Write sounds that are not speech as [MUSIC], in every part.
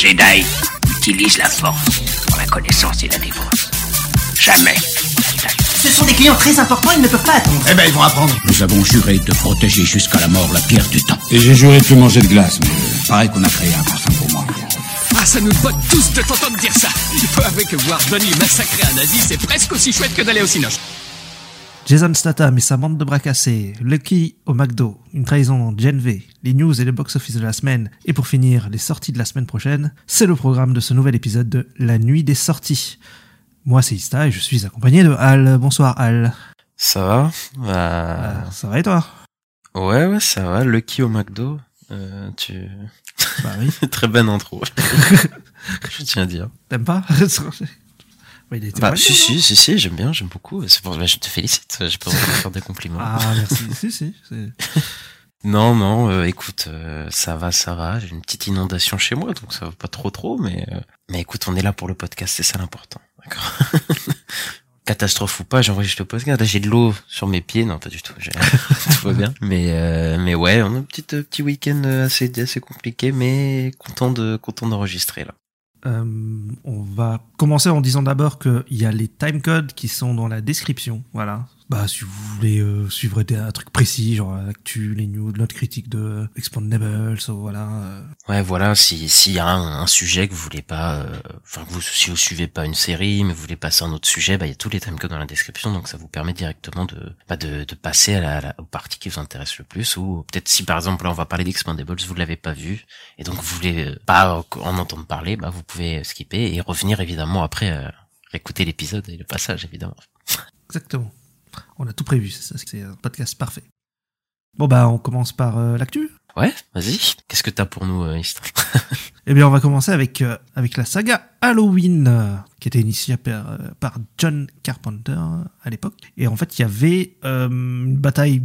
Jedi utilise la force pour la connaissance et la défense. Jamais. Ce sont des clients très importants, ils ne peuvent pas attendre. Eh ben, ils vont apprendre. Nous avons juré de protéger jusqu'à la mort la pierre du temps. Et j'ai juré de plus manger de glace, mais pareil qu'on a créé un parfum pour moi. Ah, ça nous botte tous de t'entendre dire ça. Il faut avouer que voir Donnie massacrer un nazi, c'est presque aussi chouette que d'aller au cinoche. Jason Statham et sa bande de bras cassés, Lucky au McDo, une trahison Gen V, les news et le box-office de la semaine, et pour finir, les sorties de la semaine prochaine, c'est le programme de ce nouvel épisode de La Nuit des Sorties. Moi, c'est Ista et je suis accompagné de Al. Bonsoir Al. Ça va? Bah... Euh, ça va et toi? Ouais, ouais, ça va. Lucky au McDo. Euh, tu... Bah oui. [LAUGHS] Très bonne intro. [LAUGHS] je tiens à dire. T'aimes pas? [LAUGHS] bah, bah, si, si, si, si, j'aime bien, j'aime beaucoup. Pour, bah, je te félicite. Envie de faire des compliments. Ah, merci. [LAUGHS] si, si. Non, non, euh, écoute, euh, ça va, ça va. J'ai une petite inondation chez moi, donc ça va pas trop, trop, mais euh, mais écoute, on est là pour le podcast, c'est ça l'important, d'accord [LAUGHS] Catastrophe ou pas, j'enregistre le podcast. Là, j'ai de l'eau sur mes pieds, non, pas du tout. [LAUGHS] tout va bien. Mais mais ouais, on a un petit petit week-end assez assez compliqué, mais content de content d'enregistrer là. Euh, on va commencer en disant d'abord qu'il y a les timecodes qui sont dans la description. Voilà, bah si vous voulez euh, suivre des, un truc précis genre l'actu les news notre critique de Expandables voilà euh. ouais voilà si s'il y a un, sujet que vous voulez pas euh, enfin vous si vous suivez pas une série mais vous voulez passer à un autre sujet bah il y a tous les timecodes dans la description donc ça vous permet directement de bah, de, de passer à la, aux parties qui vous intéressent le plus ou peut-être si par exemple là on va parler d'Expandables vous l'avez pas vu et donc vous voulez pas en entendre parler bah vous pouvez skipper et revenir évidemment après écouter l'épisode et le passage évidemment exactement on a tout prévu, c'est un podcast parfait. Bon bah on commence par euh, l'actu. Ouais, vas-y. Qu'est-ce que t'as pour nous, euh, [LAUGHS] Eh bien on va commencer avec euh, avec la saga Halloween qui était initiée par, par John Carpenter à l'époque. Et en fait il y avait une bataille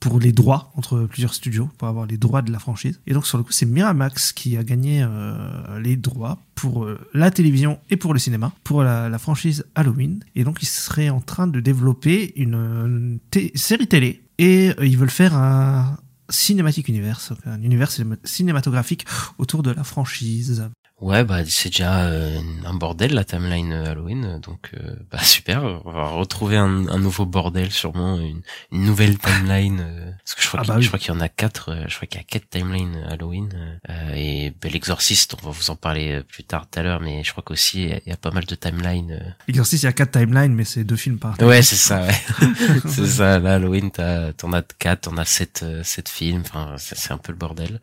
pour les droits entre plusieurs studios, pour avoir les droits de la franchise. Et donc sur le coup, c'est Miramax qui a gagné euh, les droits pour euh, la télévision et pour le cinéma, pour la, franchise Halloween. Et donc ils seraient en train de développer une, série télé. Et euh, ils veulent faire un cinématique univers, un univers cinématographique autour de la franchise. Ouais, bah c'est déjà euh, un bordel la timeline euh, Halloween, euh, donc [LAUGHS] bah super. On va retrouver un, un nouveau bordel, sûrement une, une nouvelle timeline. parce que je crois ah qu'il bah y en a quatre. je crois qu'il y a quatre timelines Halloween et bah, l'exorciste. On va vous en parler plus tard tout à l'heure, mais je crois qu'aussi il y, a pas mal de timelines. L'exorciste, il y a quatre timelines, mais c'est deux films par. Ouais, c'est ça. Ouais. [LAUGHS] [LAUGHS] c'est ça. Là, Halloween, t'en as quatre, t'en as sept, sept films. Enfin, c'est un peu le bordel.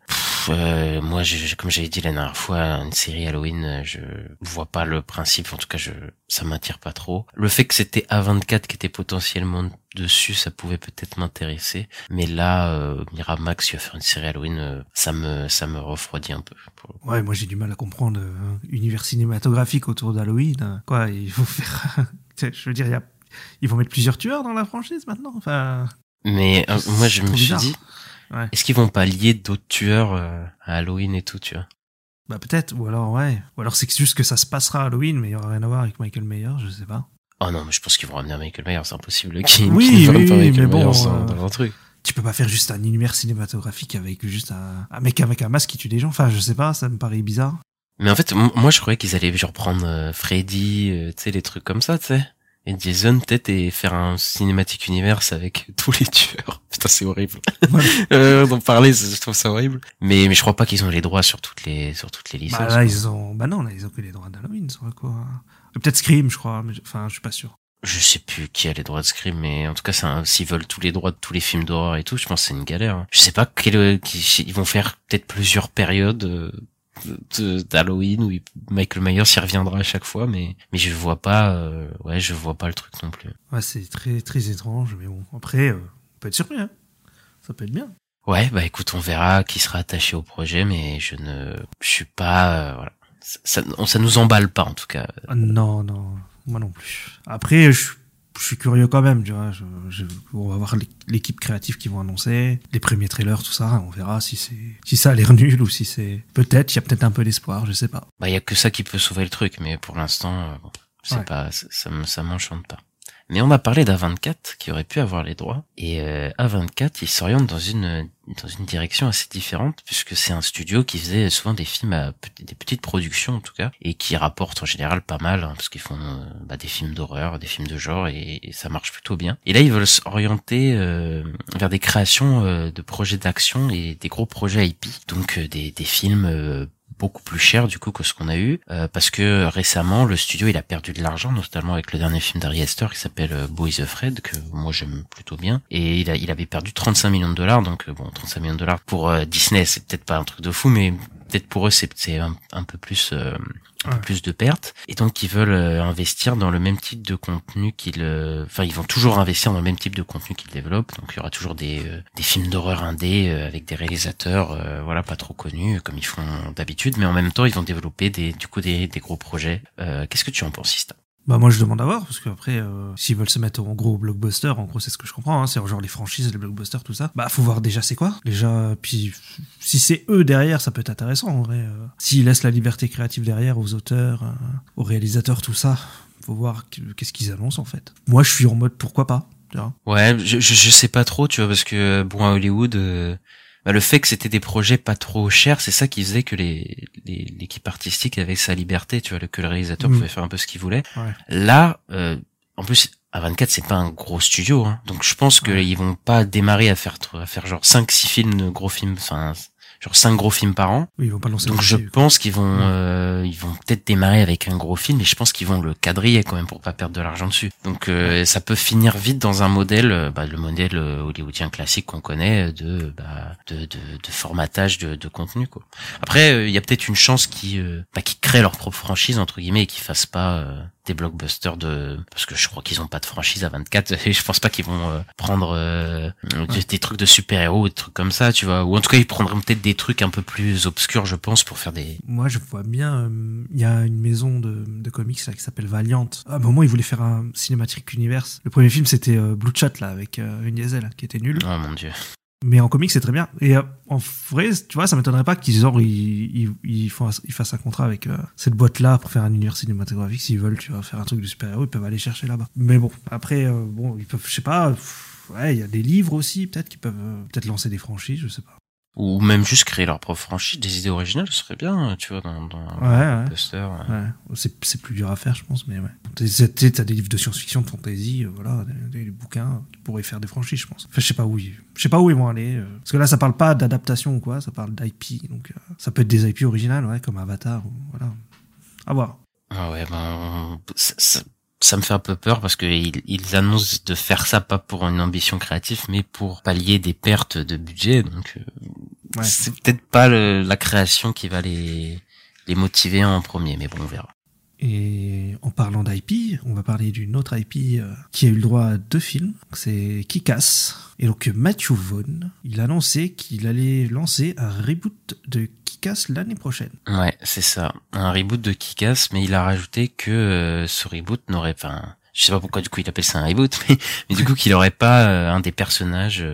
Moi, comme j'avais dit la dernière fois, une série Halloween, euh, je vois pas le principe. En tout cas, je ça m'attire pas trop. Le fait que c'était A24 qui était potentiellement dessus, ça pouvait peut-être m'intéresser. Mais là, euh, Miramax, il va faire une série Halloween, euh, ça me ça me refroidit un peu. Ouais, moi j'ai du mal à comprendre euh, univers cinématographique autour d'Halloween. Quoi, il faut [LAUGHS] faire. je veux dire, il y a... ils vont mettre plusieurs tueurs dans la franchise maintenant. Enfin. Mais moi, je me suis dit. Est-ce qu'ils vont pas lier d'autres tueurs à Halloween et tout, tu vois? Bah peut-être, ou alors ouais. Ou alors c'est juste que ça se passera à Halloween, mais il y aura rien à voir avec Michael Myers, je sais pas. Oh non, mais je pense qu'ils vont ramener Michael Myers, c'est impossible qu'ils oui, oui, oui mais bon, euh, dans un truc. Tu peux pas faire juste un univers cinématographique avec juste un, un mec avec un masque qui tue des gens. Enfin, je sais pas, ça me paraît bizarre. Mais en fait, moi je croyais qu'ils allaient genre prendre euh, Freddy, euh, tu sais, les trucs comme ça, tu sais et Jason peut-être et faire un cinématique univers avec [LAUGHS] tous les tueurs. Putain, c'est horrible. [LAUGHS] euh, d'en parler, je trouve ça horrible. Mais mais je crois pas qu'ils ont les droits sur toutes les sur toutes les licences. Bah là ils ont bah non, là ils ont que les droits d'Halloween, sur quoi. Peut-être Scream, je crois, mais enfin, je suis pas sûr. Je sais plus qui a les droits de Scream, mais en tout cas, s'ils veulent tous les droits de tous les films d'horreur et tout, je pense que c'est une galère. Hein. Je sais pas quel, ils vont faire peut-être plusieurs périodes euh, d'Halloween où Michael Myers y reviendra à chaque fois mais mais je vois pas euh, ouais je vois pas le truc non plus. Ouais c'est très très étrange mais bon après euh, on peut être surpris hein. ça peut être bien. Ouais bah écoute on verra qui sera attaché au projet mais je ne je suis pas euh, voilà. Ça, ça, nous emballe pas en tout cas. Ah, non non moi non plus. Après je je suis curieux quand même, tu vois. Je, on va voir l'équipe créative qui vont annoncer, les premiers trailers, tout ça. On verra si c'est, si ça a l'air nul ou si c'est, peut-être, il y a peut-être un peu d'espoir, je sais pas. Bah, il y a que ça qui peut sauver le truc, mais pour l'instant, euh, c'est pas, ça, ça m'enchante pas. Mais on a parlé d'A24 qui aurait pu avoir les droits. Et euh, A24, il s'oriente dans une dans une direction assez différente puisque c'est un studio qui faisait souvent des films à des petites productions en tout cas et qui rapporte en général pas mal hein, parce qu'ils font euh, bah, des films d'horreur, des films de genre et, ça marche plutôt bien. Et là ils veulent s'orienter euh, vers des créations euh, de projets d'action et des gros projets IP donc des, des films beaucoup plus cher du coup que ce qu'on a eu euh, parce que récemment le studio il a perdu de l'argent notamment avec le dernier film d'Ari Aster qui s'appelle euh, Boys Afraid que moi j'aime plutôt bien. Et il avait perdu 35 millions de dollars donc euh, bon 35 millions de dollars pour Disney c'est peut-être pas un truc de fou mais peut-être pour eux c'est c'est un, un, peu plus un peu plus de pertes. Et donc ils veulent euh, investir dans le même type de contenu qu'ils euh, enfin ils vont toujours investir dans le même type de contenu qu'ils développent. Donc il y aura toujours des euh, des films d'horreur indé avec des réalisateurs voilà pas trop connus comme ils font d'habitude. Mais en même temps ils vont développer des du coup des, des gros projets. Qu'est-ce que tu en penses bah moi je demande à voir parce qu'après euh, s'ils veulent se mettre en gros blockbuster, en gros c'est ce que je comprends, hein, c'est genre les franchises, les blockbusters, tout ça. Bah faut voir déjà c'est quoi. Déjà puis si c'est eux derrière, ça peut être intéressant en vrai. Euh. S'ils laissent la liberté créative derrière aux auteurs, euh, aux réalisateurs, tout ça, faut voir qu'est-ce qu'ils annoncent en fait. Moi je suis en mode pourquoi pas. Tu vois ouais, je, je, je sais pas trop, tu vois, parce que bon à Hollywood bah, le fait que c'était des projets pas trop chers, c'est ça qui faisait que les l'équipe artistique avait sa liberté, tu vois, que le réalisateur mm. pouvait faire un peu ce qu'il voulait. Là, euh, en plus, à 24 c'est pas un gros studio, hein, donc je pense qu'ils vont pas démarrer à faire à faire genre 5 six films, gros films, enfin genre cinq gros films par an. Oui, ils vont pas lancer Donc je pense qu'ils vont euh, ils vont peut-être démarrer avec un gros film, mais je pense qu'ils vont le quadriller quand même pour pas perdre de l'argent dessus. Donc euh, ça peut finir vite dans un modèle, euh, bah, le modèle hollywoodien classique qu'on connaît de, bah, de, de, de formatage de, de contenu quoi. Après il y a peut-être une chance qui bah, qui créent leur propre franchise entre guillemets et qui fassent pas des blockbusters de parce que je crois qu'ils ont pas de franchise à 24 [LAUGHS] et je pense pas qu'ils vont euh, prendre euh, des, trucs de super-héros des trucs comme ça tu vois. Ou en tout cas ils prendront peut-être des trucs un peu plus obscurs je pense pour faire des moi je vois bien euh, il y a une maison de, de comics là qui s'appelle Valiant. À un moment ils voulaient faire un cinématique univers le premier film c'était Blue Chat là avec une diesel qui était nul. Oh mon dieu mais en comics, c'est très bien. Et euh, en vrai, tu vois, ça m'étonnerait pas qu'ils ils, ils, font, ils fassent un contrat avec euh, cette boîte-là pour faire un univers cinématographique. S'ils veulent, tu vois, faire un truc de super-héros, ils peuvent aller chercher là-bas. Mais bon, après, euh, bon, ils peuvent, je sais pas, ouais, il y a des livres aussi, peut-être, qui peuvent peut-être lancer des franchises, je sais pas ou même juste créer leur propre franchise, des idées originales, ce serait bien, tu vois, dans, dans ouais, un poster. Ouais. C'est, c'est plus dur à faire, je pense, mais ouais. T'as des livres de science-fiction, de fantasy, euh, voilà, des, bouquins qui pourraient faire des franchises, je pense. Enfin, je sais pas où ils, je sais pas où ils vont aller. Euh, parce que là, ça parle pas d'adaptation ou quoi, ça parle d'IP, donc euh, ça peut être des IP originales, ouais, comme Avatar, ou, voilà. À voir. Ah ouais, ben, ça, ça me fait un peu peur parce qu'ils ils annoncent de faire ça pas pour une ambition créative, mais pour pallier des pertes de budget. Donc, euh, c'est peut-être pas la création qui va les les motiver en premier, mais bon, on verra. Et en parlant d'IP, on va parler d'une autre IP euh, qui a eu le droit à deux films. C'est Kikas. Et donc Matthew Vaughn, il a annoncé qu'il allait lancer un reboot de Kikas l'année prochaine. Ouais, c'est ça. Un reboot de Kikas, mais il a rajouté que euh, ce reboot n'aurait pas... Je sais pas pourquoi du coup il appelle ça un reboot, [LAUGHS] mais, du coup qu'il aurait pas euh, un des personnages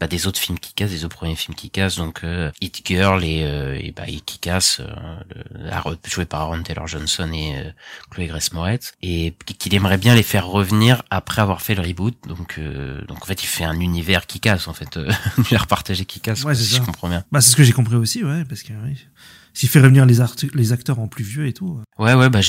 bah, des autres films qui cassent, des autres premiers films qui cassent, donc euh, Hit Girl et, euh, et bah et qui casse, euh, joué par Aaron Taylor Johnson et euh, Chloé Grace Moretz, et qu'il aimerait bien les faire revenir après avoir fait le reboot. Donc euh, donc en fait il fait un univers qui casse en fait, [LAUGHS] un univers partagé qui casse. Ouais, si ça. je comprends bien. Bah c'est ce que j'ai compris aussi, ouais, parce que oui, s'il fait revenir les, les acteurs en plus vieux et tout. Ouais, ouais, bah,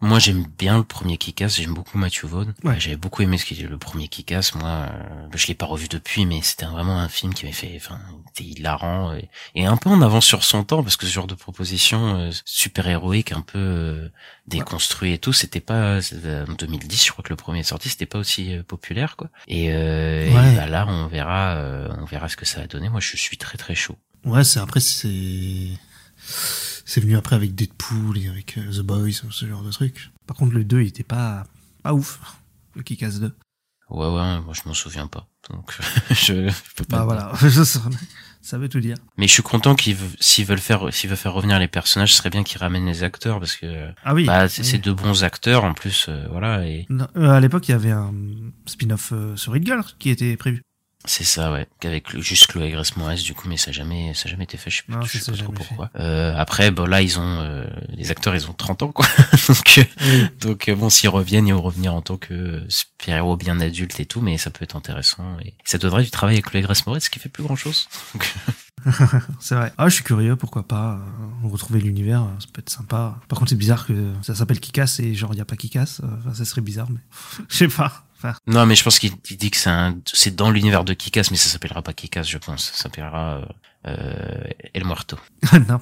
moi j'aime bien le premier Kick-Ass, j'aime beaucoup Matthew Vaughn. Ouais. J'avais beaucoup aimé ce qu'il le premier Kick-Ass, moi, euh, je l'ai pas revu depuis, mais c'était vraiment un film qui m'avait fait, enfin, était hilarant et, et, un peu en avance sur son temps, parce que ce genre de proposition euh, super héroïque, un peu euh, déconstruit et tout, c'était pas en 2010, je crois que le premier est sorti, c'était pas aussi populaire, quoi. Et, et bah, là, on verra, on verra ce que ça va donner. Moi, je suis très très chaud. Ouais, c'est après c'est c'est venu après avec Deadpool et avec euh, The Boys, ce genre de trucs. Par contre, le 2, il était pas, pas ouf. Le Kick-Ass 2. Ouais, ouais, moi je m'en souviens pas. Donc, [LAUGHS] je, peux pas. Bah voilà, [LAUGHS] ça veut tout dire. Mais je suis content qu'ils, s'ils veulent faire, s'ils veulent faire revenir les personnages, ce serait bien qu'ils ramènent les acteurs parce que. Ah oui. Bah, c'est, deux bons acteurs en plus, euh, voilà. Et... Euh, à l'époque, il y avait un spin-off sur Hit Girl qui était prévu. C'est ça, ouais. Qu'avec le- juste Chloé Grace Moretz, du coup, mais ça jamais, ça jamais été fait. Je sais, Non, je sais pas trop pourquoi. Euh, après, bon, là, ils ont, euh, les acteurs, ils ont 30 ans, quoi. [LAUGHS] donc, euh, Oui. donc, euh, bon, s'ils reviennent, ils vont revenir en tant que euh, super-héros bien adultes et tout, mais ça peut être intéressant. Et ça donnerait du travail avec Chloé Grace Moretz, qui fait plus grand chose. [LAUGHS] C'est vrai. Ah, je suis curieux, pourquoi pas euh, retrouver l'univers, euh, ça peut être sympa. Par contre, c'est bizarre que ça s'appelle Kikas et genre il y a pas Kikas. Enfin, ça serait bizarre, mais [LAUGHS] je sais pas. Non, mais je pense qu'il il dit que c'est un, c'est dans l'univers de Kikas, mais ça s'appellera pas Kikas, je pense. Ça s'appellera, euh, euh, El Muerto. [LAUGHS] non,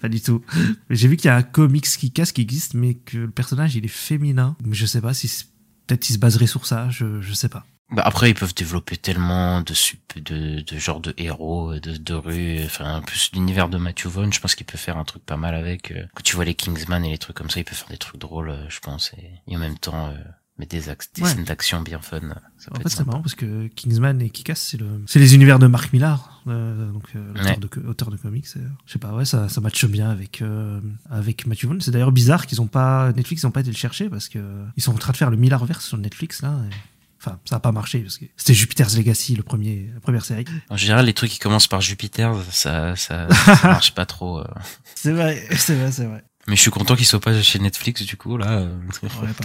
pas du tout. J'ai vu qu'il y a un comics Kikas qui existe, mais que le personnage il est féminin. Mais je sais pas si peut-être il se baserait sur ça. Je je sais pas. Bah après, ils peuvent développer tellement de de, de genre de héros, de, de rue, enfin, en plus l'univers de Matthew Vaughn, je pense qu'il peut faire un truc pas mal avec. euh, Quand tu vois les Kingsman et les trucs comme ça, il peut faire des trucs drôles, euh, je pense, et, et en même temps, euh, mettre des, des Ouais. scènes d'action bien fun. Ça En fait, c'est marrant parce que Kingsman et Kikas, c'est le, c'est les univers de Mark Millar, euh, donc euh, Ouais. de, auteur de comics. euh, je sais pas, ouais, ça, ça matche bien avec euh, avec Matthew Vaughn. C'est d'ailleurs bizarre qu'ils ont pas Netflix, ils ont pas été le chercher parce que euh, ils sont en train de faire le Millarverse sur Netflix là. et- Enfin, ça a pas marché parce que c'était Jupiter's Legacy, le premier, la première série. En général, les trucs qui commencent par Jupiter, ça, ça, ça [LAUGHS] marche pas trop. C'est vrai, c'est vrai, c'est vrai. Mais je suis content qu'il soit pas chez Netflix, du coup, là. euh,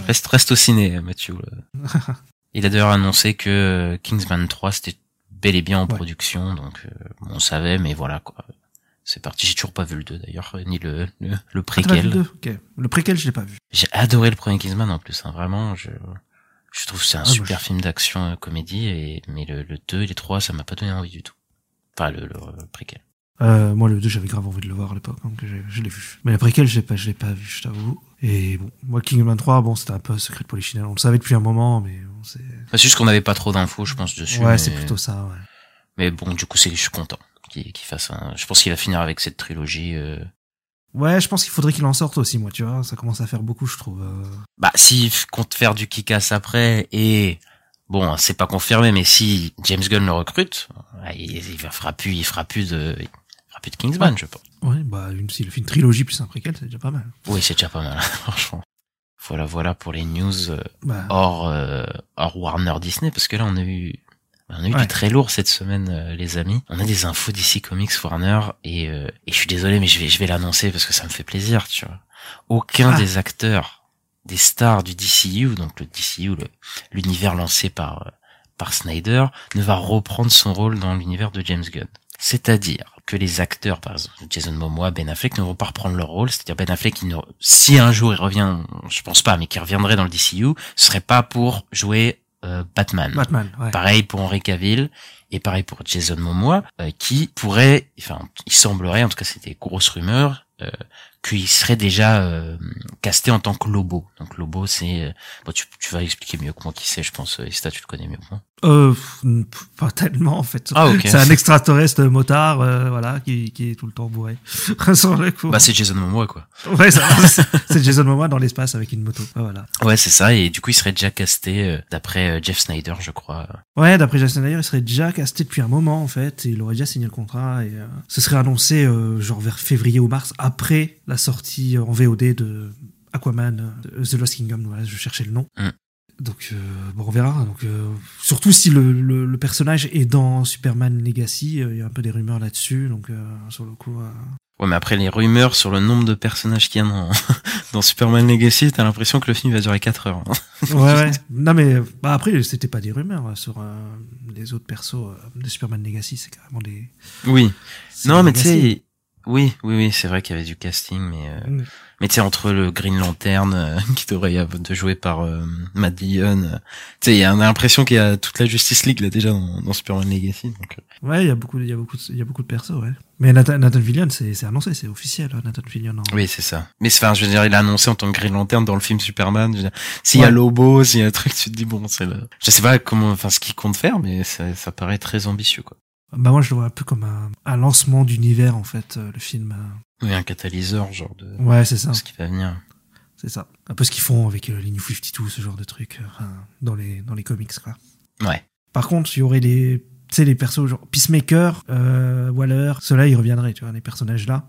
reste, reste au ciné, Mathieu. là. [LAUGHS] Il a d'ailleurs annoncé que euh, Kingsman 3, c'était bel et bien en Ouais. production, donc euh, on savait, mais voilà, quoi. C'est parti. J'ai toujours pas vu le 2, d'ailleurs, ni le, le, le Ah, vu préquel. le deux Ok. Le préquel, je l'ai pas vu. J'ai adoré le premier Kingsman, en plus, hein, vraiment, je... Je trouve c'est un Ah, super film d'action euh, comédie et mais le, le 2 et les 3 ça m'a pas donné envie du tout. Enfin le, le, le préquel. Euh, moi, le 2, j'avais grave envie de le voir à l'époque, donc je l'ai vu. Mais le préquel, je l'ai pas, je l'ai pas vu, je t'avoue. Et bon, moi, Kingman 3, bon, c'était un peu secret de polichinelle. On le savait depuis un moment, mais c'est, Enfin, c'est juste qu'on avait pas trop d'infos, je pense, dessus. ouais, mais... c'est plutôt ça, ouais. Mais bon, du coup, c'est, je suis content qu'il, qu'il fasse un. Je pense qu'il va finir avec cette trilogie. euh, Ouais, je pense qu'il faudrait qu'il en sorte aussi, moi, tu vois. Ça commence à faire beaucoup, je trouve. euh. Bah, s'il compte faire du kick-ass après et bon, c'est pas confirmé, mais si James Gunn le recrute, il, il fera plus, il fera plus de, plus de Kingsman, Ouais. je pense. Ouais, bah, une, fait une trilogie plus un préquel, c'est déjà pas mal. Oui, c'est déjà pas mal, [LAUGHS] franchement. Voilà, voilà pour les news euh, Bah, hors, euh, hors Warner Disney, parce que là, on a eu, on a eu Ouais. du très lourd cette semaine, euh, les amis. On a des infos d'ici Comics Warner, et, euh, et je suis désolé, mais je vais, je vais l'annoncer parce que ça me fait plaisir, tu vois. Aucun Ah. des acteurs, des stars du DCU, donc le DCU, le- l'univers lancé par, euh, par Snyder, ne va reprendre son rôle dans l'univers de James Gunn. C'est-à-dire que les acteurs, par exemple Jason Momoa, Ben Affleck, ne vont pas reprendre leur rôle. C'est-à-dire Ben Affleck, qui ne, si un jour il revient, je pense pas, mais qui reviendrait dans le DCU, ce serait pas pour jouer euh, Batman. Batman, ouais. Pareil pour Henry Cavill et pareil pour Jason Momoa, euh, qui pourrait, enfin, il semblerait, en tout cas c'est des grosses rumeurs, euh, qu'il serait déjà euh, casté en tant que Lobo. Donc Lobo, c'est, euh, bon, tu, tu vas expliquer mieux que moi qui c'est, je pense. euh, Ista, tu le connais mieux que moi. Euh, pas tellement, en fait. Ah, ok. C'est un extraterrestre motard, euh, voilà, qui, qui est tout le temps bourré. [LAUGHS] Bah c'est Jason Momoa quoi. ouais, ça, [LAUGHS] c'est Jason Momoa dans l'espace avec une moto. Voilà. Ouais, c'est ça. Et du coup, il serait déjà casté euh, d'après euh, Jeff Snyder, je crois. Ouais, d'après Jason Snyder, il serait déjà casté depuis un moment en fait, et il aurait déjà signé le contrat et euh, ce serait annoncé euh, genre vers février ou mars après la sortie en VOD de Aquaman, euh, The Lost Kingdom. Voilà, je cherchais le nom. Mm. Donc euh, bon, on verra. Donc euh, surtout si le, le, le personnage est dans Superman Legacy, euh, il y a un peu des rumeurs là-dessus. Donc euh, sur le coup, euh, Ouais, mais après les rumeurs sur le nombre de personnages qu'il y a dans, [LAUGHS] dans Superman Legacy, t'as l'impression que le film va durer 4 heures. hein. [LAUGHS] ouais, ouais. Non mais bah, après c'était pas des rumeurs euh, sur euh, les autres persos euh, de Superman Legacy, c'est carrément des. Oui. Non, mais tu sais, oui, oui, oui, c'est vrai qu'il y avait du casting, mais euh, Mm. Mais tu sais entre le Green Lantern euh, [LAUGHS] qui devrait être joué par euh, Matt Dillon, euh, tu sais, il y a on a l'impression qu'il y a toute la Justice League là déjà dans, dans Superman Legacy. Donc, euh, Ouais, il y a beaucoup, de- il y a beaucoup, il y a beaucoup de persos, ouais. Mais Nathan, Nathan Fillion, c'est, c'est annoncé, c'est officiel, hein, Nathan Fillion. en- oui, c'est ça. Mais c'est- enfin, je veux dire, il a annoncé en tant que Green Lantern dans le film Superman. S'il y a. Lobo, s'il y a un truc, tu te dis bon, c'est le... Je sais pas comment, enfin, ce qu'il compte faire, mais ça, ça paraît très ambitieux, quoi. Bah moi, je le vois un peu comme un, un lancement d'univers, en fait, euh, le film. Oui, un catalyseur, genre de Ouais, c'est ça, ce qui va venir. c'est ça. Un peu ce qu'ils font avec euh, les New 52, ce genre de truc, euh, dans les, dans les comics, quoi. Ouais. Par contre, il y aurait les, les persos genre Peacemaker, euh, Waller, ceux-là, ils reviendraient, tu vois, les personnages là.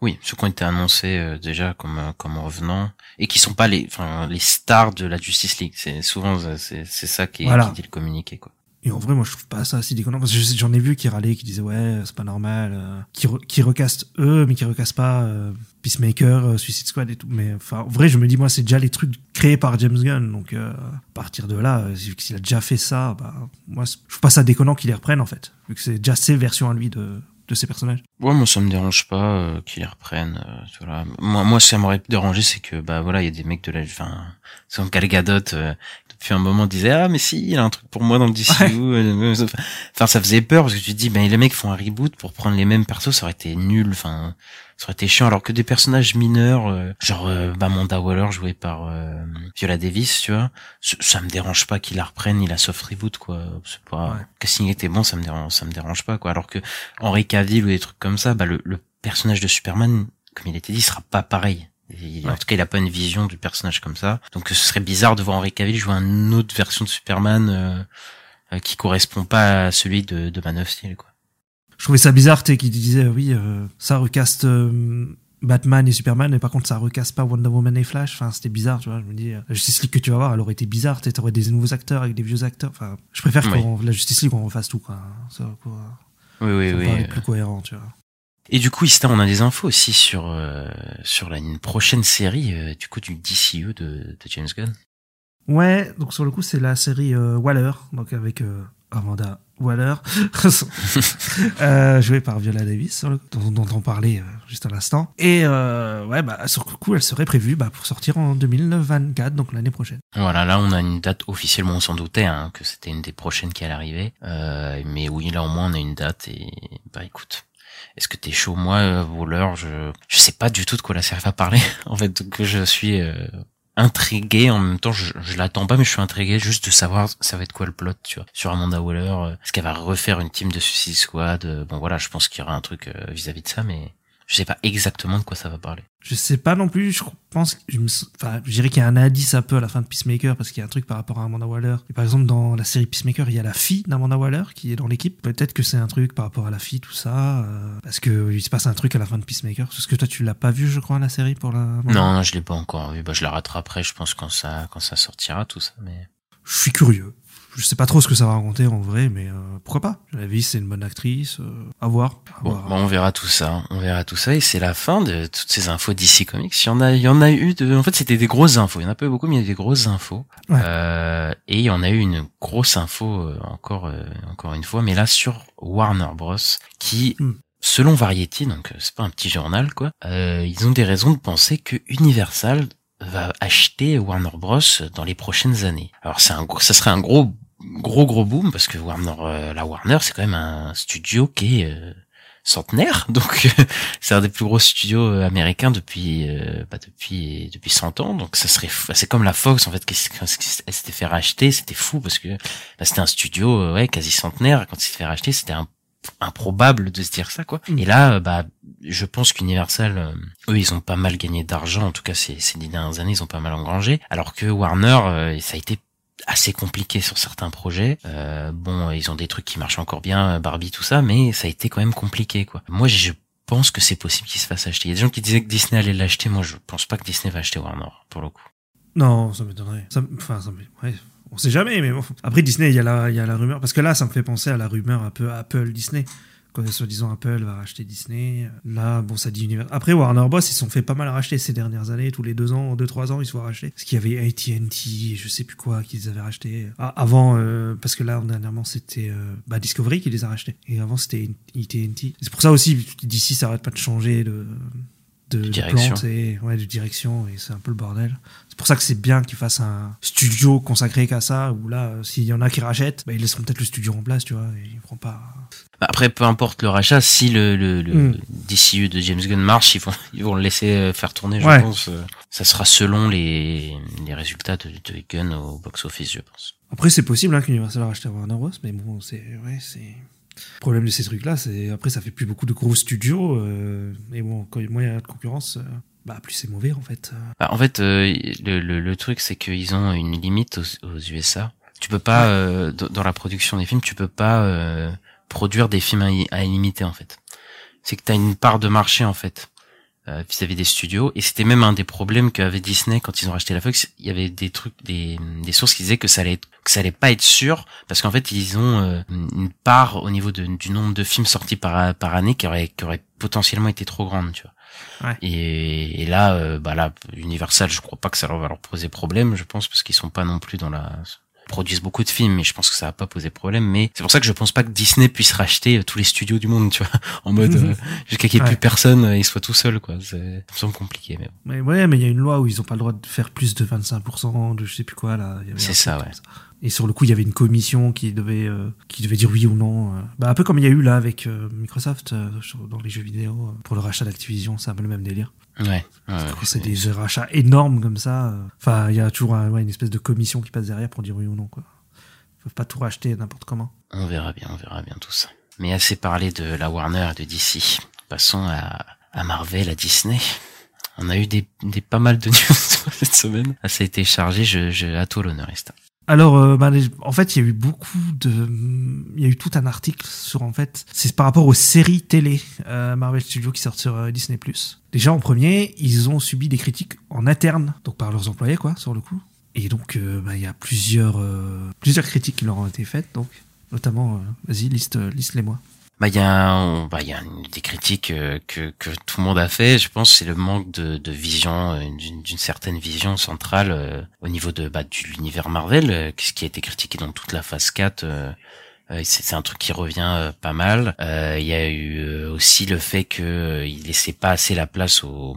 Oui, ceux qui ont été annoncés euh, déjà comme comme revenants et qui sont pas les enfin les stars de la Justice League. C'est souvent c'est c'est ça qui, est- Voilà. qui dit le communiqué quoi. Et en vrai, moi, je trouve pas ça si déconnant parce que je- j'en ai vu qui râlaient, qui disaient ouais, c'est pas normal, euh, qui, qui recastent eux, mais qui recastent pas euh, Peacemaker, euh, Suicide Squad et tout. Mais enfin, en vrai, je me dis moi, c'est déjà les trucs créés par James Gunn, donc euh, à partir de là, euh, vu qu'il a déjà fait ça, bah moi, je trouve pas ça déconnant qu'il les reprenne en fait, vu que c'est déjà ses versions à lui de de ses personnages. Ouais, moi ça me dérange pas euh, qu'ils reprennent. euh, voilà. Moi, moi, ça m'aurait dérangé, c'est que bah voilà, il y a des mecs de la, enfin, son Gal Gadot euh, un moment disait ah mais si, il a un truc pour moi dans le DCU. euh, [LAUGHS] Enfin, ça faisait peur parce que tu te dis ben les mecs font un reboot pour prendre les mêmes persos, ça aurait été nul. Enfin, ça aurait été chiant. Alors que des personnages mineurs, euh, genre euh, bah, Amanda Waller joué par euh, Viola Davis, tu vois, ça, me dérange pas qu'ils la reprennent, il a soft reboot quoi. C'est pas, Ouais. casting était bon, ça me dérange, ça me dérange pas quoi. Alors que Henry Cavill ou des trucs comme ça, bah le, le personnage de Superman, comme il était dit, sera pas pareil. Il- En tout cas, il a pas une vision du personnage comme ça. Donc, ce serait bizarre de voir Henry Cavill jouer une autre version de Superman euh, euh, qui correspond pas à celui de, de Man of Steel, quoi. Je trouvais ça bizarre, tu qu'il disait oui, euh, ça recaste euh, Batman et Superman, mais par contre ça recaste pas Wonder Woman et Flash. Enfin, c'était bizarre, tu vois. Je me dis, euh, la Justice League que tu vas voir, elle aurait été bizarre. Tu sais, t'aurais des nouveaux acteurs avec des vieux acteurs. Enfin, je préfère Oui. qu'on la Justice League on refasse tout, quoi. Ça, quoi. Oui, oui, Ça oui. paraît plus cohérent, tu vois. Et du coup, Ista, on a des infos aussi sur euh, sur la une prochaine série euh, du coup du DCU de, de James Gunn. Ouais, donc sur le coup, c'est la série euh, Waller, donc avec euh, Amanda Waller, [LAUGHS] euh, jouée par Viola Davis, dont, dont on parlait euh, juste à l'instant. Et euh, ouais, bah sur le coup, elle serait prévue bah, pour sortir en 2024, donc l'année prochaine. Voilà, là on a une date officiellement, on s'en doutait hein, que c'était une des prochaines qui allait arriver. Euh, mais oui, là au moins on a une date et bah écoute. Est-ce que t'es chaud Moi, euh, voleur, je je sais pas du tout de quoi la série va parler. en fait, donc je suis euh, intrigué. En même temps, je, je l'attends pas, mais je suis intrigué juste de savoir ça va être quoi le plot, sur Amanda Waller. euh, Est-ce qu'elle va refaire une team de Suicide Squad? Bon voilà, je pense qu'il y aura un truc vis-à-vis de ça, mais je sais pas exactement de quoi ça va parler. Je sais pas non plus, je pense, je me, enfin, je dirais qu'il y a un indice un peu à la fin de Peacemaker parce qu'il y a un truc par rapport à Amanda Waller. Et par exemple, dans la série Peacemaker, il y a la fille d'Amanda Waller qui est dans l'équipe. Peut-être que c'est un truc par rapport à la fille, tout ça, euh, parce que il se passe un truc à la fin de Peacemaker. Parce que toi, tu l'as pas vu, je crois, la série pour la. Non, non, je l'ai pas encore vu. Bah, je la rattraperai, je pense, quand ça, quand ça sortira, tout ça. Mais Je suis curieux. Je sais pas trop ce que ça va raconter en vrai, mais euh, pourquoi pas La vie, c'est une bonne actrice. Euh, à voir. à bon, voir. bah, on verra tout ça. On verra tout ça, et c'est la fin de toutes ces infos d'ici Comics. Il y en a, il y en a eu de. En fait, c'était des grosses infos. Il y en a pas eu beaucoup, mais il y a eu des grosses infos. Ouais. Euh, et il y en a eu une grosse info euh, encore, euh, encore une fois, mais là sur Warner Bros, qui Hmm. Selon Variety, donc euh, c'est pas un petit journal quoi, euh, ils ont des raisons de penser que Universal va acheter Warner Bros dans les prochaines années. Alors c'est un gros, ça serait un gros gros gros boom parce que Warner euh, la Warner c'est quand même un studio qui est euh, centenaire. [LAUGHS] Donc c'est un des plus gros studios euh, américains depuis euh, bah, depuis depuis 100 ans. Donc ça serait c'est comme la Fox en fait qui, quand elle s'était fait racheter c'était fou parce que bah, c'était un studio euh, ouais quasi centenaire. Quand il s'est fait racheter c'était un improbable de se dire ça quoi. Mm. Et là bah je pense qu'Universal eux ils ont pas mal gagné d'argent. En tout cas ces ces dix dernières années ils ont pas mal engrangé. Alors que Warner euh, ça a été assez compliqué sur certains projets. Euh, bon, ils ont des trucs qui marchent encore bien, Barbie, tout ça, mais ça a été quand même compliqué, quoi. Moi, je pense que c'est possible qu'ils se fassent acheter. Il y a des gens qui disaient que Disney allait l'acheter. Moi, je pense pas que Disney va acheter Warner, pour le coup. Non, ça m'étonnerait. Ça Enfin, ça m- ouais, on sait jamais, mais. Après Disney, il y, a la- il y a la rumeur. Parce que là, ça me fait penser à la rumeur un peu Apple-Disney. Quand soi-disant Apple va racheter Disney. Là, bon, ça dit univers. Après, Warner Bros, ils se sont fait pas mal racheter ces dernières années. Tous les deux ans, deux, trois ans, ils se font racheter. Parce qu'il y avait AT&T, je sais plus quoi, qu'ils avaient racheté. Ah, avant, euh, parce que là, dernièrement, c'était euh, bah, Discovery qui les a rachetés. Et avant, c'était AT&T. C'est pour ça aussi, d'ici, ça arrête pas de changer de... De, de direction. et ouais, de direction et c'est un peu le bordel. C'est pour ça que c'est bien qu'ils fassent un studio consacré qu'à ça, où là, euh, s'il y en a qui rachètent, bah, ils laisseront peut-être le studio en place, tu vois, et ils feront pas. Bah, Après, peu importe le rachat, si le, le, le Mm. DCU de James Gunn marche, ils vont, ils vont le laisser euh, faire tourner, je Ouais. pense. euh. Ça sera selon les, les résultats de, de Gunn au box-office, je pense. Après, c'est possible hein, qu'Universal rachète Warner Bros, mais bon, c'est. Ouais, c'est. Le problème de ces trucs-là, c'est. Après, ça fait plus beaucoup de gros studios, euh, et bon, quand moins il y a de concurrence, euh, bah, plus c'est mauvais, en fait. Bah, en fait, euh, le, le, le truc, c'est qu'ils ont une limite aux, aux USA. Tu peux pas, euh, dans dans la production des films, tu peux pas euh, produire des films à, à illimité, en fait. C'est que tu as une part de marché, en fait. euh, vis-à-vis des studios et c'était même un des problèmes qu'avait Disney quand ils ont racheté la Fox il y avait des trucs des, des sources qui disaient que ça allait être, que ça allait pas être sûr parce qu'en fait ils ont euh, une part au niveau de, du nombre de films sortis par par année qui aurait qui aurait potentiellement été trop grande tu vois Ouais. et, et là euh, bah là Universal je crois pas que ça leur va leur poser problème je pense parce qu'ils sont pas non plus dans la produisent beaucoup de films mais je pense que ça va pas poser problème mais c'est pour ça que je pense pas que Disney puisse racheter euh, tous les studios du monde tu vois [LAUGHS] en mode euh, jusqu'à qu'il n'y ait Ouais. plus personne euh, il soit tout seul quoi c'est ça me semble compliqué mais bon. Mais ouais, mais il y a une loi où ils ont pas le droit de faire plus de 25% de je sais plus quoi là. C'est ça, ouais. Et sur le coup, il y avait une commission qui devait euh, qui devait dire oui ou non. euh. Bah un peu comme il y a eu là avec euh, Microsoft dans les jeux vidéo pour le rachat d'Activision, c'est un peu le même délire. Ouais, c'est des rachats énormes comme ça, enfin il y a toujours un- ouais, une espèce de commission qui passe derrière pour dire oui ou non quoi. Ils peuvent pas tout racheter n'importe comment. On verra bien, on verra bien tout ça. Mais assez parlé de la Warner et de DC. Passons à, à Marvel, à Disney. On a eu des, des pas mal de [LAUGHS] news cette semaine. Ah, ça a été chargé, je, je, à toi l'honneur. Alors, euh, bah, en fait, il y a eu beaucoup de, il y a eu tout un article sur en fait, c'est par rapport aux séries télé euh, Marvel Studios qui sortent sur euh, Disney+. Déjà en premier, ils ont subi des critiques en interne, donc par leurs employés quoi, sur le coup. Et donc, bah, il y a plusieurs, critiques qui leur ont été faites, donc notamment, vas-y, liste, liste les moi. Bah, il y a, un- bah, il y a une- des critiques euh, que, que tout le monde a fait. Je pense c'est le manque de, de vision, euh, d'une certaine vision centrale euh, au niveau de, bah, de l'univers Marvel, ce qui a été critiqué dans toute la phase 4. euh, euh, c'est un truc qui revient pas mal. Il y a eu aussi le fait que euh, il laissait pas assez la place aux,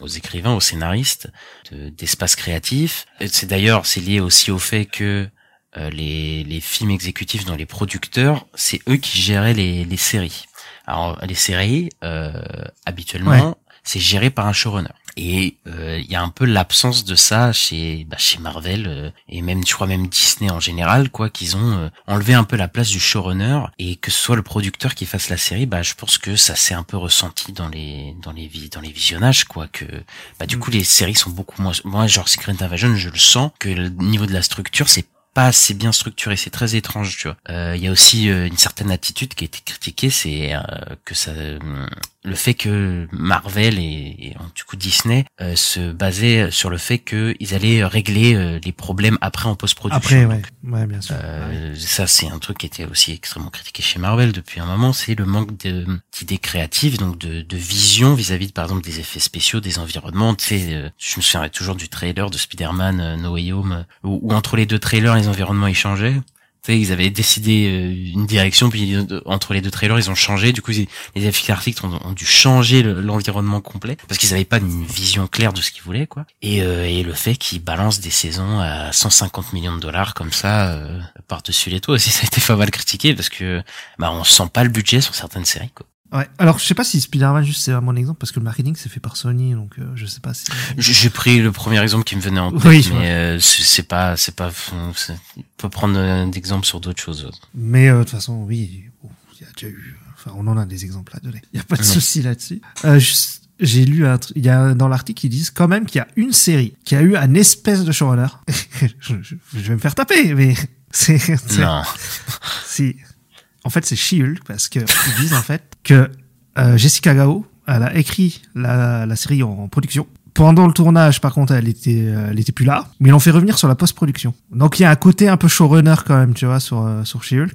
aux écrivains, aux scénaristes, de- d'espace créatif. C'est d'ailleurs c'est lié aussi au fait que les, les films exécutifs dans les producteurs, c'est eux qui géraient les, les séries. Alors les séries, euh, habituellement, c'est géré par un showrunner. Et euh, il y a un peu l'absence de ça chez bah, chez Marvel euh, et même tu crois même Disney en général quoi qu'ils ont euh, enlevé un peu la place du showrunner et que ce soit le producteur qui fasse la série bah je pense que ça s'est un peu ressenti dans les dans les dans les visionnages quoi que bah du coup les séries sont beaucoup moins moi genre Secret Invasion je le sens que le niveau de la structure c'est pas assez bien structuré, c'est très étrange, tu vois. Euh, Il y a aussi euh, une certaine attitude qui a été critiquée, c'est euh, que ça, le fait que Marvel et, et, du coup Disney euh, se basaient sur le fait qu'ils allaient régler euh, les problèmes après en post-production. Après, ouais, ouais, bien sûr. Euh, ça, c'est un truc qui était aussi extrêmement critiqué chez Marvel depuis un moment, c'est le manque de- d'idées créatives, donc de, de vision vis-à-vis, de, par exemple, des effets spéciaux, des environnements. Tu sais, euh, je me souviens toujours du trailer de Spider-Man euh, No Way Home, euh, où, où entre les deux trailers, les environnements ils changeaient. Ils avaient décidé euh, une direction, puis euh, entre les deux trailers, ils ont changé. Du coup, les effets articles ont, dû changer le- l'environnement complet parce qu'ils n'avaient pas une vision claire de ce qu'ils voulaient, quoi. Et, euh, et le fait qu'ils balancent des saisons à 150 millions de dollars comme ça euh, par-dessus les toits aussi, [LAUGHS] ça a été pas mal critiqué parce que bah on sent pas le budget sur certaines séries, quoi. Ouais. Alors, je sais pas si Spider-Man juste c'est bon exemple parce que le marketing c'est fait par Sony, donc euh, je sais pas si. J- J'ai pris le premier exemple qui me venait en tête, Oui, mais euh, c'est pas, c'est pas, on peut prendre un exemple sur d'autres choses. Mais euh, de toute façon, oui, bon, il y a déjà eu. Enfin, on en a des exemples à donner. Il y a pas de souci là-dessus. Euh, j'ai lu un truc. Il y a dans l'article ils disent quand même qu'il y a une série qui a eu un espèce de showrunner. [LAUGHS] je, je, je vais me faire taper, mais [LAUGHS] c'est- Non. Si. En fait, c'est She-Hulk parce que ils disent en fait que euh, Jessica Gao, elle a écrit la, série en production. Pendant le tournage, par contre, elle était, euh, elle était plus là, mais ils l'ont fait revenir sur la post-production. Donc il y a un côté un peu showrunner quand même, tu vois, sur euh, sur She-Hulk.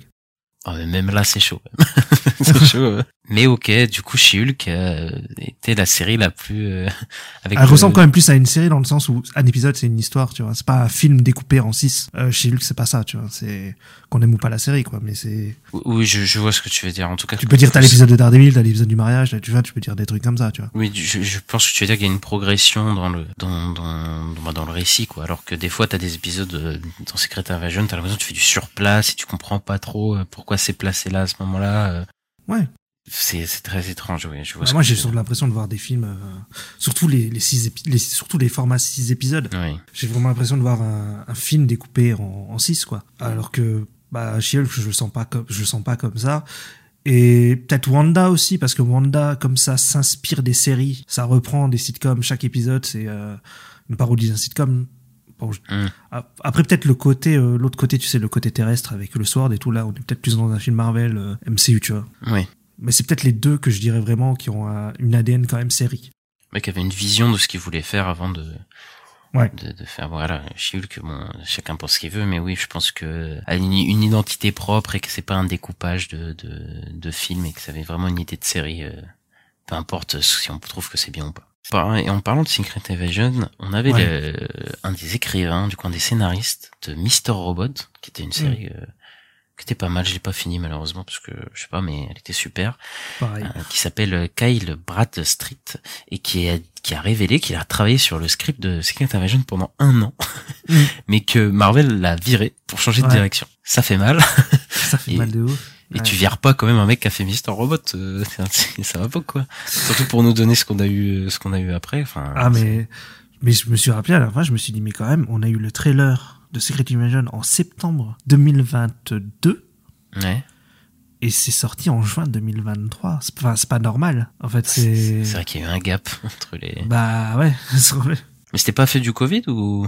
Ah, mais même là, c'est chaud. [LAUGHS] c'est chaud. Mais ok, du coup, She-Hulk euh, était la série la plus euh, [LAUGHS] avec. Elle le- ressemble quand même plus à une série dans le sens où un épisode c'est une histoire, tu vois. C'est pas un film découpé en six. Euh, chez Hulk c'est pas ça, tu vois. C'est qu'on aime ou pas la série, quoi. Mais c'est. Oui, je, je vois ce que tu veux dire. En tout cas, Tu peux dire t'as l'épisode de Daredevil, t'as l'épisode du mariage, tu vois. Tu peux dire des trucs comme ça, tu vois. Oui, je, je pense que tu veux dire qu'il y a une progression dans le dans dans dans, dans le récit quoi. Alors que des fois t'as des épisodes euh, dans Secret Invasion, t'as l'impression que tu fais du surplace et tu comprends pas trop euh, pourquoi c'est placé là à ce moment-là. euh. Ouais. C'est très étrange, oui. Je vois Bah, ce moi j'ai surtout l'impression de voir des films, euh, surtout les les six les surtout les formats six épisodes. dire. Oui. J'ai vraiment l'impression de voir un, un film découpé en, en six, quoi. Alors que bah She-Hulk je le sens pas comme je le sens pas comme ça. Et peut-être Wanda aussi, parce que Wanda, comme ça, s'inspire des séries. Ça reprend des sitcoms. Chaque épisode, c'est euh, une parodie d'un sitcom. Bon, je- Mm. Ap- Après, peut-être le côté, euh, l'autre côté, tu sais, le côté terrestre avec le Sword et tout. Là, on est peut-être plus dans un film Marvel, MCU, tu vois. Oui. Mais c'est peut-être les deux que je dirais vraiment qui ont un- une ADN quand même série. mec avait une vision de ce qu'il voulait faire avant de Ouais. de, de faire voilà She-Hulk bon chacun pense ce qu'il veut mais oui je pense que a une, une identité propre et que c'est pas un découpage de de, de film et que ça avait vraiment une idée de série euh, peu importe si on trouve que c'est bien ou pas et en parlant de Secret Invasion on avait Ouais. le- un des écrivains du coin des scénaristes de Mr Robot qui était une Mm. série euh, qui était pas mal je l'ai pas fini malheureusement parce que je sais pas mais elle était super Pareil. euh, qui s'appelle Kyle Bradstreet et qui a, qui a révélé qu'il a travaillé sur le script de Secret Invasion pendant un an, [LAUGHS] Mm. mais que Marvel l'a viré pour changer de direction. Ça fait mal. [LAUGHS] Ça fait et- mal de ouf. Et Ouais. tu vires pas quand même un mec qui a fait Mister Robot, euh, [LAUGHS] ça va pas quoi. Surtout pour nous donner ce qu'on a eu, ce qu'on a eu après. Enfin, Ah mais mais je me suis rappelé à la fin, je me suis dit mais quand même, on a eu le trailer de Secret Invasion en septembre 2022 c'est- ouais. et c'est sorti en juin 2023. C'est enfin, c'est pas normal. En fait, c'est C'est vrai qu'il y a eu un gap [LAUGHS] entre les. bah ouais, [LAUGHS] c'est vrai. Mais c'était pas fait du Covid ou?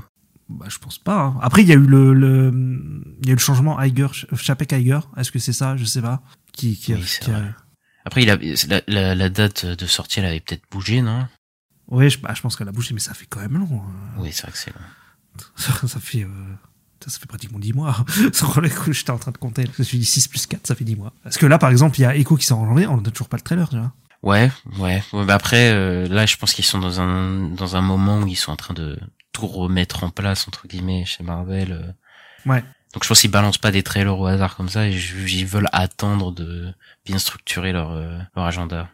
Bah, je pense pas. hein. Après, il y a eu le, le, il y a eu le changement Iger, Chapek Iger. Est-ce que c'est ça? Je sais pas. Qui, qui, Oui, qui a-. Après, il a la, la, la date de sortie, elle avait peut-être bougé, non? Ouais, je, bah, je pense qu'elle a bougé, mais ça fait quand même long. hein. Oui, c'est vrai que c'est long. Ça, fait, euh, ça, ça fait pratiquement 10 mois. Sur le coup, j'étais en train de compter. Je me suis dit 6 plus 4, ça fait 10 mois. Parce que là, par exemple, il y a Echo qui sort en janvier, on n'a toujours pas le trailer, tu vois. Ouais, ouais. ouais bah après, euh, là, je pense qu'ils sont dans un dans un moment où ils sont en train de tout remettre en place entre guillemets chez Marvel. euh. Ouais. Donc je pense qu'ils balancent pas des trailers au hasard comme ça. Et ils veulent attendre de bien structurer leur euh, leur agenda.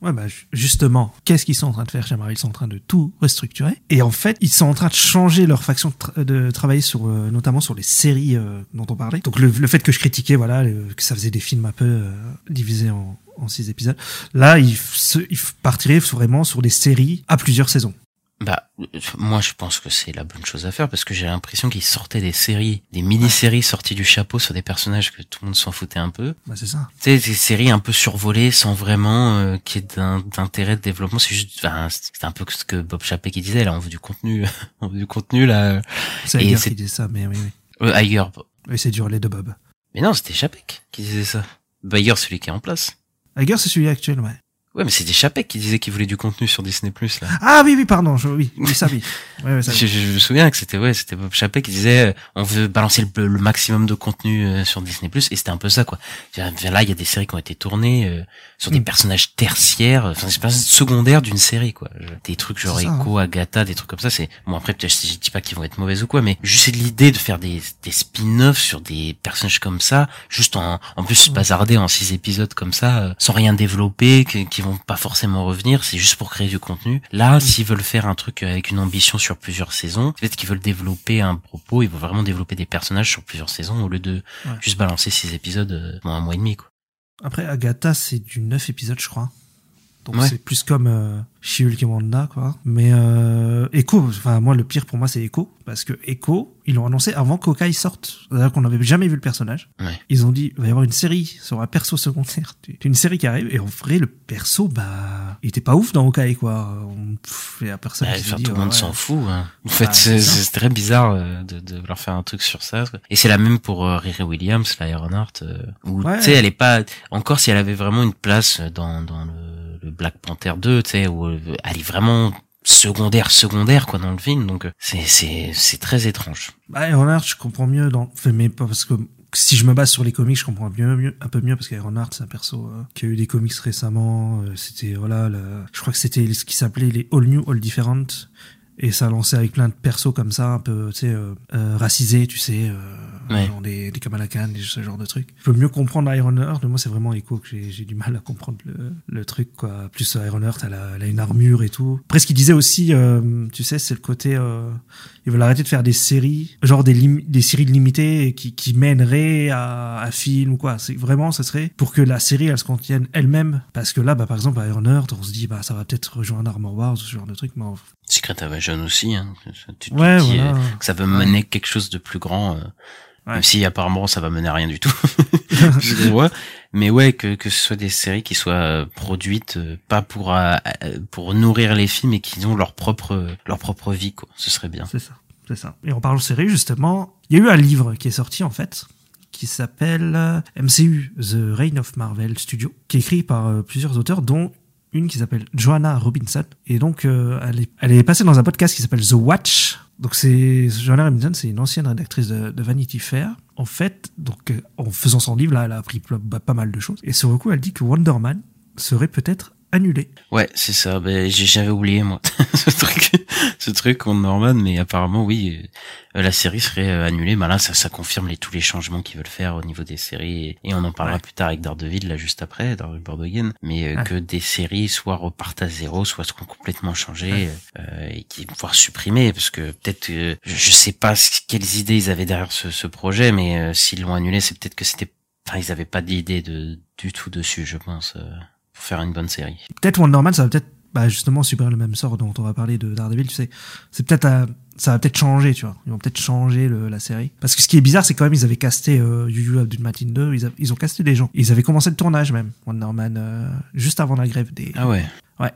Ouais, bah, ju- justement, qu'est-ce qu'ils sont en train de faire Marvel Ils sont en train de tout restructurer. Et en fait, ils sont en train de changer leur faction de, de travailler sur, euh, notamment sur les séries euh, dont on parlait. Donc, le, le fait que je critiquais, voilà, que ça faisait des films un peu euh, divisés en, en six épisodes. Là, ils, ils partiraient vraiment sur des séries à plusieurs saisons. Bah, moi, je pense que c'est la bonne chose à faire parce que j'ai l'impression qu'ils sortaient des séries, des mini-séries sorties du chapeau sur des personnages que tout le monde s'en foutait un peu. Bah, c'est ça. Tu sais, des séries un peu survolées sans vraiment euh, qu'il y ait d'intérêt de développement. C'est juste, enfin, c'était un peu ce que Bob Chapek qui disait. Là, on veut du contenu, [LAUGHS] on veut du contenu là. C'est c'est- qui dit ça, mais oui, oui. Euh, Iger. Oui, c'est dur, les deux Bob. Mais non, c'était Chapek qui disait ça. Bayer, celui qui est en place. Iger, c'est celui actuel, ouais. Ouais, mais c'était Chapek qui disait qu'il voulait du contenu sur Disney Plus là. Ah oui, oui, pardon, je, oui, oui, ça, oui. [LAUGHS] Ouais, ouais, ça, Je, je- je me souviens que c'était ouais, c'était Bob Chapek qui disait euh, on veut balancer le, le maximum de contenu euh, sur Disney Plus et c'était un peu ça quoi. Je- Là, il y a des séries qui ont été tournées euh, sur des Mm. personnages tertiaires, euh, enfin des personnages secondaires d'une série quoi. Je- Des trucs genre Echo, Agatha, des trucs comme ça. C'est bon après peut-être je dis pas qu'ils vont être mauvais ou quoi, mais juste l'idée de faire des, des spin-offs sur des personnages comme ça, juste en en plus Mm. bazarder en six épisodes comme ça, euh, sans rien développer, qui vont pas forcément revenir, c'est juste pour créer du contenu. Là, s'ils veulent faire un truc avec une ambition sur plusieurs saisons, peut-être qu'ils veulent développer un propos, ils vont vraiment développer des personnages sur plusieurs saisons au lieu de Ouais. juste balancer six épisodes euh, pendant un mois et demi, quoi. Après, Agatha, c'est du 9 épisodes, je crois. Donc Ouais. c'est plus comme euh, She-Hulk et Wanda, quoi. Mais euh, Echo, enfin moi le pire pour moi c'est Echo, parce que Echo, ils l'ont annoncé avant qu'Hawkeye sorte, c'est-à-dire qu'on n'avait jamais vu le personnage. Ouais. Ils ont dit, il va y avoir une série sur un perso secondaire, une série qui arrive, et en vrai le perso, bah, il était pas ouf dans Hawkeye, quoi. Pff, y a personne qui dit, tout le monde ouais. s'en fout. Hein. En fait, Bah, c'est très bizarre euh, de, de leur faire un truc sur ça. quoi. Et c'est la même pour euh, Riri Williams, la Ironheart, euh, où tu sais, elle est pas encore si elle avait vraiment une place dans dans le, le Black Panther 2, tu sais, où euh, elle est vraiment secondaire secondaire quoi dans le film. Donc euh, c'est c'est c'est très étrange. Bah, Ironheart, je comprends mieux dans, mais pas parce que si je me base sur les comics, je comprends mieux, un peu mieux parce qu'Ironheart, c'est un perso euh, qui a eu des comics récemment. c'était voilà, je crois que c'était ce qui s'appelait les All New, All Different. Et ça lancé avec plein de persos comme ça, un peu, tu sais, racisés, tu sais, Ouais. genre des, des Kamala Khan, des- ce genre de trucs. Je peux mieux comprendre Ironheart, mais moi c'est vraiment Echo que j'ai du mal à comprendre le, le truc, quoi. Plus euh, Ironheart, elle a, elle a une armure et tout. Après, ce qu'il disait aussi, euh, tu sais, c'est le côté, euh, ils veulent arrêter de faire des séries, genre des, lim- des séries limitées qui, qui mèneraient à un film ou quoi. C'est vraiment, ça serait pour que la série, elle se contienne elle-même. Parce que là, bah, par exemple, à Ironheart, on se dit, bah, ça va peut-être rejoindre Armor Wars, ce genre de truc, mais Secret Invasion aussi. Hein. Tu ouais, dis, voilà. euh, que ça va mener quelque chose de plus grand. euh, Ouais. Même si apparemment ça va mener à rien du tout. [LAUGHS] [LAUGHS] Je. Mais ouais, que, que ce soit des séries qui soient euh, produites euh, pas pour pour nourrir les films et qui ont leur propre leur propre vie quoi. Ce serait bien. C'est ça, c'est ça. Et en parlant de série, justement, il y a eu un livre qui est sorti, en fait, qui s'appelle MCU, The Reign of Marvel Studio, qui est écrit par plusieurs auteurs, dont une qui s'appelle Joanna Robinson. Et donc, euh, elle, est, elle est passée dans un podcast qui s'appelle The Watch. Donc, c'est Joanna Robinson, c'est une ancienne rédactrice de, Vanity Fair. En fait, donc, euh, en faisant son livre, là, elle a appris pas mal de choses. Et sur le coup, elle dit que Wonder Man serait peut-être annulé. Ouais, c'est ça. Ben, j'avais oublié moi [LAUGHS] ce truc, ce truc en Norman, mais apparemment oui, euh, la série serait euh, annulée. Bah là, ça, ça confirme les tous les changements qu'ils veulent faire au niveau des séries, et, et on en parlera Ouais. plus tard avec Daredevil là juste après, Daredevil Born Again. Mais euh, que des séries soit repartent à zéro, soit seront complètement changées euh, et qui voire supprimées, parce que peut-être, euh, je, je sais pas ce- quelles idées ils avaient derrière ce, ce projet, mais euh, s'ils l'ont annulé, c'est peut-être que c'était, enfin ils avaient pas d'idée de du tout dessus, je pense. Pour faire une bonne série. Peut-être Wonder Man, ça va peut-être bah, justement subir le même sort dont on va parler de Daredevil, tu sais. C'est peut-être à- ça va peut-être changer, tu vois. Ils vont peut-être changer le, la série. Parce que ce qui est bizarre, c'est quand même ils avaient casté euh, Yu Yu Abdul Matin 2, ils, a- ils ont casté des gens. Ils avaient commencé le tournage même, Wonder Man, euh, juste avant la grève des. Ah ouais. Ouais.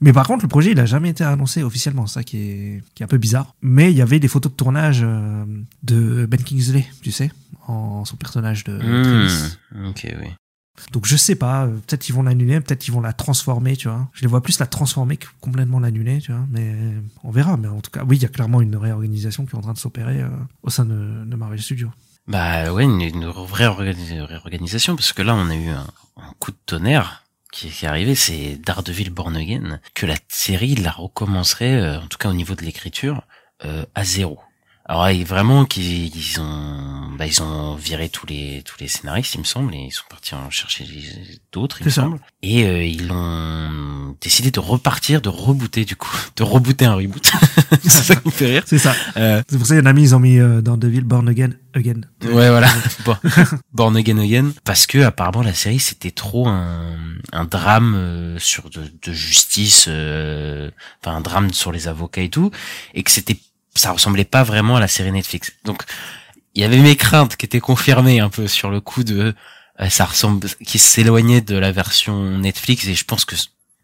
Mais par contre, le projet, il a jamais été annoncé officiellement, ça qui est, qui est un peu bizarre. Mais il y avait des photos de tournage euh, de Ben Kingsley, tu sais, en son personnage de Travis. Hmm, ok, oui. Donc je sais pas, euh, peut-être qu'ils vont l'annuler, peut-être qu'ils vont la transformer, tu vois. Je les vois plus la transformer que complètement l'annuler, tu vois. Mais on verra. Mais en tout cas, oui, il y a clairement une réorganisation qui est en train de s'opérer euh, au sein de, Marvel Studios. Bah ouais, une, vraie organi- réorganisation, parce que là, on a eu un, coup de tonnerre qui, est arrivé, c'est Daredevil Born Again, que la série la recommencerait, euh, en tout cas au niveau de l'écriture, à zéro. Alors et vraiment qu'ils ils ont bah, ils ont viré tous les tous les scénaristes il me semble et ils sont partis en chercher d'autres il me ça. semble et euh, ils ont décidé de repartir de rebooter du coup [LAUGHS] de rebooter un reboot [LAUGHS] c'est ça qui me fait rire C'est ça. Euh, C'est pour ça qu'il y en a mis, ils ont mis euh, dans Devil Born Again, Again. Ouais, voilà. [LAUGHS] Bon. Born Again Again. Parce que, apparemment, la série, c'était trop un, un drame euh, sur de, de justice, euh, enfin, un drame sur les avocats et tout. Et que c'était, ça ressemblait pas vraiment à la série Netflix. Donc, il y avait mes craintes qui étaient confirmées un peu sur le coup de, euh, ça ressemble, qui s'éloignait de la version Netflix et je pense que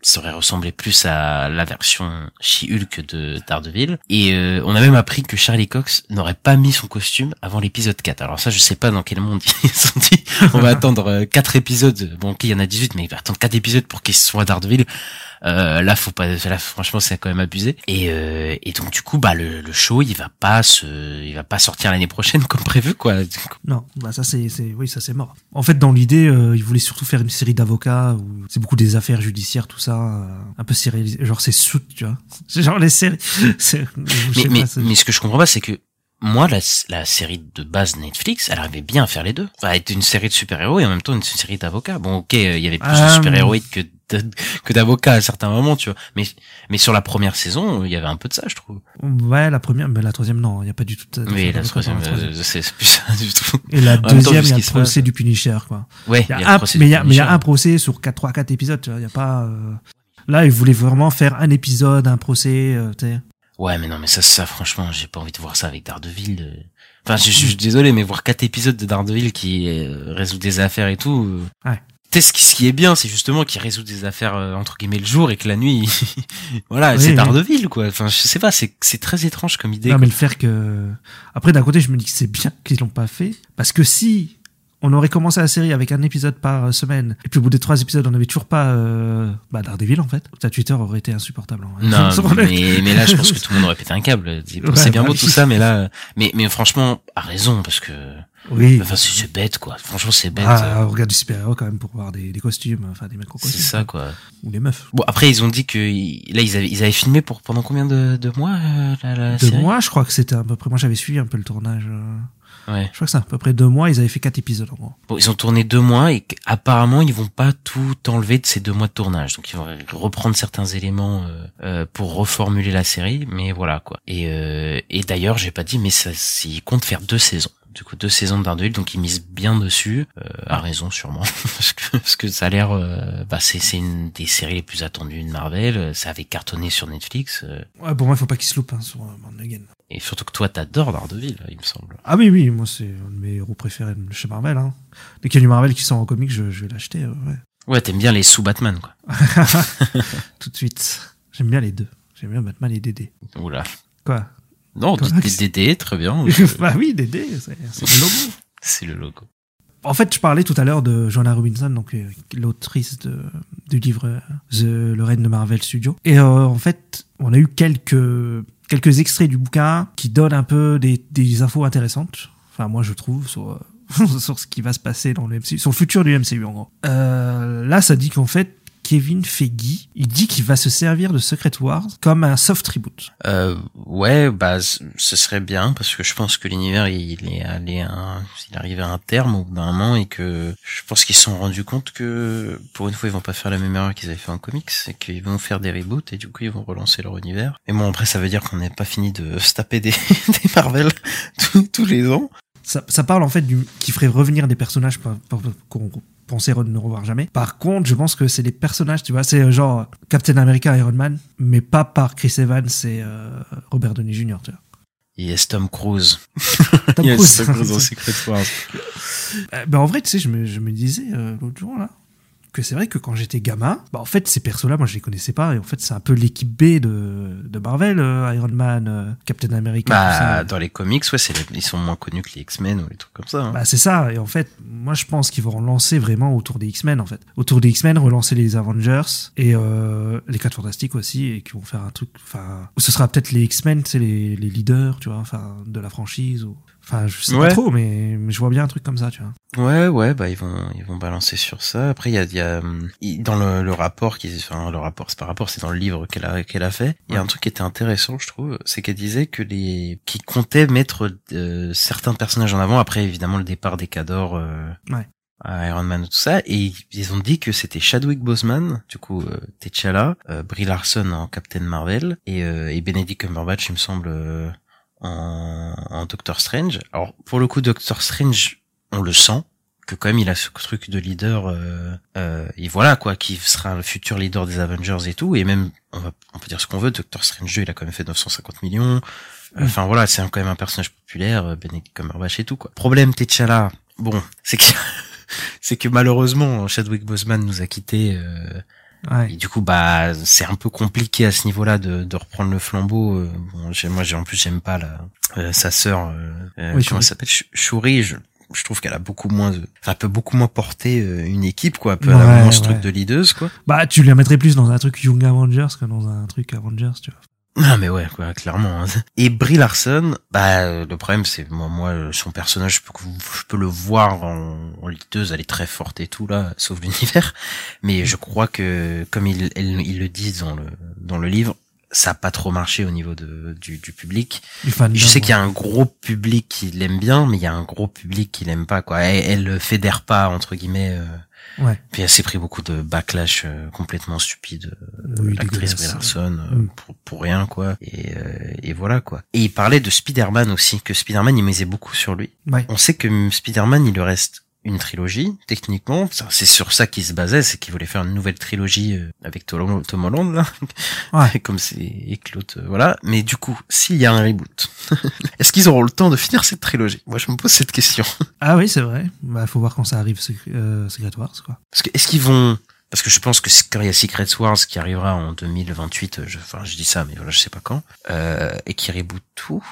ça aurait ressemblé plus à la version She-Hulk de Daredevil. Et euh, on a même appris que Charlie Cox n'aurait pas mis son costume avant l'épisode 4. Alors ça, je sais pas dans quel monde [LAUGHS] ils se sont dit, [LAUGHS] on va attendre euh, 4 épisodes. Bon, il y en a 18, mais il va attendre 4 épisodes pour qu'il soit Daredevil. Euh, là, faut pas, là, franchement, c'est quand même abusé. Et, euh, et donc, du coup, bah, le, le show, il va pas se, il va pas sortir l'année prochaine [LAUGHS] comme prévu, quoi. Non, bah ça c'est, c'est, oui, ça c'est mort. En fait, dans l'idée, euh, ils voulaient surtout faire une série d'avocats où c'est beaucoup des affaires judiciaires, tout ça, euh, un peu sérialisé. Genre c'est soute, tu vois. [LAUGHS] Genre les séries. Mais, mais ce que je comprends pas, c'est que moi, la, la série de base Netflix, elle arrivait bien à faire les deux. Elle était une série de super-héros et en même temps une série d'avocats. Bon, ok, euh, il y avait plus Ah, de super-héroïdes que d'avocats à certains moments, tu vois. Mais mais sur la première saison, il y avait un peu de ça, je trouve. Ouais, la première, mais la troisième, non, il n'y a pas du tout. de- Oui, la troisième, euh, c'est plus ça du tout. Et la deuxième, il y a le procès passe. du Punisher, quoi. Ouais, Il y y a un, mais il y a, mais il y a Punisher. un procès sur 4, 3, 4 épisodes, tu vois. Il y a pas, euh, là, ils voulaient vraiment faire un épisode, un procès, euh, tu sais. Ouais, mais non, mais ça, ça, franchement, j'ai pas envie de voir ça avec Daredevil. euh. Enfin, je, je suis désolé, mais voir quatre épisodes de Daredevil qui euh, résout des affaires et tout. euh, Ouais. Tu sais, ce qui, ce qui est bien, c'est justement qu'il résout des affaires euh, entre guillemets le jour et que la nuit, [LAUGHS] voilà, Oui, c'est oui. Daredevil, quoi. Enfin, je sais pas, c'est c'est très étrange comme idée. Non, quoi. mais le faire que. Après, d'un côté, je me dis que c'est bien qu'ils l'ont pas fait. Parce que si on aurait commencé la série avec un épisode par euh, semaine, et puis au bout des trois épisodes, on n'avait toujours pas euh, bah, Daredevil, en fait, ta Twitter aurait été insupportable. hein. Non, [LAUGHS] mais, mais là, je pense que tout le monde aurait pété un câble. C'est Ouais, c'est bien bah beau tout ça, mais là, mais, mais franchement, a raison, parce que, Oui. enfin, c'est c'est bête, quoi. Franchement, c'est bête. Ah, euh, on regarde du super-héros quand même pour voir des, des costumes, enfin des mecs en c'est costume. ça, quoi. Ou des meufs. Bon, après, ils ont dit que, là, ils avaient, ils avaient filmé pour, pendant combien de, de mois, euh, la, la Deux série? mois, je crois que c'était à peu près. Moi, j'avais suivi un peu le tournage. euh, Ouais. Je crois que c'est à peu près deux mois. Ils avaient fait quatre épisodes en gros. Bon, ils ont tourné deux mois et apparemment ils vont pas tout enlever de ces deux mois de tournage. Donc ils vont reprendre certains éléments euh, euh, pour reformuler la série, mais voilà quoi. Et, euh, et d'ailleurs j'ai pas dit, mais ça, ils comptent faire deux saisons. Du coup deux saisons de Daredevil, donc ils misent bien dessus, euh, à raison sûrement, [LAUGHS] parce que parce que ça a l'air, euh, bah c'est c'est une des séries les plus attendues de Marvel. Ça avait cartonné sur Netflix euh, Ouais, pour moi, il faut pas qu'ils se loupent hein, sur euh, Again. Et surtout que toi t'adores Daredevil, il me semble. Ah oui, oui, moi, c'est un de mes héros préférés chez Marvel. Hein. Dès qu'il y a du Marvel qui sort en comics, je, je vais l'acheter. euh, ouais. Ouais, t'aimes bien les sous Batman quoi. [LAUGHS] Tout de suite. J'aime bien les deux. J'aime bien Batman et Dédé. Oula. Quoi? Non, Quoi? DD, très bien. [LAUGHS] Bah oui, Dédé, c'est le logo. [LAUGHS] C'est le logo. En fait, je parlais tout à l'heure de Joanna Robinson, donc euh, l'autrice du livre euh, The, le règne de Marvel Studios. Et euh, en fait, on a eu quelques quelques extraits du bouquin qui donnent un peu des, infos intéressantes. Enfin, moi, je trouve sur [LAUGHS] sur ce qui va se passer dans le MCU, sur le futur du MCU en gros. Euh, là, ça dit qu'en fait, Kevin Feige, il dit qu'il va se servir de Secret Wars comme un soft reboot. Euh, ouais, bah ce serait bien parce que je pense que l'univers il est allé à un, il est arrivé à un terme au bout d'un moment et que je pense qu'ils se sont rendus compte que pour une fois ils vont pas faire la même erreur qu'ils avaient fait en comics, c'est qu'ils vont faire des reboots et du coup ils vont relancer leur univers. Et bon après ça veut dire qu'on n'est pas fini de se taper des, [LAUGHS] des Marvel [LAUGHS] tous, tous les ans. Ça, ça parle en fait du qui ferait revenir des personnages qu'on pensait re- ne revoir jamais. Par contre, je pense que c'est des personnages, tu vois, c'est euh, genre Captain America, Iron Man, mais pas par Chris Evans et euh, Robert Downey Jr. Tu vois. Il y a Tom Cruise. [LAUGHS] Tom Cruise. Tom Cruise dans Secret Wars. [LAUGHS] Euh, ben en vrai, tu sais, je me, je me disais euh, l'autre jour là que c'est vrai que quand j'étais gamin, bah en fait ces persos-là, moi je les connaissais pas et en fait c'est un peu l'équipe B de, de Marvel, euh, Iron Man, euh, Captain America. tout Bah ça. dans les comics ouais c'est les- ils sont moins connus que les X-Men ou les trucs comme ça. hein. Bah c'est ça et en fait moi je pense qu'ils vont relancer vraiment autour des X-Men en fait autour des X-Men relancer les Avengers et euh, les 4 Fantastiques aussi et qui vont faire un truc enfin ce sera peut-être les X-Men c'est les, les leaders tu vois enfin de la franchise ou enfin je sais Ouais. pas trop mais, mais je vois bien un truc comme ça tu vois Ouais, ouais, bah ils vont ils vont balancer sur ça. Après il y a, il y a dans le, le rapport qui enfin le rapport c'est pas rapport c'est dans le livre qu'elle a qu'elle a fait. Il y a un truc qui était intéressant je trouve, c'est qu'elle disait que les qui comptait mettre euh, certains personnages en avant après évidemment le départ des Cadors euh, Ouais. à Iron Man et tout ça et ils ont dit que c'était Chadwick Boseman du coup euh, T'Challa, euh, Brie Larson en Captain Marvel et euh, et Benedict Cumberbatch il me semble euh, en, en Doctor Strange. Alors pour le coup Doctor Strange on le sent que quand même il a ce truc de leader euh, euh, et voilà quoi qui sera le futur leader des Avengers et tout et même on va on peut dire ce qu'on veut Doctor Strange 2 il a quand même fait 950 millions Mm. enfin voilà c'est quand même un personnage populaire euh, Benedict Cumberbatch et tout quoi problème T'Challa bon c'est que [LAUGHS] c'est que malheureusement Chadwick Boseman nous a quitté euh, ouais et du coup, bah, c'est un peu compliqué à ce niveau-là de, de reprendre le flambeau. Euh, Bon, moi, j'ai en plus, j'aime pas la, euh, sa sœur. Euh, euh, Oui, comment elle s'appelle? Sh- Shuri. Je, je trouve qu'elle a beaucoup moins, de- enfin, elle peut beaucoup moins porter euh, une équipe, quoi. Elle peut avoir Ouais, moins ce ouais. truc de leaduse, quoi. bah tu les mettrais plus dans un truc Young Avengers que dans un truc Avengers tu vois Ah mais ouais, quoi, clairement. hein. Et Brie Larson, bah le problème c'est moi, moi son personnage, je peux, je peux le voir en, en liteuse, elle est très forte et tout là, sauf l'univers. Mais je crois que comme ils le disent dans le dans le livre, ça a pas trop marché au niveau de du, du public. Je sais qu'il y a un gros public qui l'aime bien, mais il y a un gros public qui l'aime pas quoi. Elle, elle le fédère pas entre guillemets. euh, Ouais. Puis elle s'est pris beaucoup de backlash euh, complètement stupide euh, Oui, l'actrice. Larson euh, Mm. pour, pour rien quoi. Et, et voilà quoi. Et il parlait de Spider-Man aussi, que Spider-Man il misait beaucoup sur lui. ouais On sait que Spider-Man il lui reste une trilogie techniquement. C'est sur ça qu'il se basait, c'est qu'il voulait faire une nouvelle trilogie euh, avec Tom Holland là. Ouais. [LAUGHS] Comme c'est et Claude, euh, voilà. Mais du coup, s'il y a un reboot, [LAUGHS] est-ce qu'ils auront le temps de finir cette trilogie? Moi je me pose cette question. [LAUGHS] ah oui c'est vrai bah faut voir quand ça arrive Secret, euh, Secret Wars quoi Parce que est-ce qu'ils vont parce que je pense que quand il y a Secret Wars qui arrivera en 2028, je, enfin je dis ça, mais voilà, je sais pas quand, euh, et qui reboot tout,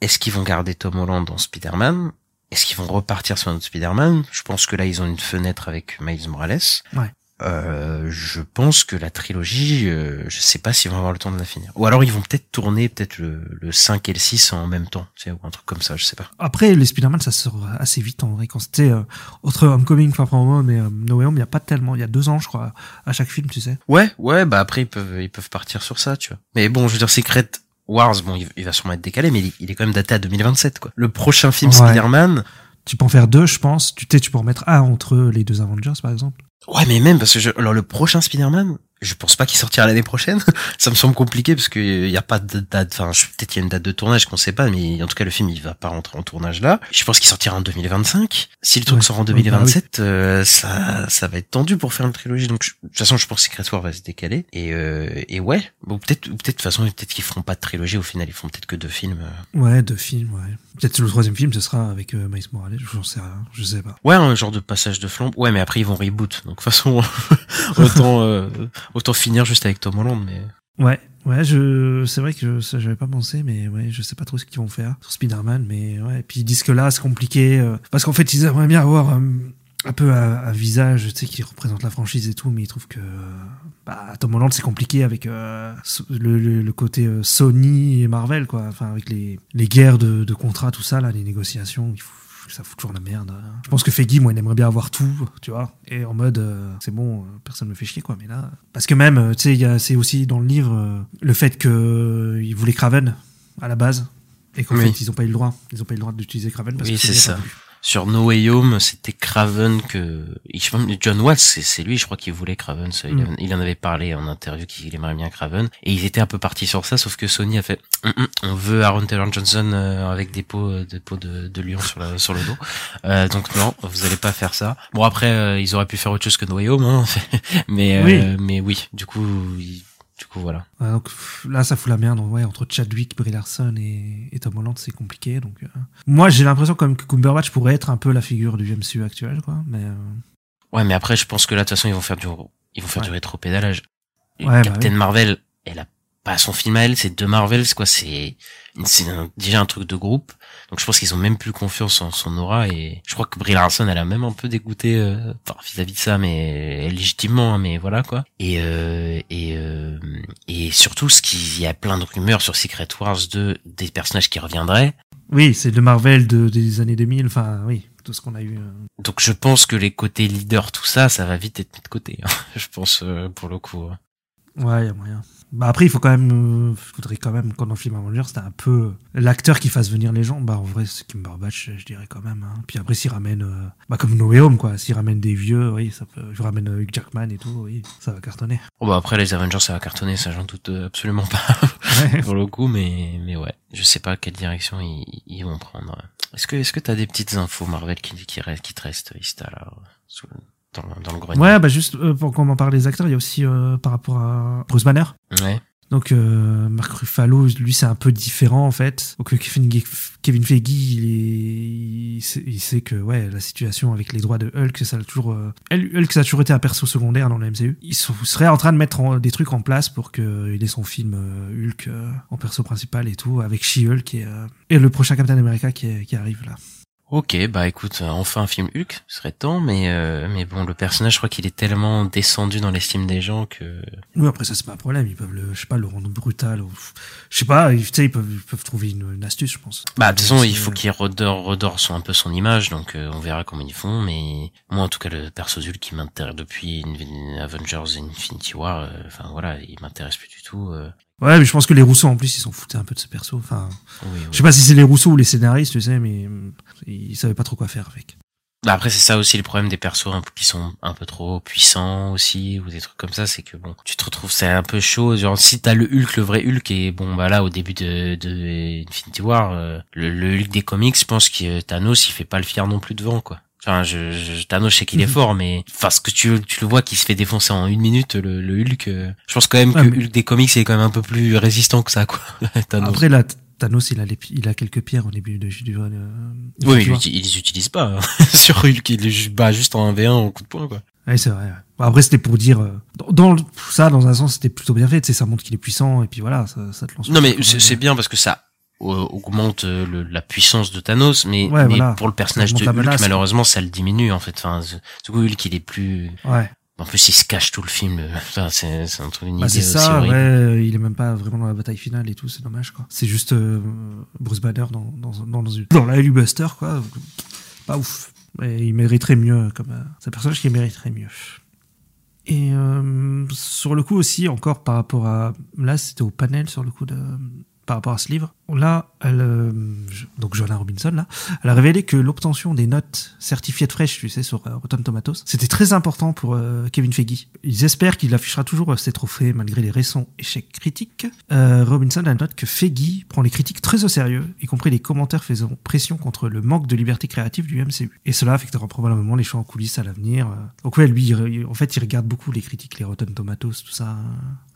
est-ce qu'ils vont garder Tom Holland dans Spider-Man? Est-ce qu'ils vont repartir sur un autre Spider-Man? Je pense que là ils ont une fenêtre avec Miles Morales. Ouais. Euh, je pense que la trilogie, euh, je sais pas s'ils vont avoir le temps de la finir. Ou alors ils vont peut-être tourner peut-être le, le 5 et le 6 en même temps, tu sais, ou un truc comme ça, je sais pas. Après, les Spider-Man, ça sort assez vite en vrai. Quand c'était euh, entre Homecoming, Home et euh, No Way Home, il n'y a pas tellement. Il y a deux ans, je crois, à chaque film, tu sais. Ouais, ouais, bah après ils peuvent ils peuvent partir sur ça, tu vois. Mais bon, je veux dire Secret Wars, bon, il, il va sûrement être décalé, mais il, il est quand même daté à 2027, quoi. Le prochain film Ouais. Spider-Man, Tu peux en faire deux, je pense. Tu, sais, tu peux en mettre un entre les deux Avengers, par exemple. ouais, mais même parce que je, alors le prochain Spider-Man, je pense pas qu'il sortira l'année prochaine. [LAUGHS] ça me semble compliqué parce qu'il y a pas de date, enfin, peut-être qu'il y a une date de tournage qu'on sait pas, mais en tout cas le film il va pas rentrer en tournage là. Je pense qu'il sortira en 2025. Si le truc Ouais. sort en Oui, bah 2027, euh, ça ça va être tendu pour faire une trilogie. Donc je- de toute façon, je pense que Secret War va se décaler. Et euh, et ouais, bon peut-être ou peut-être de toute façon peut-être qu'ils feront pas de trilogie au final, ils font peut-être que deux films. euh. Ouais, deux films, ouais. Peut-être le troisième film, ce sera avec euh, Miles Morales. J'en sais rien. Je sais pas. Ouais, un genre de passage de flambe. Ouais, mais après ils vont reboot. Donc de toute façon, [LAUGHS] autant euh, autant finir juste avec Tom Holland. Mais Ouais, ouais, je, c'est vrai que ça, j'avais pas pensé, mais ouais, je sais pas trop ce qu'ils vont faire sur Spider-Man, mais ouais. Puis ils disent que là, c'est compliqué, euh, parce qu'en fait, ils aimeraient bien avoir, euh, un peu un, visage, tu sais, qui représente la franchise et tout, mais il trouve que bah, Tom Holland c'est compliqué avec euh, le, côté euh, Sony et Marvel, quoi. Enfin, avec les, les guerres de, de contrats, tout ça, là, les négociations, il faut, ça fout toujours la merde. hein. Je pense que Feige, moi, il aimerait bien avoir tout, tu vois, et en mode, euh, c'est bon, euh, personne me fait chier, quoi. Mais là, parce que même, euh, tu sais, c'est aussi dans le livre le fait que euh, ils voulaient Craven à la base. Et qu'en Oui. fait, ils ont pas eu le droit. Ils ont pas eu le droit d'utiliser Craven parce Oui, que c'est ça. Sur No Way Home, c'était Craven que John Watts, c'est lui, je crois qu'il voulait Craven. ça, il, Mm. il en avait parlé en interview qu'il aimerait bien Craven, et ils étaient un peu partis sur ça, sauf que Sony a fait, Hum, hum, on veut Aaron Taylor Johnson euh, avec des peaux, euh, des peaux de, de lion sur, la, sur le dos. Euh, donc non, vous allez pas faire ça. Bon après, euh, ils auraient pu faire autre chose que No Way Home, hein, [LAUGHS] mais euh, mais oui, du coup, ils- du coup voilà. Ouais, donc là, ça fout la merde. Ouais, entre Chadwick, Brie Larson et, et Tom Holland, c'est compliqué. Donc, euh. moi, j'ai l'impression comme que Cumberbatch pourrait être un peu la figure du MCU actuel, quoi. Mais euh, Ouais, mais après, je pense que là, de toute façon, ils vont faire du, ils vont faire Ouais. du rétro-pédalage. Ouais, bah Captain oui. Marvel, elle a pas son film à elle, c'est deux Marvel, c'est quoi, c'est, déjà un truc de groupe. Donc je pense qu'ils ont même plus confiance en son aura et je crois que Brie Larson, elle a même un peu dégoûté, euh, enfin, vis-à-vis de ça, mais légitimement, hein, mais voilà, quoi. Et, euh, et, euh, et surtout, ce qu'il y a plein de rumeurs sur Secret Wars de des personnages qui reviendraient. oui, c'est de Marvel de, des années 2000. Enfin, oui, tout ce qu'on a eu. euh. Donc je pense que les côtés leaders, tout ça, ça va vite être mis de côté. hein. [LAUGHS] je pense, euh, pour le coup. hein. Ouais, il y a moyen. Bah après, il faut quand même, euh, faudrait quand même, quand on film Avengers, c'était un peu euh, l'acteur qui fasse venir les gens. Bah en vrai, c'est Cumberbatch, je dirais quand même. Hein. Puis après, s'il ramène, euh, bah comme No Way Home, quoi. S'il ramène des vieux, oui, ça peut. Il ramène euh, Hugh Jackman et tout, oui, ça va cartonner. Bon, bah après les Avengers, ça va cartonner, ça j'en doute euh, absolument pas. Ouais. [LAUGHS] pour le coup, mais mais ouais, je sais pas quelle direction ils, ils vont prendre. Est-ce que est-ce que t'as des petites infos Marvel qui qui, restent- qui te restent, Ista là, sous- dans, dans le grenier Ouais, bah juste euh, pour qu'on en parle des acteurs, il y a aussi euh, par rapport à Bruce Banner. Ouais. Donc euh, Mark Ruffalo, lui c'est un peu différent en fait. Donc euh, Kevin, Kevin Feige, il, est, il, sait, il sait que ouais la situation avec les droits de Hulk, ça a toujours euh, Hulk ça a toujours été un perso secondaire dans le MCU. Ils sont- seraient en train de mettre en- des trucs en place pour qu'il ait son film Hulk en perso principal et tout avec She-Hulk et, et le prochain Captain America qui, est- qui arrive là. Ok, bah écoute, euh, enfin un film Hulk, ce serait temps, mais euh, mais bon, le personnage, je crois qu'il est tellement descendu dans l'estime des gens que Oui, après ça c'est pas un problème, ils peuvent le, je sais pas, le rendre brutal. Ou, je sais pas, ils- tu sais, ils peuvent, ils peuvent trouver une, une astuce, je pense. Bah, de toute façon, il faut qu'il redore, redore son, un peu son image, donc euh, on verra comment ils font, mais moi, en tout cas, le perso d'Hulk qui m'intéresse depuis Avengers Infinity War, euh, enfin voilà, il m'intéresse plus du tout. euh. Ouais, mais je pense que les Rousseau en plus ils s'en foutaient un peu de ce perso. Enfin, Oui, oui. je sais pas si c'est les Rousseau ou les scénaristes, tu sais, mais euh, ils savaient pas trop quoi faire avec. Bah, après, c'est ça aussi le problème des persos peu- qui sont un peu trop puissants aussi, ou des trucs comme ça, c'est que bon, tu te retrouves, c'est un peu chaud, genre si t'as le Hulk, le vrai Hulk, et bon, bah là, au début de, de Infinity War, euh, le, le Hulk des comics, je pense que Thanos, il fait pas le fier non plus devant, quoi. Enfin, je, je Thanos, je sais qu'il est Mhm. fort, mais enfin, ce que tu, tu le vois qui se fait défoncer en une minute, le, le Hulk, euh, je pense quand même Ouais, que mais- Hulk des comics est quand même un peu plus résistant que ça, quoi. [LAUGHS] Thanos. Après là, Thanos il a, les, il a quelques pierres au début de, du, euh, oui, mais il, il les utilise pas, hein. [LAUGHS] sur Hulk, il les bat juste en 1v1 en coup de poing, quoi. Ouais, c'est vrai. ouais. Après c'était pour dire, euh, dans, ça dans un sens c'était plutôt bien fait, tu sais, ça montre qu'il est puissant et puis voilà, ça, ça te lance. Non mais c'est bien parce que ça augmente euh, le- la puissance de Thanos, mais, Ouais, mais voilà. pour le personnage de Hulk, malheureusement, ça le diminue en fait. Enfin, ce- du coup, Hulk, il est plus. Ouais. En plus, il se cache tout le film. [LAUGHS] Enfin, c'est c'est un truc une Bah, idée c'est ça, ouais, il est même pas vraiment dans la bataille finale et tout, c'est dommage quoi. C'est juste euh, Bruce Banner dans, dans, dans, dans, dans la Buster quoi. Pas ouf. Mais il mériterait mieux comme euh, c'est un personnage qui mériterait mieux. Et euh, sur le coup aussi, encore par rapport à. Là, c'était au panel sur le coup de. Par rapport à ce livre. Là, euh, donc Joanna Robinson, là, elle a révélé que l'obtention des notes certifiées de fraîche, tu sais, sur euh, Rotten Tomatoes, c'était très important pour euh, Kevin Feige. Ils espèrent qu'il affichera toujours ses trophées malgré les récents échecs critiques. Robinson a note que Feige prend les critiques très au sérieux, y compris les commentaires faisant pression contre le manque de liberté créative du MCU. Et cela affectera probablement les choix en coulisses à l'avenir. Donc ouais, lui, en fait, il regarde beaucoup les critiques, les Rotten Tomatoes, tout ça.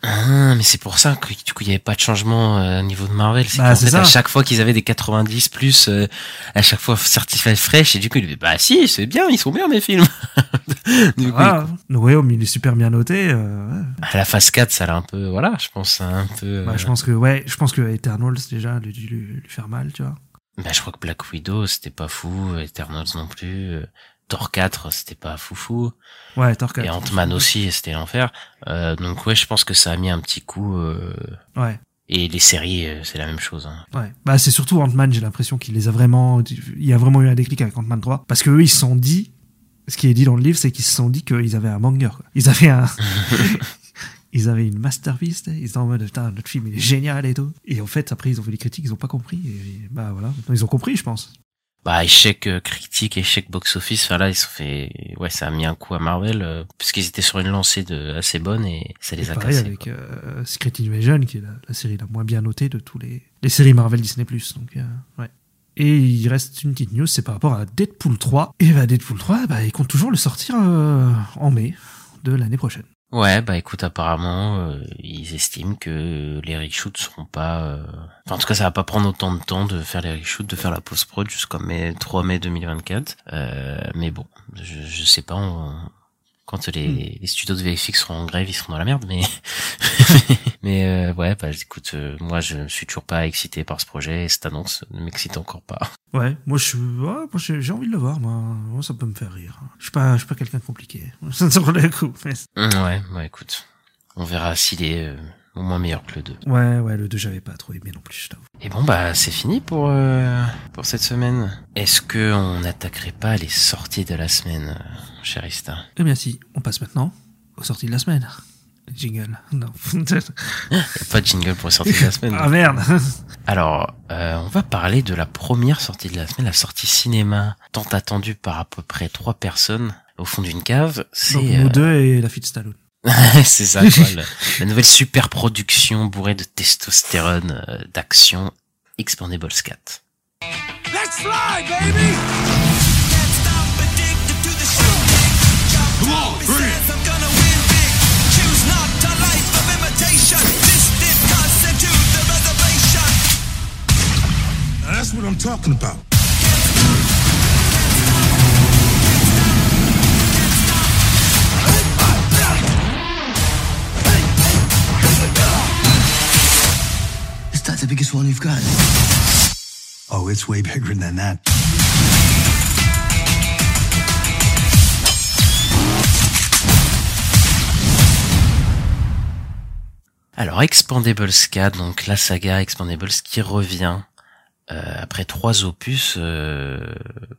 Ah, mais c'est pour ça que du coup, il y avait pas de changement euh, au niveau de Marvel. C'est Bah, qu'en fait, ça. à chaque fois qu'ils avaient des 90 plus, euh, à chaque fois certifié fraîche, et du coup, il dit bah si, c'est bien, ils sont bien mes films. [LAUGHS] du coup, Voilà. No Way Home, il est super bien noté. euh, ouais. à la phase 4, ça l'a un peu, voilà, je pense, un peu. Bah, euh, je pense que ouais, je pense que Eternals déjà dû lui, lui faire mal, tu vois. Bah, je crois que Black Widow, c'était pas fou, Eternals non plus. Thor 4, c'était pas foufou. Ouais, Thor 4. Et Ant-Man aussi, c'était l'enfer. Euh, donc ouais, je pense que ça a mis un petit coup. euh, Ouais. Et les séries, euh, c'est la même chose. hein. Ouais. Bah, c'est surtout Ant-Man, j'ai l'impression qu'il les a vraiment, il y a vraiment eu un déclic avec Ant-Man 3. Parce que eux, ils se sont dit, ce qui est dit dans le livre, c'est qu'ils se sont dit qu'ils avaient un banger, quoi. Ils avaient un, [LAUGHS] ils avaient une masterpiece, ils étaient en mode, putain, notre film, il est génial et tout. Et en fait, après, ils ont fait les critiques, ils ont pas compris. Et bah, voilà. Maintenant, Ils ont compris, je pense. Bah échec euh, critique, échec box-office. Enfin là, ils se sont fait. Ouais, ça a mis un coup à Marvel euh, parce qu'ils étaient sur une lancée de assez bonne et ça les Et a pareil cassés. avec euh, Secret Invasion, qui est la, la série la moins bien notée de tous les, les séries Marvel Disney+. Donc, euh, ouais. Et il reste une petite news, c'est par rapport à Deadpool 3. Et bah, Deadpool 3, bah, ils comptent toujours le sortir euh, en mai de l'année prochaine. Ouais, bah écoute, apparemment, euh, ils estiment que les reshoots seront pas... euh, Enfin, en tout cas, ça va pas prendre autant de temps de faire les reshoots, de faire la post-prod jusqu'en mai, 3 mai 2024. Euh, mais bon, je, je sais pas, on- quand les, les studios de VFX seront en grève, ils seront dans la merde, mais... [LAUGHS] mais euh, ouais, bah écoute, euh, moi je suis toujours pas excité par ce projet et cette annonce ne m'excite encore pas. Ouais, moi, je ouais, moi, j'ai envie de le voir, moi. Moi, ça peut me faire rire. Je suis pas, je suis pas quelqu'un de compliqué. [LAUGHS] Ça sur le coup. mais- Hum, Ouais, bah écoute, on verra s'il est euh, au moins meilleur que le 2. Ouais, ouais, le 2, j'avais pas trop aimé non plus, je t'avoue. Et bon bah c'est fini pour euh, pour cette semaine. Est-ce que on n'attaquerait pas les sorties de la semaine, euh, cher Ista? Eh bien, si, on passe maintenant aux sorties de la semaine. Jingle. Non. Y [LAUGHS] a pas de jingle pour les sorties de la semaine. ah merde. Alors, euh, on va parler de la première sortie de la semaine, la sortie cinéma tant attendue par à peu près trois personnes au fond d'une cave. Donc, C'est nous euh, deux et la fille de Stallone. C'est ça quoi, le- [LAUGHS] la nouvelle super production bourrée de testostérone, euh, d'action, Expandables 4. Let's fly, baby! That's what I'm talking about. Is that the biggest one you've got? Oh, it's way bigger than that. Alors Expandables 4, donc la saga Expandables qui revient euh, après trois opus euh,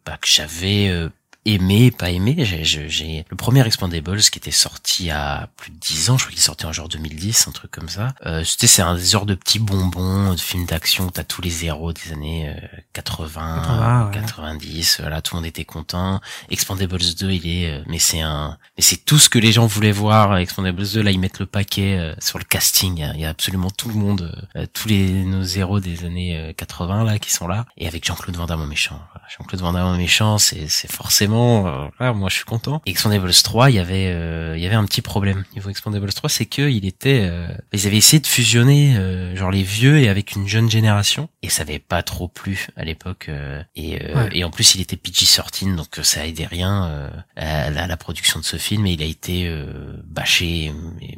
bah, que j'avais euh, aimé, pas aimé. J'ai, le premier Expandables qui était sorti à plus de 10 ans, je crois qu'il est sorti en genre 2010, un truc comme ça. Euh, c'était c'est un des genres de petits bonbons de films d'action où t'as tous les héros des années euh, 80, 80, ouais. 90, voilà, tout le monde était content. Expandables 2, il est, euh, mais c'est un, mais c'est tout ce que les gens voulaient voir. Expandables 2, là, ils mettent le paquet euh, sur le casting. Il y a, absolument tout le monde, euh, tous les nos héros des années euh, 80 là qui sont là, et avec Jean-Claude Van Damme en méchant. Jean-Claude Van Damme en méchant, c'est, c'est forcément, forcément, euh, moi je suis content. Et 3, il y avait, euh, il y avait un petit problème niveau Expendables 3, c'est qu'il était, euh, ils avaient essayé de fusionner euh, genre les vieux et avec une jeune génération, et ça avait pas trop plu à l'époque. Euh, et, euh, ouais. et en plus, il était PG-13, donc ça aidait rien à la, à, la, production de ce film. Et il a été bâché.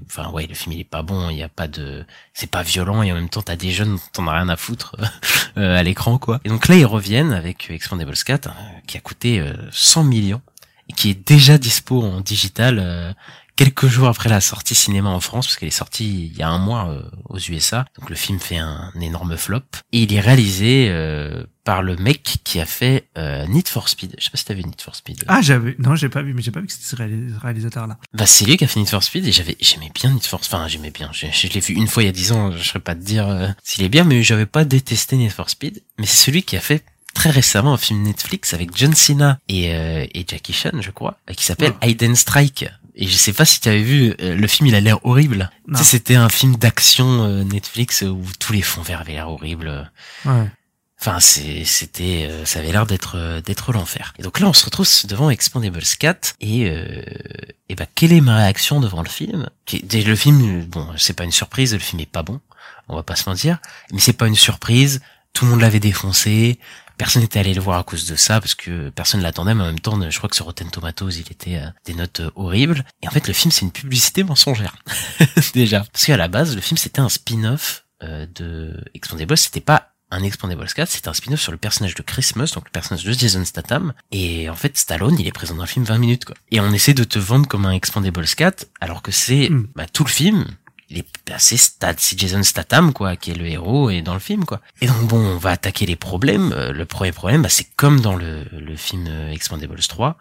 Enfin ouais, le film il est pas bon. Il y a pas de, c'est pas violent et en même temps t'as des jeunes dont t'en as rien à foutre [LAUGHS] à l'écran quoi. Et donc là ils reviennent avec Expendables 4 qui a coûté 100 300 millions et qui est déjà dispo en digital euh, quelques jours après la sortie cinéma en France, parce qu'elle est sortie il y a un mois euh, aux USA. Donc le film fait un, énorme flop. Et il est réalisé euh, par le mec qui a fait euh, Need for Speed. Je sais pas si t'as vu Need for Speed. Ah, j'avais, non, j'ai pas vu, mais j'ai pas vu que c'était ce réalisateur-là. Bah, c'est lui qui a fait Need for Speed et j'avais, j'aimais bien Need for Speed enfin, j'aimais bien. Je, je l'ai vu une fois il y a dix ans, je saurais pas te dire euh, s'il est bien, mais j'avais pas détesté Need for Speed. Mais c'est celui qui a fait très récemment un film Netflix avec John Cena et, euh, et Jackie Chan, je crois, euh, qui s'appelle Hidden Strike. Et je sais pas si tu avais vu euh, le film, il a l'air horrible. Tu sais, c'était un film d'action euh, Netflix où tous les fonds verts avaient l'air horribles. Ouais. Enfin, c'était, euh, ça avait l'air d'être, euh, d'être l'enfer. Et donc là, on se retrouve devant Expandables 4 et, euh, et bah, quelle est ma réaction devant le film? Le film, euh, bon, c'est pas une surprise, le film est pas bon, on va pas se mentir, mais c'est pas une surprise. Tout le monde l'avait défoncé, personne n'était allé le voir à cause de ça parce que personne l'attendait, mais en même temps, je crois que sur Rotten Tomatoes, il était à des notes euh, horribles. Et en fait, le film, c'est une publicité mensongère [LAUGHS] déjà, parce qu'à la base, le film c'était un spin-off euh, de Expandables, c'était pas un Expandables 4, c'est un spin-off sur le personnage de Christmas, donc le personnage de Jason Statham. Et en fait, Stallone, il est présent dans le film 20 minutes, quoi. Et on essaie de te vendre comme un Expandables 4, alors que c'est Mm. bah, tout le film. Il est, c'est Stat, c'est Jason Statham, quoi, qui est le héros et dans le film, quoi. Et donc bon, on va attaquer les problèmes. Euh, le premier problème, bah, c'est comme dans le, le film euh, Expandables 3,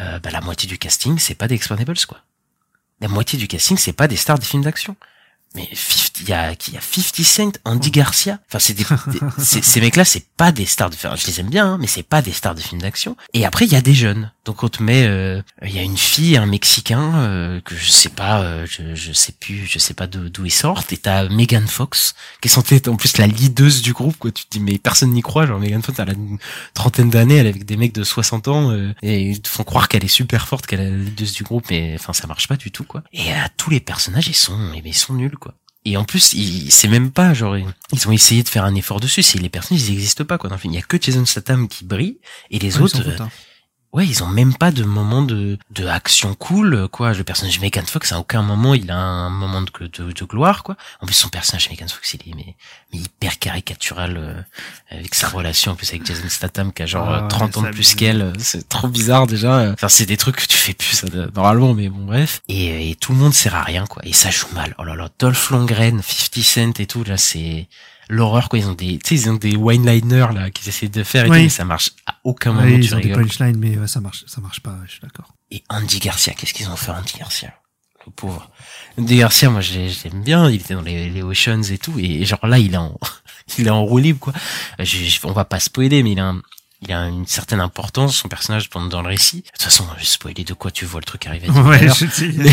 euh, bah, la moitié du casting, c'est pas des Expandables, quoi. La moitié du casting, c'est pas des stars des films d'action. Mais 50 il y a, y a 50 Cent, Andy Garcia. Enfin, c'est des, des- [LAUGHS] c'est- ces mecs-là, c'est pas des stars de, enfin, je les aime bien, hein, mais c'est pas des stars de films d'action. Et après, il y a des jeunes. Donc, on te met, euh, il y a une fille, un Mexicain, euh, que je sais pas, euh, je, je sais plus, je sais pas d'où d'où ils sortent. Et t'as Megan Fox, qui est en plus la leaduse du groupe, quoi. Tu te dis, mais personne n'y croit. Genre, Megan Fox, elle a une trentaine d'années, elle est avec des mecs de 60 ans, euh, et ils te font croire qu'elle est super forte, qu'elle est la leaduse du groupe, mais enfin, ça marche pas du tout, quoi. Et euh, tous les personnages, ils sont, ils sont nuls, quoi. Et en plus, ils- c'est même pas genre ils ont essayé de faire un effort dessus. C'est les personnages, ils existent pas quoi. Dans le film, il y a que Jason Statham qui brille et les ils autres, euh, ouais, ils ont même pas de moment de de action cool quoi. Le personnage de Megan Fox, à aucun moment il a un moment de de, de gloire quoi. En plus, son personnage Megan Fox, il est mais, mais hyper caricatural euh, avec sa relation en plus avec Jason Statham qui a genre Ah euh, ouais, 30 ans de plus qu'elle. euh, C'est trop bizarre déjà. Enfin, c'est des trucs que tu fais plus ça, de- normalement, mais bon bref. Et, et tout le monde sert à rien quoi. Et ça joue mal. Oh là là, Dolph Lundgren, 50 Cent et tout là, c'est l'horreur quoi. Ils ont des, tu sais, ils ont des wine-liners là qu'ils essaient de faire et Oui. tout, mais ça marche à aucun moment. Tu ils ont des punchlines, mais ouais, ça marche, ça marche pas, je suis d'accord. Et Andy Garcia, qu'est-ce qu'ils ont fait Andy Garcia? Le pauvre. Andy Garcia, moi je l'aime bien, il était dans les, les Oceans et tout, et genre là il est en, [LAUGHS] il est en roue libre quoi. Je- je- on va pas spoiler, mais il a un- il a une certaine importance, son personnage pendant dans le récit. De toute façon, je spoiler de quoi tu vois le truc arriver. Ouais, je sais. [LAUGHS] Mais,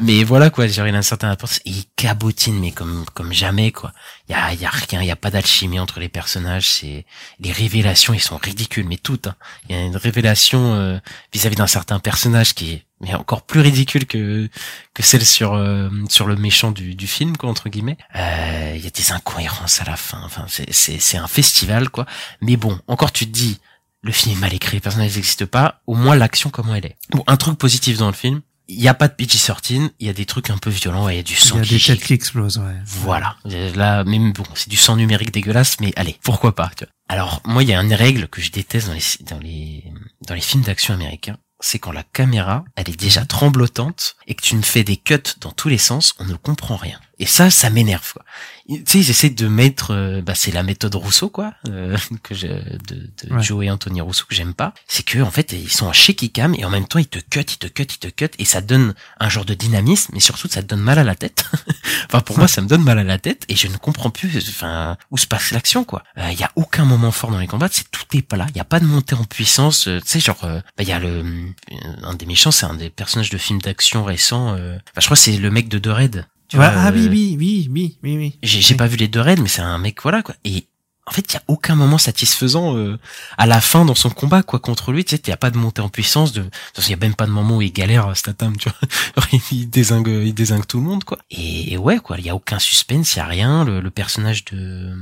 mais voilà quoi, genre il a un certain importance et il cabotine mais comme comme jamais quoi. Il y a y a rien, il y a pas d'alchimie entre les personnages, c'est les révélations, ils sont ridicules mais toutes. hein. Il y a une révélation euh, vis-à-vis d'un certain personnage qui est mais encore plus ridicule que que celle sur euh, sur le méchant du du film quoi entre guillemets. Euh, Il y a des incohérences à la fin. Enfin c'est c'est c'est un festival quoi. Mais bon, encore tu te dis le film est mal écrit, les personnages n'existent pas, au moins l'action comment elle est. Bon, un truc positif dans le film, il y a pas de PG-13, il y a des trucs un peu violents, il y a du Il sang y a qui des têtes qui explosent, ouais. Voilà. Là, même bon, c'est du sang numérique dégueulasse, mais allez, pourquoi pas. tu vois. Alors, moi, il y a une règle que je déteste dans les dans les dans les films d'action américains, c'est quand la caméra, elle est déjà tremblotante et que tu ne fais des cuts dans tous les sens, on ne comprend rien. Et ça, ça m'énerve. quoi. Tu sais, ils essaient de mettre, euh, bah, c'est la méthode Rousseau, quoi, euh, [LAUGHS] que je, de, de Ouais. Joe et Anthony Rousseau que j'aime pas. C'est que en fait, ils sont en shaky cam et en même temps, ils te cut, ils te cut, ils te cut et ça donne un genre de dynamisme, mais surtout, ça te donne mal à la tête. [LAUGHS] enfin, pour moi, ça me donne mal à la tête et je ne comprends plus, enfin, où se passe l'action, quoi. Il y a aucun moment fort dans les combats, c'est tout est plat. Il y a pas de montée en puissance. euh, tu sais, genre, euh, bah, il y a le euh, un des méchants, c'est un des personnages de films d'action récents. euh, enfin, je crois que c'est le mec de The Raid. Tu Ouais, vois, ah oui, euh, oui, oui, oui, oui, oui. j'ai pas vu les deux raids, mais c'est un mec, voilà, quoi. Et en fait, il y a aucun moment satisfaisant euh, à la fin dans son combat, quoi, contre lui. Tu sais, il y a pas de montée en puissance. De, il y a même pas de moment où il galère, euh, Statham, tu vois. [LAUGHS] Il désingue, il désingue tout le monde, quoi. Et, et ouais, quoi, il y a aucun suspense, il y a rien. Le, le personnage de euh,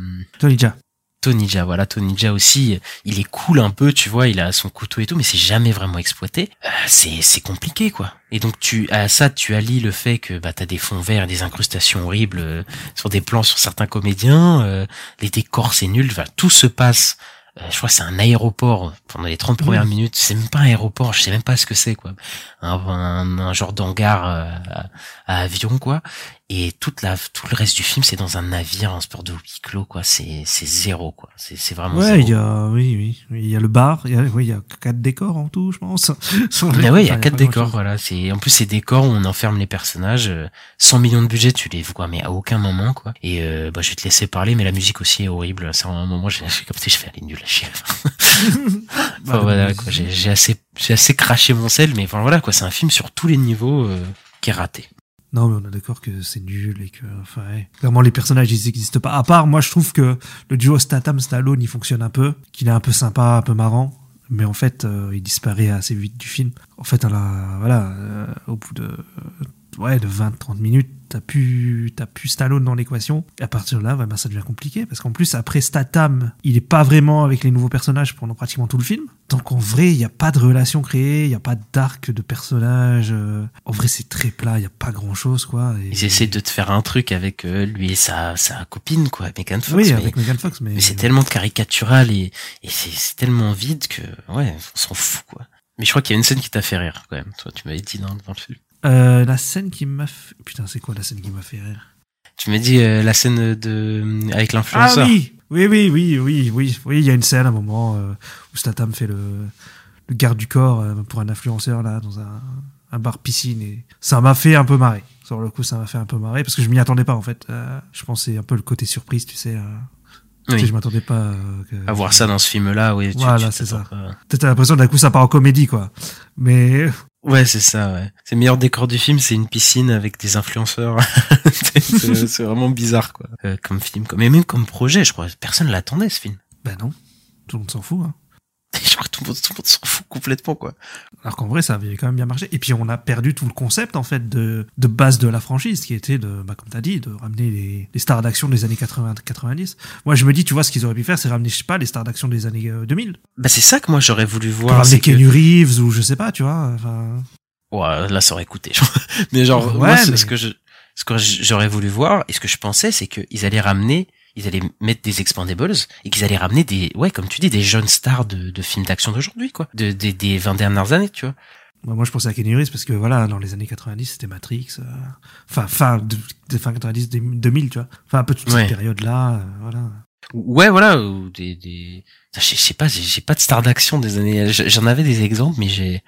Tony Jaa. Voilà, Tony Jaa aussi, il est cool un peu, tu vois, il a son couteau et tout, mais c'est jamais vraiment exploité. Euh, c'est c'est compliqué, quoi. Et donc tu à ça tu allies le fait que bah t'as des fonds verts, et des incrustations horribles euh, sur des plans sur certains comédiens, euh, les décors c'est nul, enfin, tout se passe. euh, je crois que c'est un aéroport pendant les 30 premières minutes. C'est même pas un aéroport, je sais même pas ce que c'est quoi. Un, un, un genre d'hangar euh, à, à avion quoi. Et toute la tout le reste du film c'est dans un navire, un sport de huis clos quoi. C'est c'est zéro quoi. C'est c'est vraiment Ouais, il y a, oui, oui, il y a le bar, il y a, oui, il y a quatre décors en tout, je pense. [LAUGHS] Mais les- ouais, il y a quatre décors, voilà. C'est en plus ces décors où on enferme les personnages. euh, 100 millions de budget, tu les vois, mais à aucun moment, quoi. Et euh, bah, je vais te laisser parler, mais la musique aussi est horrible. C'est un moment, j'ai j'ai capté, je fais aller nul à chier. Enfin, [LAUGHS] Bah, voilà, quoi. J'ai j'ai assez, j'ai assez craché mon sel, mais enfin voilà, quoi. C'est un film sur tous les niveaux euh, qui est raté. Non, mais on est d'accord que c'est nul et que, enfin, ouais. clairement, les personnages, ils n'existent pas. À part, moi, je trouve que le duo Statham-Stallone, il fonctionne un peu, qu'il est un peu sympa, un peu marrant. Mais en fait, euh, il disparaît assez vite du film. En fait, à voilà, euh, au bout de, ouais, de 20, 30 minutes, t'as plus, t'as plus Stallone dans l'équation. Et à partir de là, bah, bah, ça devient compliqué parce qu'en plus après Statham, il est pas vraiment avec les nouveaux personnages pendant pratiquement tout le film. Donc en vrai, il y a pas de relation créée, il y a pas d'arc de personnage. euh. En vrai, c'est très plat, il y a pas grand chose quoi. Et- Ils essaient de te faire un truc avec euh, lui et sa, sa copine, quoi, Megan Fox. Oui, mais, avec Megan Fox, mais, mais c'est tellement caricatural et, c'est tellement vide que, ouais, on s'en fout, quoi. Mais je crois qu'il y a une scène qui t'a fait rire, quand même. Toi, tu m'avais dit dans, dans le film. Euh, la scène qui m'a fait... Putain, c'est quoi la scène qui m'a fait rire? Tu m'as dit euh, la scène de avec Ah l'influenceur. oui Oui, oui, oui, oui, oui. Oui, il y a une scène à un moment euh, où Statham fait le, le garde du corps euh, pour un influenceur là dans un, un bar piscine et ça m'a fait un peu marrer. Sur le coup, ça m'a fait un peu marrer parce que je m'y attendais pas en fait. Je pensais un peu le côté surprise, tu sais. euh, tu sais, Oui. je m'attendais pas que... À voir ça dans ce film-là, oui. tu- Voilà, c'est ça. Peut-être l'impression d'un coup ça part en comédie quoi. Mais Ouais, c'est ça, ouais. C'est le meilleur décor du film, c'est une piscine avec des influenceurs. [LAUGHS] c'est vraiment bizarre, quoi. Euh, comme film, mais même comme projet, je crois. Personne l'attendait, ce film. ben non, tout le monde s'en fout. Hein. [LAUGHS] Je crois que tout le monde, s'en fout complètement, quoi. Alors qu'en vrai, ça avait quand même bien marché. Et puis, on a perdu tout le concept, en fait, de, de base de la franchise, qui était de, bah, comme t'as dit, de ramener les, les stars d'action des années 80-90. Moi, je me dis, tu vois, ce qu'ils auraient pu faire, c'est ramener, je sais pas, les stars d'action des années euh, 2000. Bah, c'est ça que moi j'aurais voulu Pour voir. ramener c'est que- Kenny Reeves, ou je sais pas, tu vois. Enfin, Ouais, là, ça aurait coûté. genre. [LAUGHS] mais genre, Ouais, moi, mais- ce que je, ce que j'aurais voulu voir, et ce que je pensais, c'est qu'ils allaient ramener, ils allaient mettre des Expandables, et qu'ils allaient ramener des, ouais, comme tu dis, des jeunes stars de, de films d'action d'aujourd'hui, quoi. De, des des 20 dernières années, tu vois. moi, moi, je pensais à Kenny Reeves, parce que voilà, dans les années 90, c'était Matrix. euh, Enfin, fin, de, de fin 90, 2000, tu vois. Enfin, un peu toute Ouais. cette période-là, euh, voilà. Ouais, voilà, ou des, des, je sais pas, j'ai j'ai pas de stars d'action des années, j'en avais des exemples, mais j'ai,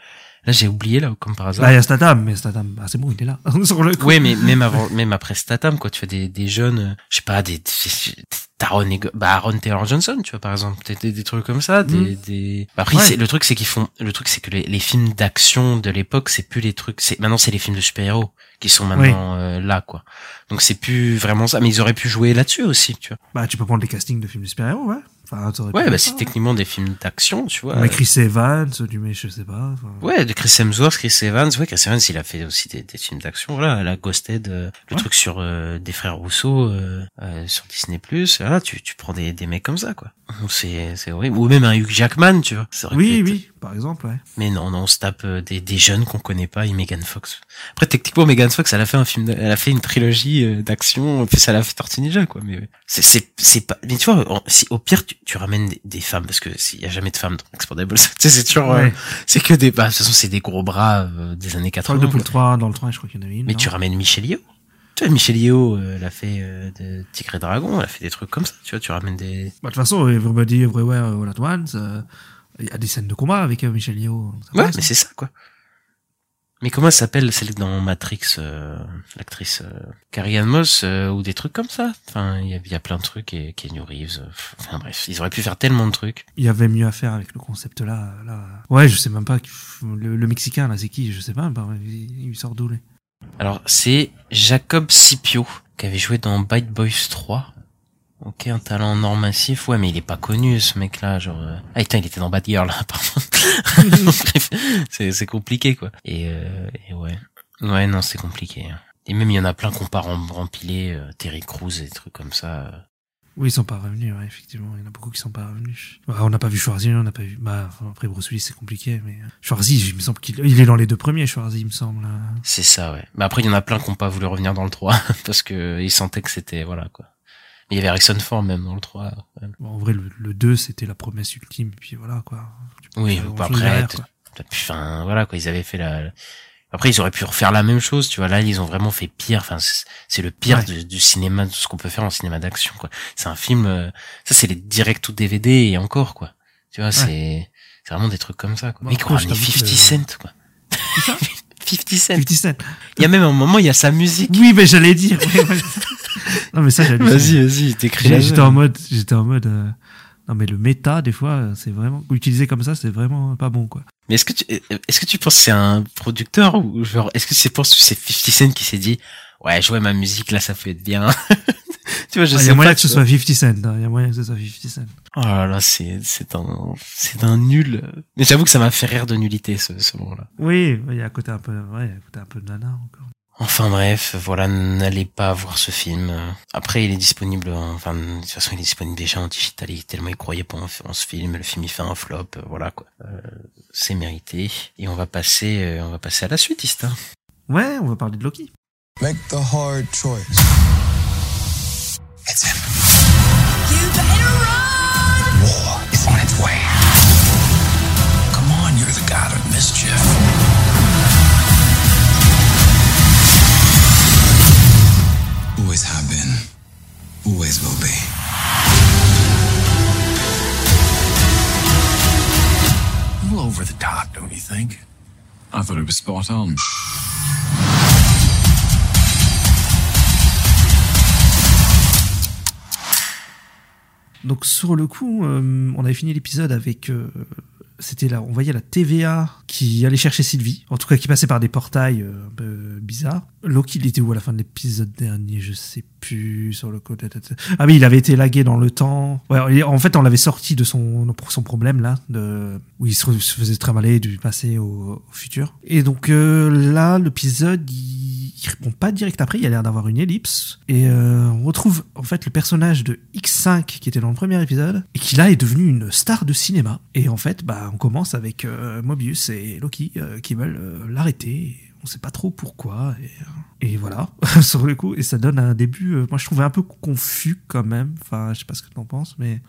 là, j'ai oublié, là, comme par hasard. Là, il y a Statham, mais Statham, ah, c'est bon, il est là. [LAUGHS] Sur le coup. Oui, mais même avant, même après Statham, quoi, tu fais des, des jeunes, euh, je sais pas, des, des Taron et, bah, Aaron Taylor Johnson, tu vois, par exemple, des, des, des trucs comme ça, des, Mhm. des, bah, après, Ouais. le truc, c'est qu'ils font, le truc, c'est que les, les films d'action de l'époque, c'est plus les trucs, c'est, maintenant, c'est les films de super-héros qui sont maintenant, euh, là, quoi. Donc, c'est plus vraiment ça, mais ils auraient pu jouer là-dessus aussi, tu vois. Bah, tu peux prendre les castings de films de super-héros, ouais. Enfin, Ouais, bah, c'est techniquement des films d'action, tu vois. Met Chris Evans, du mais je sais pas. enfin. Ouais, de Chris Hemsworth, Chris Evans. Ouais, Chris Evans, il a fait aussi des, des films d'action. Voilà, la Ghosted, euh, le Ouais. truc sur euh, des frères Rousseau euh, euh, sur Disney+. Voilà, tu, tu prends des, des mecs comme ça, quoi. [LAUGHS] C'est c'est horrible. Ou même un Hugh Jackman, tu vois. Ça Oui, oui, par exemple, ouais. Mais non, non, on se tape euh, des, des jeunes qu'on connaît pas et Megan Fox. Après, techniquement, Megan Fox, elle a fait un film, elle a fait une trilogie euh, d'action. Puis ça l'a fait Tortue Ninja, quoi. Mais c'est c'est c'est pas. Mais tu vois, si au pire tu, tu ramènes des, des femmes parce que s'il y a jamais de femmes dans [LAUGHS] sais, c'est toujours. euh, c'est que des, bah, de toute façon, c'est des gros bras euh, des années Je crois 80. que depuis le quoi. 3, dans le 3, je crois qu'il y en avait une. Mais non tu ramènes Michel Yeoh. Tu vois, Michel Yeoh, euh, elle a fait euh, de Tigre et Dragon, elle a fait des trucs comme ça. Tu vois, tu ramènes des. Bah, de toute façon, Everybody Everywhere All At Once, euh, il y a des scènes de combat avec euh, Michel Yeoh. Ça Ouais, mais c'est ça, quoi. Mais comment elle s'appelle celle dans Matrix, euh, l'actrice euh, Carrie Ann Moss euh, ou des trucs comme ça? Enfin, il y a, il y a plein de trucs et Kenny Reeves. enfin bref, ils auraient pu faire tellement de trucs. Il y avait mieux à faire avec le concept là. là. Ouais, je sais même pas. Le, le Mexicain, là, c'est qui? Je sais pas. bah, il, il sort d'où, lui? Alors, c'est Jacob Scipio qui avait joué dans Bite Boys 3. Ok, un talent en or massif. Ouais, mais il est pas connu, ce mec-là. Genre, euh... ah, putain, il était dans Bad Girl, là, par contre. Bref, c'est, c'est compliqué, quoi. Et, euh, et ouais. Ouais, non, c'est compliqué. hein. Et même, il y en a plein qu'on pas rem- rempilés, euh, Terry Crews et des trucs comme ça. euh. Oui, ils sont pas revenus, ouais, effectivement. Il y en a beaucoup qui sont pas revenus. On n'a pas vu Schwarzy, on n'a pas vu. Bah, après Bruce Willis, c'est compliqué, mais. euh, Schwarzy, il me semble qu'il il est dans les deux premiers, Schwarzy, il me semble. hein. C'est ça, ouais. Mais après, il y en a plein qui ont pas voulu revenir dans le 3 [LAUGHS] parce que ils sentaient que c'était, voilà, quoi. Il y avait Harrison Ford même dans le 3. ouais. Bon, en vrai, le, le 2, c'était la promesse ultime, et puis voilà, quoi. Oui, grand-chose après, quoi. enfin, voilà, quoi, ils avaient fait la, après, ils auraient pu refaire la même chose, tu vois. Là, ils ont vraiment fait pire. Enfin, c'est le pire Ouais. du, du cinéma, de ce qu'on peut faire en cinéma d'action, quoi. C'est un film, euh, ça, c'est les direct ou DVD et encore, quoi. Tu vois, c'est, c'est vraiment des trucs comme ça, quoi. Bon, Mais ramené t'avoue 50 que- Cent, quoi. Qui ça? [LAUGHS] 50 Cent. 50 Cent. Il y a même un moment, il y a sa musique. Oui, mais j'allais dire. [LAUGHS] non, mais ça, j'allais Vas-y, vas-y, t'écris J'étais en mode, j'étais en mode, euh, non mais le méta des fois, euh, c'est vraiment utilisé comme ça, c'est vraiment pas bon quoi. Mais est-ce que tu, est-ce que tu penses que c'est un producteur ou genre, est-ce que penses que c'est 50 Cent qui s'est dit, ouais, jouer ma musique là, ça peut être bien. [LAUGHS] tu vois, je Ah, Il sais y a moyen que ce soit 50 Cent, hein, il y a moyen que ce soit 50 Cent. Oh là là, c'est, c'est un, c'est un nul. Mais j'avoue que ça m'a fait rire de nullité ce, ce moment-là. Oui, il y a un côté un peu, ouais, il y a un côté un peu nana encore. Enfin bref, voilà, n'allez pas voir ce film. Après, il est disponible, enfin, de toute façon, il est disponible déjà en digital, il tellement il croyait pas en, en ce film, le film il fait un flop, euh, voilà quoi. Euh, c'est mérité. Et on va passer, euh, on va passer à la suite, Ista. Ouais, on va parler de Loki. Make the hard choice. It's him. War is on its way. Come on, you're the god of mischief. Always will be. A little over the top, don't you think? I thought it was spot on. Donc sur le coup, euh, on avait fini l'épisode avec euh, c'était là, on voyait la TVA qui allait chercher Sylvie, en tout cas qui passait par des portails euh, un peu bizarres. Loki, il était où à la fin de l'épisode dernier Je sais plus sur le côté. Ah oui, il avait été lagué dans le temps. En fait, on l'avait sorti de son son problème là, de où il se, faisait trimballer du passé au, au futur. Et donc euh, là, l'épisode, il, il répond pas direct après. Il a l'air d'avoir une ellipse et euh, on retrouve en fait le personnage de X5 qui était dans le premier épisode et qui là est devenu une star de cinéma. Et en fait, bah on commence avec euh, Mobius et Loki euh, qui veulent l'arrêter. On sait pas trop pourquoi. Et, et voilà, [LAUGHS] sur le coup. Et ça donne un début, moi je trouvais un peu confus quand même. Enfin, je sais pas ce que t'en penses, mais...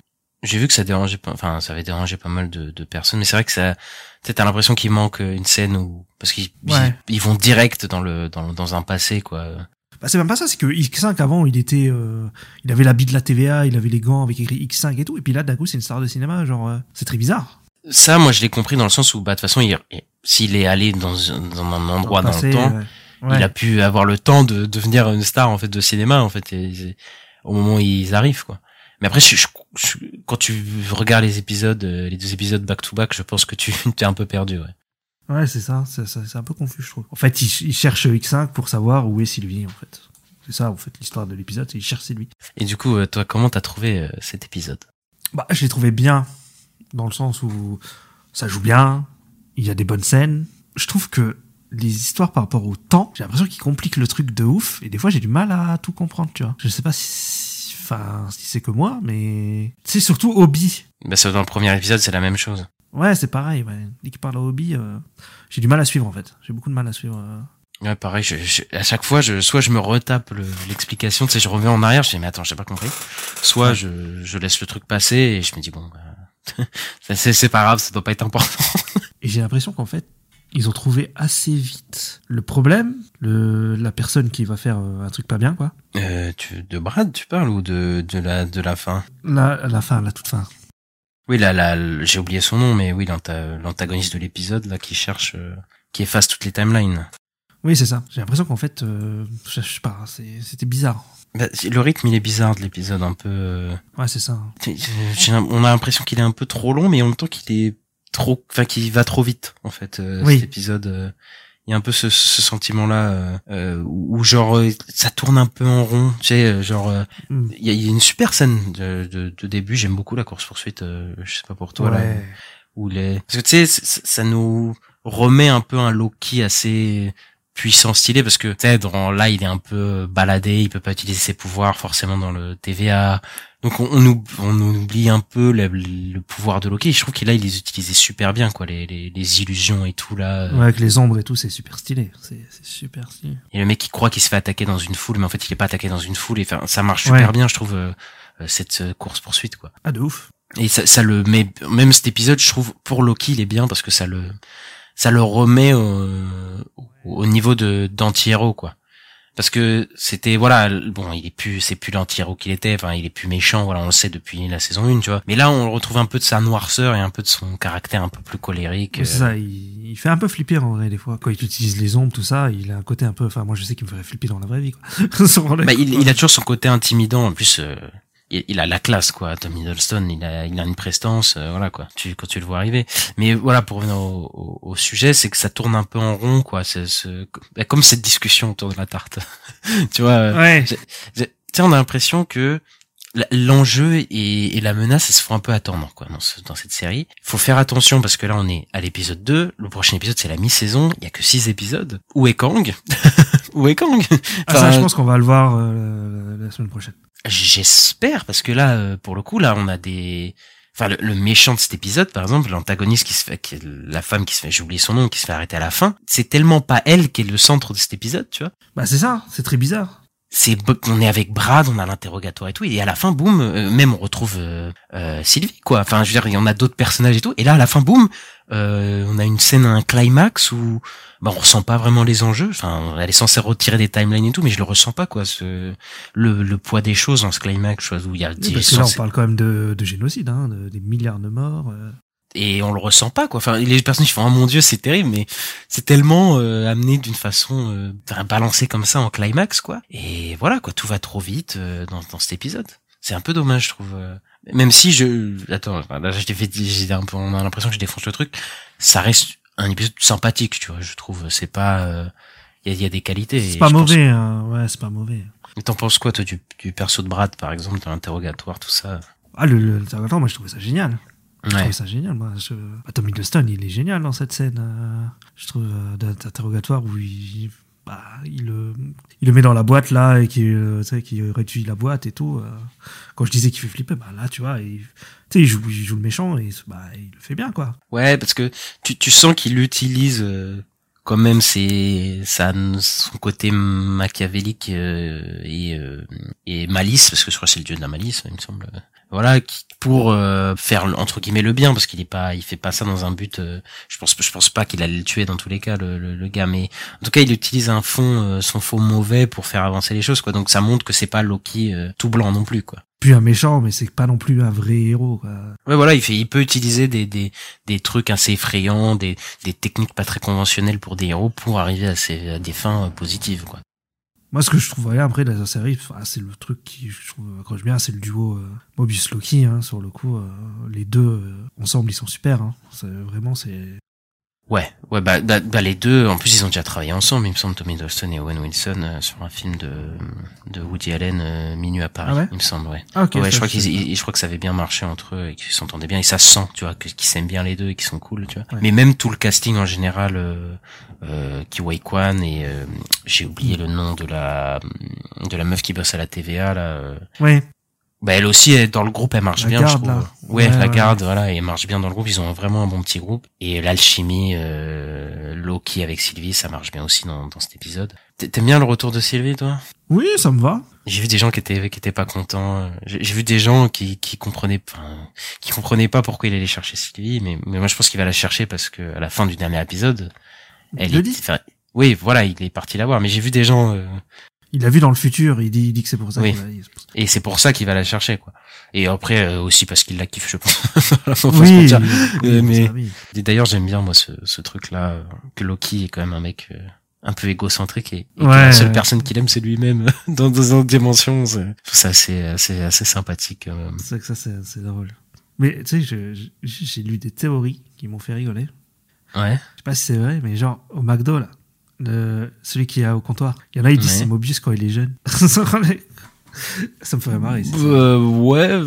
J'ai vu que ça dérangeait pas, enfin, ça avait dérangé pas mal de, de personnes, mais c'est vrai que ça, peut-être t'as l'impression qu'il manque une scène où, parce qu'ils Ouais. ils, ils vont direct dans le, dans, dans un passé, quoi. Bah, c'est même pas ça, c'est que X5 avant, il était, euh, il avait l'habit de la TVA, il avait les gants avec écrit X5 et tout, et puis là d'un coup c'est une star de cinéma, genre euh, c'est très bizarre. Ça, moi, je l'ai compris dans le sens où, bah, de toute façon, il, s'il est allé dans, un- dans un endroit dans, Passé, le temps, ouais. Ouais. il a pu avoir le temps de devenir une star, en fait, de cinéma, en fait, et- et- au moment où ils arrivent, quoi. Mais après, je, je- je- quand tu regardes les épisodes, euh, les deux épisodes back to back, je pense que tu [LAUGHS] t'es un peu perdu, ouais. Ouais, c'est ça, c'est ça, c'est un peu confus, je trouve. En fait, il, il cherche X5 pour savoir où est Sylvie, en fait. C'est ça, en fait, l'histoire de l'épisode, c'est il cherche Sylvie. Et du coup, euh, toi, comment t'as trouvé euh, cet épisode? Bah, je l'ai trouvé bien, dans le sens où ça joue bien, il y a des bonnes scènes. Je trouve que les histoires par rapport au temps, j'ai l'impression qu'ils compliquent le truc de ouf, et des fois j'ai du mal à tout comprendre, tu vois. Je sais pas si, enfin, si c'est que moi, mais c'est surtout Obi. Bah, ça, dans le premier épisode, c'est la même chose. Ouais, c'est pareil, ouais. Dès qu'il parle à Obi, euh, j'ai du mal à suivre, en fait. J'ai beaucoup de mal à suivre. euh. Ouais, pareil, je, je- à chaque fois, je, soit je me retape le- l'explication, tu sais, je reviens en arrière, je dis, mais attends, j'ai pas compris. Soit je, je laisse le truc passer et je me dis, bon, bah, [LAUGHS] c'est pas grave, ça doit pas être important. Et j'ai l'impression qu'en fait, ils ont trouvé assez vite le problème, le, la personne qui va faire euh, un truc pas bien, quoi. Euh, tu, de Brad, tu parles, ou de, de la, de la fin? La, la fin, la toute fin. Oui, là, là, j'ai oublié son nom, mais oui, l'anta- l'antagoniste de l'épisode, là, qui cherche, euh, qui efface toutes les timelines. Oui, c'est ça. J'ai l'impression qu'en fait, euh, je, je sais pas, c'était bizarre. Bah, le rythme, il est bizarre de l'épisode, un peu, Ouais, c'est ça. on a l'impression qu'il est un peu trop long, mais en même temps qu'il est trop, enfin, qu'il va trop vite, en fait, euh, Oui. cet épisode. euh. Il y a un peu ce, ce sentiment-là euh, euh, où, où genre ça tourne un peu en rond, tu sais, genre Hmm. il y, a, il y a une super scène de, de, de début. J'aime beaucoup la course poursuite. Euh, je sais pas pour toi là, Ouais. où les parce que tu sais, ça nous remet un peu un Loki assez puissant, stylé, parce que sais, dans là il est un peu baladé, il peut pas utiliser ses pouvoirs forcément dans le TVA. Donc on, on, oub- on oublie un peu le, le pouvoir de Loki. Je trouve qu'il là il les utilisait super bien quoi, les, les, les illusions et tout là. Ouais, avec les ombres et tout, c'est super stylé. C'est super stylé. Et le mec qui croit qu'il se fait attaquer dans une foule, mais en fait il est pas attaqué dans une foule. Et enfin, ça marche super Ouais. bien, je trouve, euh, euh, cette course poursuite quoi. Ah, de ouf. Et ça, ça le met, même cet épisode, je trouve, pour Loki, il est bien parce que ça le, ça le remet au, au niveau de d'anti-héros quoi. Parce que c'était voilà, bon, il est plus, c'est plus l'anti-héros qu'il était, enfin, il est plus méchant, voilà, on le sait depuis la saison 1, tu vois. Mais là, on retrouve un peu de sa noirceur et un peu de son caractère un peu plus colérique. C'est euh, ça, il, il fait un peu flipper en vrai des fois. Quand il utilise les ombres, tout ça, il a un côté un peu. Enfin, moi je sais qu'il me ferait flipper dans la vraie vie, quoi. [LAUGHS] Le Bah, il, il a toujours son côté intimidant. En plus, euh, il, il a la classe, quoi. Tom Hiddleston, il a, il a une prestance, euh, voilà, quoi. Tu, quand tu le vois arriver. Mais voilà, pour revenir au, au- au sujet, c'est que ça tourne un peu en rond, quoi. C'est, c'est- bah, comme cette discussion autour de la tarte. [LAUGHS] tu vois. euh, Ouais. Tu sais, on a l'impression que l'enjeu et, et la menace, elles se font un peu attendre, quoi, dans, ce- dans cette série. Il faut faire attention parce que là, on est à l'épisode 2. Le prochain épisode, c'est la mi-saison. Il y a que 6 épisodes. Où est Kang? [LAUGHS] Wekong. Ah, ça, je pense qu'on va le voir euh, la semaine prochaine. J'espère parce que là, euh, pour le coup, là, on a des. Enfin, le, méchant de cet épisode, par exemple, l'antagoniste qui se fait, la femme qui se fait, j'ai oublié son nom, qui se fait arrêter à la fin. C'est tellement pas elle qui est le centre de cet épisode, tu vois. Bah c'est ça, c'est très bizarre. C'est, on est avec Brad, on a l'interrogatoire et tout, et à la fin, boum, euh, même on retrouve euh, euh, Sylvie, quoi. Enfin, je veux dire, il y en a d'autres personnages et tout, et là, à la fin, boum, euh, on a une scène, un climax où bah, on ressent pas vraiment les enjeux. Enfin, elle est censée retirer des timelines et tout, mais je le ressens pas, quoi. Ce, le, le poids des choses dans ce climax, où il y a Oui, parce que là, on parle quand même de, de génocide, hein, de- des milliards de morts. Euh. et on le ressent pas quoi. Enfin, les personnes qui font oh mon dieu c'est terrible, mais c'est tellement euh, amené d'une façon euh, enfin, balancé comme ça en climax quoi. Et voilà quoi, tout va trop vite euh, dans, dans cet épisode. C'est un peu dommage je trouve. euh. Même si je attends, là j'ai fait, j'ai un peu, on a l'impression que je défonce le truc. Ça reste un épisode sympathique, tu vois. Je trouve c'est pas, il y, a, y a des qualités. C'est pas pense- mauvais, hein. ouais, c'est pas mauvais. Mais t'en penses quoi toi du, du perso de Brad par exemple, de l'interrogatoire tout ça? Ah, le, le, l'interrogatoire, moi, je trouvais ça génial. Je Ouais. trouvais ça génial, moi. Je... Bah, Tom Hiddleston, il est génial dans cette scène, euh, je trouve, euh, d'interrogatoire où il, bah, il, le- il le met dans la boîte, là, et qui, euh, tu sais, qui réduit la boîte et tout. euh. Quand je disais qu'il fait flipper, bah, là, tu vois, il, tu sais, il joue, il joue le méchant et, bah, il le fait bien, quoi. Ouais, parce que tu, tu sens qu'il utilise euh, quand même ses, sa, son côté machiavélique euh, et, euh, et malice, parce que je crois que c'est le dieu de la malice, il me semble. Voilà, qui- pour euh, faire entre guillemets le bien, parce qu'il est pas, il fait pas ça dans un but. euh, je pense, je pense pas qu'il allait le tuer dans tous les cas, le, le, le gars. Mais en tout cas, il utilise un fond, euh, son faux mauvais pour faire avancer les choses, quoi. Donc ça montre que c'est pas Loki euh, tout blanc non plus, quoi. Puis un méchant, mais c'est pas non plus un vrai héros, quoi. Ouais, voilà, il fait, il peut utiliser des, des, des trucs assez effrayants, des, des techniques pas très conventionnelles pour des héros pour arriver à, ses, à des fins euh, positives, quoi. Moi, ce que je trouve rien après la série, c'est le truc qui je trouve accroche bien, c'est le duo euh, Mobius Loki. Hein, sur le coup, euh, les deux euh, ensemble, ils sont super. Hein. Vraiment, c'est. Ouais, ouais, bah, bah, bah, les deux, en plus, ils ont déjà travaillé ensemble, il me semble, Tommy Hiddleston et Owen Wilson, euh, sur un film de, de Woody Allen, euh, Minuit à Paris, Ah ouais il me semble, ouais. Ah, ok, ouais, je crois qu'ils, je crois que ça avait bien marché entre eux et qu'ils s'entendaient bien et ça se sent, tu vois, qu'ils s'aiment bien les deux et qu'ils sont cool, tu vois. Ouais. Mais même tout le casting en général, euh, euh, Kiwai Kwan et euh, j'ai oublié le nom de la de la meuf qui bosse à la TVA là. euh, Ouais. Bah elle aussi, elle, dans le groupe, elle marche La bien, garde, je trouve. là. Ouais, Ouais, la ouais. garde, voilà, et elle marche bien dans le groupe. Ils ont vraiment un bon petit groupe. Et l'alchimie, euh, Loki avec Sylvie, ça marche bien aussi dans, dans cet épisode. T'a- T'aimes bien le retour de Sylvie, toi? Oui, ça me va. J'ai vu des gens qui étaient qui étaient pas contents. J'ai vu des gens qui qui comprenaient enfin, qui comprenaient pas pourquoi il allait chercher Sylvie, mais mais moi je pense qu'il va la chercher parce que à la fin du dernier épisode, elle est, oui, voilà, il est parti la voir. Mais j'ai vu des gens euh, Il l'a vu dans le futur. Il dit, il dit que c'est pour ça. Oui. qu'il va- et c'est pour ça qu'il va la chercher quoi. Et après euh, aussi parce qu'il la kiffe, je pense. [LAUGHS] Faut se Oui, Euh, mais- d'ailleurs, j'aime bien moi ce, ce truc-là euh, que Loki est quand même un mec euh, un peu égocentrique et, et que la seule ouais. personne qu'il aime c'est lui-même [LAUGHS] dans dans une autre dimension. C'est je trouve ça assez assez assez sympathique. quand même. C'est vrai que ça, c'est c'est drôle. Mais tu sais, j'ai lu des théories qui m'ont fait rigoler. Ouais. Je sais pas si c'est vrai, mais genre au McDo là, le, celui qui est au comptoir, il y en a ils disent Ouais. c'est Mobius quand il est jeune. [LAUGHS] ça me ferait marrer. Euh, ouais.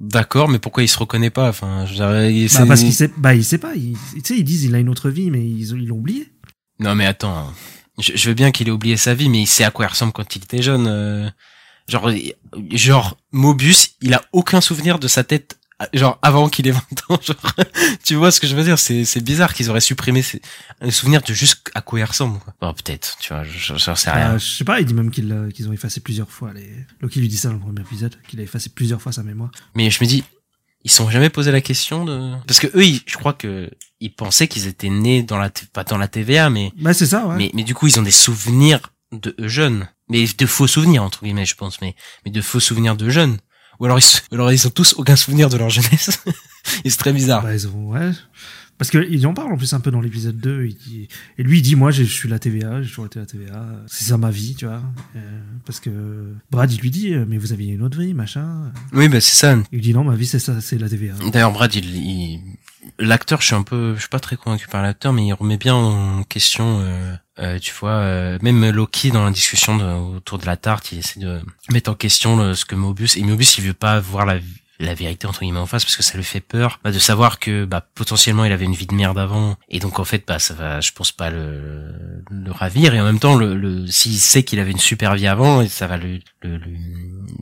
D'accord, mais pourquoi il se reconnaît pas? Enfin, je Bah, parce qu'il sait, bah il sait pas. il- Tu sais, ils disent il a une autre vie, mais ils l'ont oublié. Non, mais attends. Je, je veux bien qu'il ait oublié sa vie, mais il sait à quoi il ressemble quand il était jeune. euh. Genre, genre Mobius, il a aucun souvenir de sa tête. Genre avant qu'il ait 20 ans, [LAUGHS] genre, tu vois ce que je veux dire? C'est c'est bizarre qu'ils auraient supprimé ces, un souvenir de juste à quoi il ressemble. Quoi. Bon, peut-être, tu vois, je- j'en sais rien. Euh, je sais pas, il dit même qu'il a- qu'ils ont effacé plusieurs fois. Les... Loki lui dit ça dans le premier épisode, qu'il a effacé plusieurs fois sa mémoire. Mais je me dis, ils sont jamais posé la question de parce que eux, ils- je crois que ils pensaient qu'ils étaient nés dans la T- pas dans la TVA, mais Bah c'est ça, ouais. mais mais du coup ils ont des souvenirs de eux jeunes, mais de faux souvenirs entre guillemets, je pense, mais mais de faux souvenirs de jeunes. Ou alors ils alors ils ont tous aucun souvenir de leur jeunesse. [LAUGHS] et c'est très bizarre. Bah, ils ont, ouais. Parce qu'ils en parlent en plus un peu dans l'épisode 2. il dit- Et lui, il dit Moi, je suis la TVA, j'ai toujours été la TVA. C'est ça ma vie, tu vois. Euh, parce que Brad, il lui dit euh, Mais vous aviez une autre vie, machin. Oui, bah c'est ça. Il lui dit Non, ma vie, c'est ça, c'est la TVA. D'ailleurs, Brad, il, il- l'acteur, je suis un peu, je suis pas très convaincu par l'acteur, mais il remet bien en question, euh, euh, tu vois, euh, même Loki dans la discussion autour de la tarte, il essaie de mettre en question ce que Mobius et Mobius, il veut pas voir la, la vérité entre guillemets en face parce que ça lui fait peur bah, de savoir que bah potentiellement il avait une vie de merde avant et donc en fait bah ça va je pense pas le le ravir et en même temps le, le s'il sait qu'il avait une super vie avant ça va le, lui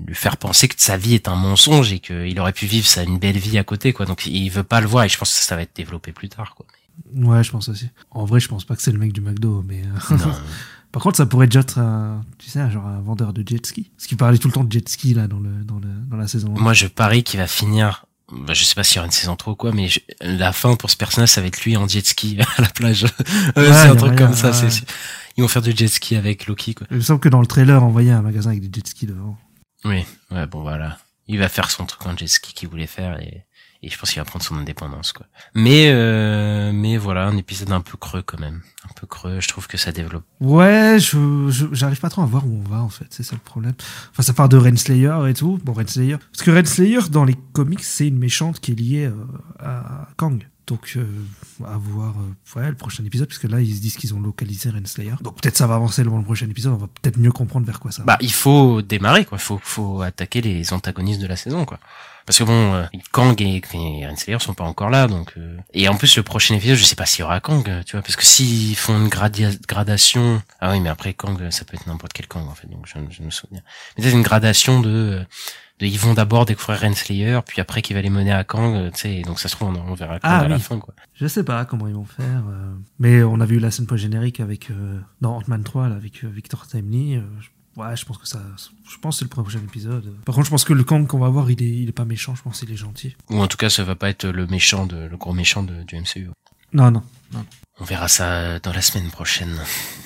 lui faire penser que sa vie est un mensonge et qu'il aurait pu vivre ça une belle vie à côté quoi donc il veut pas le voir et je pense que ça va être développé plus tard quoi Ouais, je pense aussi. En vrai, je pense pas que c'est le mec du McDo, mais. euh, non [LAUGHS] Par contre, ça pourrait déjà être un, tu sais, un genre un vendeur de jet ski. Parce qu'il parlait tout le temps de jet ski là dans le dans le dans la saison. Moi, je parie qu'il va finir. Bah, je sais pas s'il y aura une saison trop ou quoi, mais je- la fin pour ce personnage, ça va être lui en jet ski [LAUGHS] à la plage. [LAUGHS] Euh, c'est un truc comme ça. ouais. c'est. Ils vont faire du jet ski avec Loki, quoi. Il me semble que dans le trailer, on voyait un magasin avec des jet skis devant. Oui, ouais, bon voilà. Il va faire son truc en jet ski qu'il voulait faire et, et je pense qu'il va prendre son indépendance, quoi. Mais euh, mais voilà, un épisode un peu creux quand même, un peu creux. Je trouve que ça développe. Ouais, je je- j'arrive pas trop à voir où on va en fait. C'est ça le problème. Enfin, ça part de Renslayer et tout. Bon, Renslayer, parce que Renslayer dans les comics, c'est une méchante qui est liée euh, à Kang. Donc, euh, à voir euh, ouais, le prochain épisode, parce que là, ils se disent qu'ils ont localisé Renslayer. Donc, peut-être ça va avancer le prochain épisode, on va peut-être mieux comprendre vers quoi ça va. Bah, il faut démarrer, quoi. Faut faut attaquer les antagonistes de la saison, quoi. Parce que bon, euh, Kang et, et Renslayer sont pas encore là, donc. euh, Et en plus, le prochain épisode, je sais pas s'il y aura Kang, tu vois, parce que s'ils font une gradation, ah oui, mais après Kang, ça peut être n'importe quel Kang en fait, donc je, je me souviens. Mais c'est une gradation de, euh, de, ils vont d'abord découvrir Renslayer, puis après qui va les mener à Kang, tu sais, donc ça se trouve on, on verra Kang Ah à la fin, quoi. Je sais pas comment ils vont faire. euh, Mais on a vu la scène post-générique avec, euh, dans Ant-Man 3, là, avec euh, Victor Timely. je- Ouais, je pense que ça, je pense que c'est le prochain épisode. Par contre, je pense que le Kang qu'on va voir, il est, il est pas méchant, je pense qu'il est gentil. Ou en tout cas, ça va pas être le méchant de, le gros méchant de, du MCU. Non, non, non. On verra ça dans la semaine prochaine.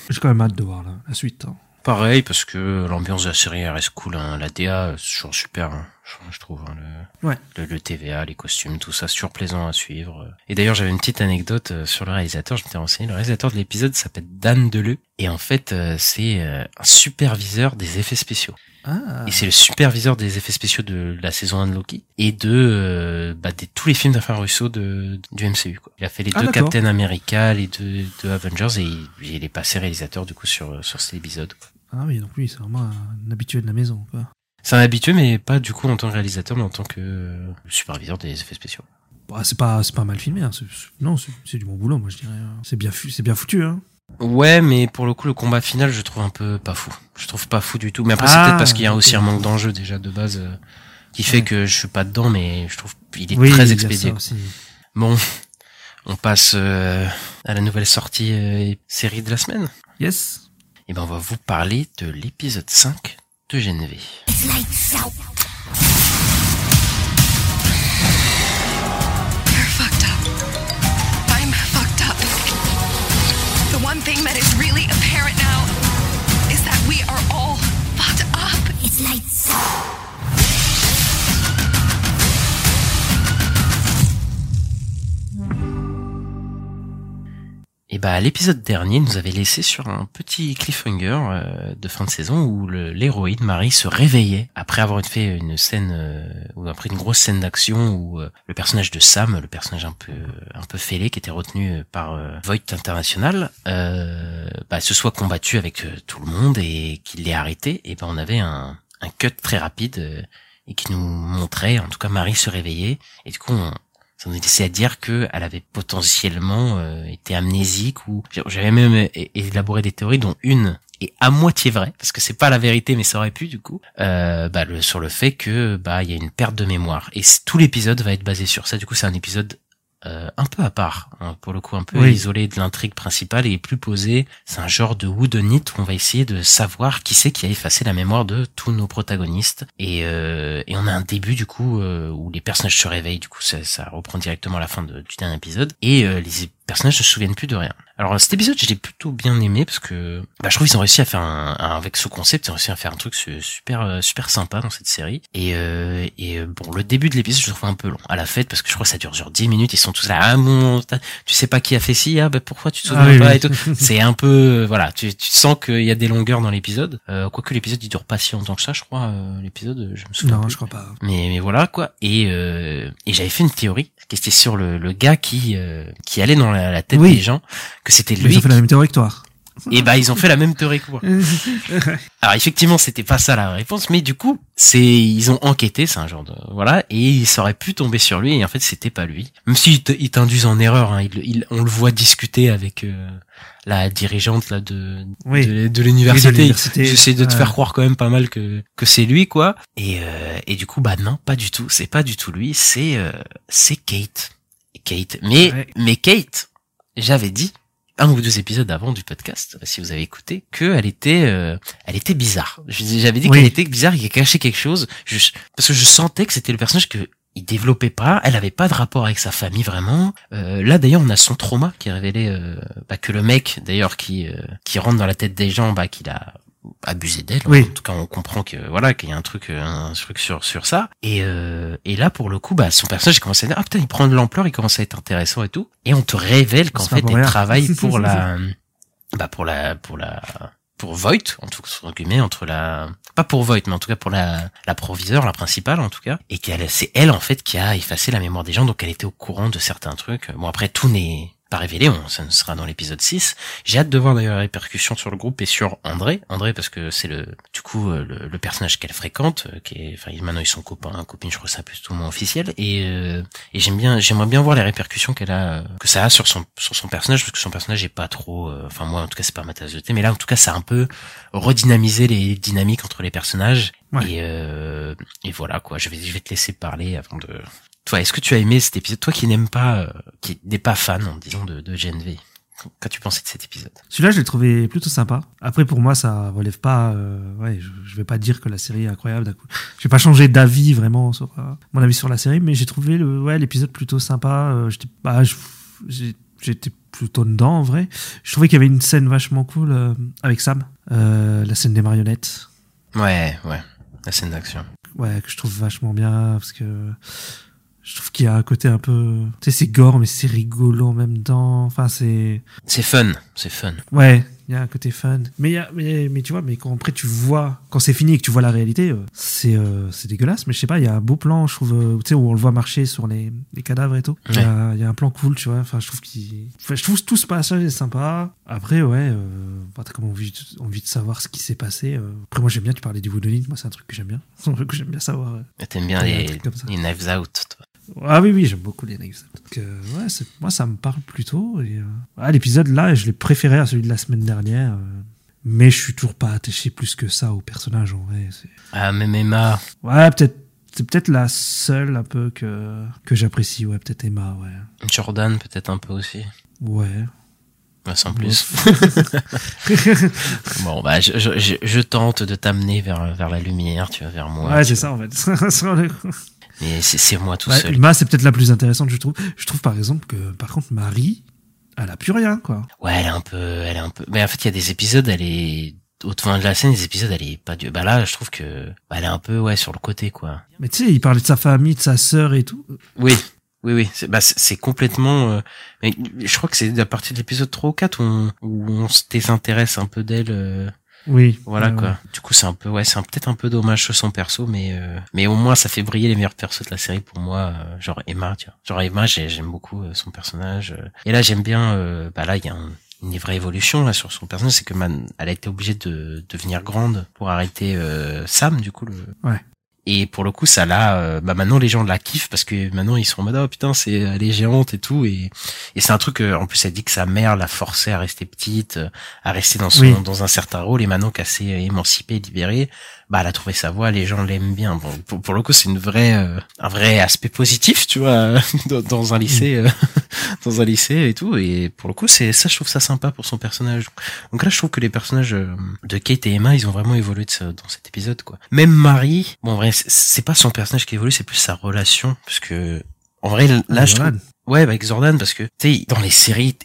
J'ai quand même hâte de voir la, la suite. hein. Pareil, parce que l'ambiance de la série elle reste cool. Hein. La DA, c'est toujours super, hein, je, trouve. hein, le, Ouais. le, le TVA, les costumes, tout ça, toujours plaisant à suivre. Et d'ailleurs, j'avais une petite anecdote euh, sur le réalisateur. Je m'étais renseigné. Le réalisateur de l'épisode s'appelle Dan Deleu. Et en fait, euh, c'est euh, un superviseur des effets spéciaux. Ah, Et c'est le superviseur des effets spéciaux de la saison 1 de Loki et de, euh, bah, de tous les films d'Affaires Russo de, du MCU. Quoi. Il a fait les Ah, deux. Captain America, les deux, deux Avengers et il, il est passé réalisateur du coup sur, sur cet épisode. quoi. ah oui, donc lui, c'est vraiment un habitué de la maison. Quoi. C'est un habitué, mais pas du coup en tant que réalisateur, mais en tant que euh, superviseur des effets spéciaux. Bah, c'est pas, pas mal filmé. Hein. non, c'est du bon boulot, moi je dirais. hein. C'est bien, c'est bien foutu. Hein. Ouais, mais pour le coup, le combat final, je trouve un peu pas fou. Je trouve pas fou du tout. Mais après, c'est Ah, peut-être parce qu'il y a aussi un manque d'enjeu déjà de base euh, qui fait Ouais. que je suis pas dedans, mais je trouve il est oui, très expédié. Bon, on passe euh, à la nouvelle sortie euh, série de la semaine. Yes. Et ben, on va vous parler de l'épisode 5 de GNV. Et bah, l'épisode dernier nous avait laissé sur un petit cliffhanger euh, de fin de saison où l'héroïne Marie se réveillait après avoir fait une scène euh, ou après une grosse scène d'action où euh, le personnage de Sam, le personnage un peu un peu fêlé qui était retenu par Voight International, bah, se soit combattu avec tout le monde et qu'il l'ait arrêté. Et ben on avait un, un cut très rapide et qui nous montrait, en tout cas Marie se réveillait et du coup on, ça nous laissait à dire que elle avait potentiellement euh, été amnésique ou j'avais même élaboré des théories dont une est à moitié vraie parce que c'est pas la vérité mais ça aurait pu du coup. Euh, bah, sur le fait que bah il y a une perte de mémoire. Et tout l'épisode va être basé sur ça. Du coup c'est un épisode euh, un peu à part, hein, pour le coup un peu Oui. isolé de l'intrigue principale et plus posé. C'est un genre de whodunit où on va essayer de savoir qui c'est qui a effacé la mémoire de tous nos protagonistes. Et, euh, et on a un début du coup euh, où les personnages se réveillent. Du coup, ça, ça reprend directement à la fin de- du dernier épisode et euh, les personnages ne se souviennent plus de rien. Alors cet épisode, je l'ai plutôt bien aimé parce que bah, je trouve qu'ils ont réussi à faire un, un- avec ce concept, ils ont réussi à faire un truc su- super euh, super sympa dans cette série. Et, euh, et euh, bon, le début de l'épisode, je le trouve un peu long à la fête parce que je crois que ça dure genre 10 minutes. Ils sont tous là, ah t'as- tu sais pas qui a fait ci, ah bah pourquoi tu te souviens Ah oui, pas oui. et tout. C'est un peu, euh, voilà, tu, tu sens qu'il y a des longueurs dans l'épisode. Euh, quoique l'épisode il dure pas si longtemps que ça, je crois. euh, l'épisode, je me souviens. Non, plus. je crois pas. Mais, mais voilà quoi. Et, euh, et j'avais fait une théorie qui était sur le, le gars qui euh, qui allait dans la, la tête Oui. des gens, que c'était lui. ils ont fait la même théorie que toi. Et bah ils ont fait la même théorie que moi. [LAUGHS] Alors effectivement, c'était pas ça la réponse, mais du coup, c'est ils ont enquêté, c'est un genre de voilà, et ils auraient pu tomber sur lui, et en fait c'était pas lui. Même s'ils ils t'induisent en erreur, hein, on le voit discuter avec euh, la dirigeante là de Oui. de, l'université. J'essaie de te faire croire quand même pas mal que que c'est lui quoi. Et euh, et du coup bah non, pas du tout, c'est pas du tout lui, c'est euh, c'est Kate. Kate. Mais Ouais. mais Kate, j'avais dit un ou deux épisodes avant du podcast, si vous avez écouté, que elle était, euh, elle était bizarre. J'avais dit Oui. qu'elle était bizarre, qu'elle cachait quelque chose, je- parce que je sentais que c'était le personnage que il développait pas, elle avait pas de rapport avec sa famille vraiment. Euh, là d'ailleurs, on a son trauma qui est révélé, euh, bah, que le mec d'ailleurs qui euh, qui rentre dans la tête des gens, bah, qu'il a abusé d'elle. Oui. En tout cas, on comprend que voilà qu'il y a un truc, euh, un truc sur sur ça. Et euh, et là pour le coup, bah son personnage il commence à dire ah putain il prend de l'ampleur, il commence à être intéressant et tout. Et on te révèle qu'en fait elle travaille pour [LAUGHS] la bah pour la pour la pour Voight en tout cas entre la pas pour Voight mais en tout cas pour la la proviseure la principale en tout cas et qu'elle c'est elle en fait qui a effacé la mémoire des gens donc elle était au courant de certains trucs bon après tout n'est pas révélé, on, ça ne sera dans l'épisode 6. J'ai hâte de voir d'ailleurs les répercussions sur le groupe et sur André. André parce que c'est le du coup euh, le, le personnage qu'elle fréquente, euh, qui est, enfin maintenant ils sont copains, copines, je crois que c'est plus tout le monde officiel. Et, euh, et j'aime bien, j'aimerais bien voir les répercussions qu'elle a, euh, que ça a sur son sur son personnage parce que son personnage est pas trop, euh, enfin moi en tout cas c'est pas ma tasse de thé, mais là en tout cas ça a un peu redynamisé les dynamiques entre les personnages. Ouais. Et, euh, et voilà quoi, je vais je vais te laisser parler avant de toi, est-ce que tu as aimé cet épisode? Toi qui n'aimes pas, euh, qui n'est pas fan, disons, de, de GNV, qu'as-tu pensé de cet épisode? Celui-là, je l'ai trouvé plutôt sympa. Après, pour moi, ça relève pas. euh, ouais, je, je vais pas dire que la série est incroyable. d'un coup. Je vais pas changer d'avis vraiment sur euh, mon avis sur la série, mais j'ai trouvé le ouais l'épisode plutôt sympa. Euh, j'étais bah, j'ai- j'étais plutôt dedans en vrai. Je trouvais qu'il y avait une scène vachement cool avec Sam, la scène des marionnettes. Ouais, ouais, la scène d'action. Ouais, que je trouve vachement bien parce que je trouve qu'il y a un côté un peu, tu sais, c'est gore mais c'est rigolo en même temps. Enfin, c'est C'est fun, c'est fun. Ouais, il y a un côté fun. Mais, y a, mais, mais tu vois, mais quand après tu vois, quand c'est fini et que tu vois la réalité, euh, c'est euh, c'est dégueulasse. Mais je sais pas, il y a un beau plan, je trouve, euh, tu sais, où on le voit marcher sur les, les cadavres et tout. Il y, a, il y a un plan cool, tu vois. Enfin, je trouve qu'il. Enfin, je trouve tout ce passage est sympa. Après, ouais, euh, bah, t'as comme envie, de- envie de savoir ce qui s'est passé. euh. Après, moi, j'aime bien, tu parlais du Woodenite, moi, c'est un truc que j'aime bien. [LAUGHS] C'est un truc que j'aime bien savoir. T'aimes bien les, les Knives Out, toi. Ah oui, oui, j'aime beaucoup les Out. Donc, euh, ouais, moi, ça me parle plutôt. Et, euh, ah, l'épisode là, je l'ai préféré à celui de la semaine dernière. euh, mais je suis toujours pas attaché plus que ça au personnage, en vrai. Ah, même Emma. Ouais, peut-être. C'est peut-être la seule un peu que, que j'apprécie, ouais, peut-être Emma, ouais. Jordan, peut-être un peu aussi. Ouais. Ouais, sans plus. bon, [LAUGHS] bah, je, je, je, je tente de t'amener vers, vers la lumière, tu vois, vers moi. Ouais, c'est ça, en fait. [LAUGHS] Mais c'est c'est moi tout Ouais, seul. Emma, c'est peut-être la plus intéressante, je trouve. Je trouve, par exemple, que, par contre, Marie, elle a plus rien, quoi. Ouais, elle est un peu, elle est un peu. Mais en fait, il y a des épisodes, elle est au fin de la scène, des épisodes, elle est pas du. Bah là, je trouve que bah, elle est un peu ouais sur le côté quoi. Mais tu sais, il parlait de sa famille, de sa sœur et tout. Oui, oui, oui. C'est bah complètement. euh, Mais je crois que c'est à partir de l'épisode 3 ou 4 où on, où on se désintéresse un peu d'elle. euh, Oui. Voilà Ouais, quoi. ouais. Du coup, c'est un peu ouais, c'est un- peut-être un peu dommage sur son perso, mais euh, mais au moins ça fait briller les meilleurs persos de la série pour moi. euh, genre Emma, tu vois. Genre Emma, j'ai- j'aime beaucoup euh, son personnage. euh. Et là, j'aime bien. euh, bah là, il y a un- une vraie évolution là sur son personnage, c'est que man, elle a été obligée de devenir grande pour arrêter euh, Sam, du coup. Le... Ouais. Et pour le coup, ça là, euh, bah maintenant les gens la kiffent parce que maintenant ils sont en mode oh putain c'est elle est géante et tout et et c'est un truc euh, en plus elle dit que sa mère l'a forcée à rester petite, euh, à rester dans son Oui. dans un certain rôle et maintenant qu'elle s'est émancipée, libérée, bah elle a trouvé sa voie, les gens l'aiment bien. Bon pour, pour le coup c'est une vraie euh, un vrai aspect positif tu vois [LAUGHS] dans, dans un lycée euh, [LAUGHS] dans un lycée et tout et pour le coup c'est ça je trouve ça sympa pour son personnage. Donc là je trouve que les personnages euh, de Kate et Emma ils ont vraiment évolué de ce- dans cet épisode quoi. Même Marie, bon en vrai c'est- pas son personnage qui évolue c'est plus sa relation parce que en vrai là je trouve. Ouais, avec Jordan, parce que, tu sais, dans les séries,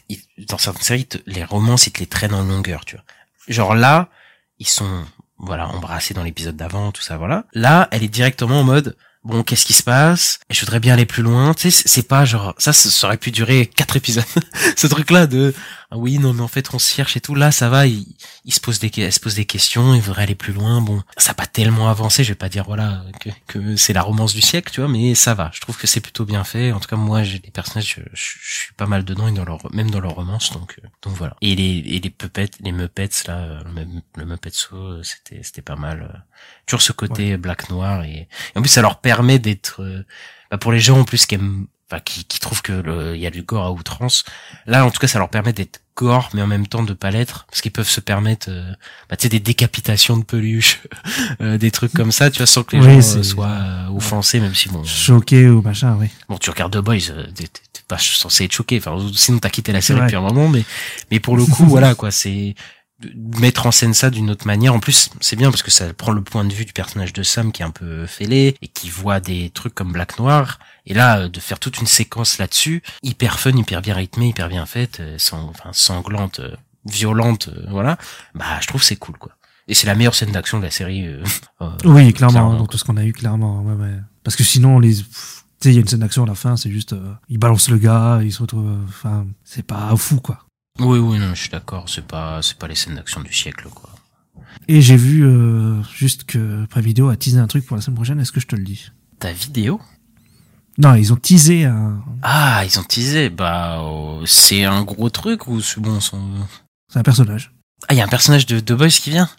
dans certaines séries, les romances, ils te les traînent en longueur, tu vois. Genre là, ils sont, voilà, embrassés dans l'épisode d'avant, tout ça, voilà. Là, elle est directement en mode, bon, qu'est-ce qui se passe? Je voudrais bien aller plus loin, tu sais, c'est- pas genre, ça, ça aurait pu durer quatre épisodes. [LAUGHS] Ce truc-là de, oui non mais en fait on se cherche et tout. Là ça va il, il se pose des elle se pose des questions il voudrait aller plus loin. Bon ça a pas tellement avancé je vais pas dire voilà que, que c'est la romance du siècle tu vois mais ça va. Je trouve que c'est plutôt bien fait. En tout cas moi j'ai des personnages je, je- je suis pas mal dedans et dans leur même dans leur romance donc euh, donc voilà. Et les et les puppets les muppets là euh, le, le Muppet Show euh, c'était c'était pas mal toujours ce côté black noir et, et en plus ça leur permet d'être bah, pour les gens en plus qui aiment enfin qui, qui trouvent que le- il y a du gore à outrance. Là en tout cas ça leur permet d'être gore mais en même temps de pas l'être parce qu'ils peuvent se permettre euh, bah, tu sais des décapitations de peluches [LAUGHS] euh, des trucs comme ça tu vois sans que les Oui, gens euh, soient euh, offensés même si bon Choqué ou machin, oui. bon tu regardes The Boys euh, t'es pas censé être choqué. Enfin sinon t'as quitté la série depuis un moment mais mais pour le [LAUGHS] coup voilà quoi c'est mettre en scène ça d'une autre manière. En plus, c'est bien parce que ça prend le point de vue du personnage de Sam qui est un peu fêlé et qui voit des trucs comme Black Noir. Et là, euh, de faire toute une séquence là-dessus, hyper fun, hyper bien rythmée, hyper bien faite, euh, sang- enfin, sanglante, euh, violente, voilà. Bah, je trouve c'est cool, quoi. Et c'est la meilleure scène d'action de la série. euh, [LAUGHS] Oui, clairement, clairement, dans tout ce qu'on a eu, clairement. Ouais, ouais. Parce que sinon, les, tu sais, il y a une scène d'action à la fin, c'est juste, euh, il balance le gars, il se retrouve, euh, enfin, c'est pas fou, quoi. Oui, oui, non, je suis d'accord. C'est pas, c'est pas les scènes d'action du siècle, quoi. Et j'ai vu, euh, juste que Prime Video a teasé un truc pour la semaine prochaine, est-ce que je te le dis? Ta vidéo? Non, ils ont teasé un, Ah, ils ont teasé. Bah, oh, c'est un gros truc ou c'est bon son... c'est un personnage. Ah, il y a un personnage de The Boys qui vient?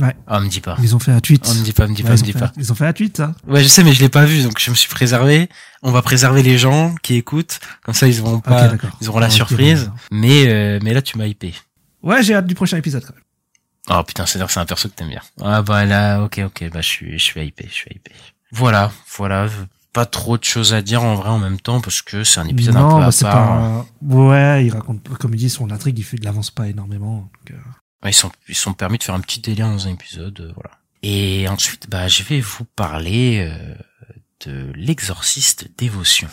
Ouais. Ah, me dis pas. Ils ont fait un tweet. Oh, me dis pas, me Ouais, pas, ils me fait pas. Ils ont fait un tweet, ça. Ouais, je sais, mais je l'ai pas vu, donc je me suis préservé. On va préserver les gens qui écoutent, comme ça ils auront pas, ils auront la surprise. bon, Mais euh, mais là tu m'as hypé. Ouais, j'ai hâte du prochain épisode, quand même. Oh putain, c'est-à-dire que c'est un perso que t'aimes bien. Ah bah là, ok, ok, bah je suis, je suis hypé, je suis hypé. Voilà, voilà, pas trop de choses à dire en vrai en même temps parce que c'est un épisode non, un peu bah, à part. pas, ouais, il raconte, comme il dit, son intrigue, il fait, il avance pas énormément. donc, euh, Ils sont, ils sont permis de faire un petit délire dans un épisode, euh, voilà. Et ensuite, bah, je vais vous parler euh, de l'exorciste dévotion.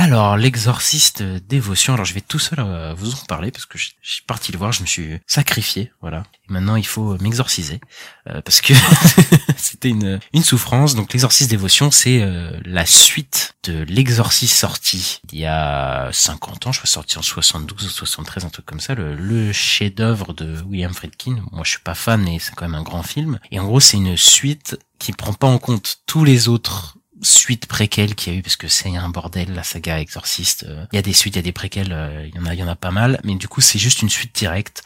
Alors, l'exorciste dévotion, alors je vais tout seul euh, vous en parler parce que je suis parti le voir, je me suis sacrifié, voilà. Et maintenant, il faut m'exorciser euh, parce que [LAUGHS] c'était une, souffrance. Donc, l'exorciste dévotion, c'est euh, la suite de l'exorciste sorti il y a 50 ans, je crois sorti en 72 ou 73, un truc comme ça, le, le chef-d'œuvre de William Friedkin. Moi, je suis pas fan, mais c'est quand même un grand film. Et en gros, c'est une suite qui prend pas en compte tous les autres suites préquelles qu'il y a eu parce que c'est un bordel la saga Exorciste Euh, il y a des suites il y a des préquelles euh, il y en a il y en a pas mal mais du coup c'est juste une suite directe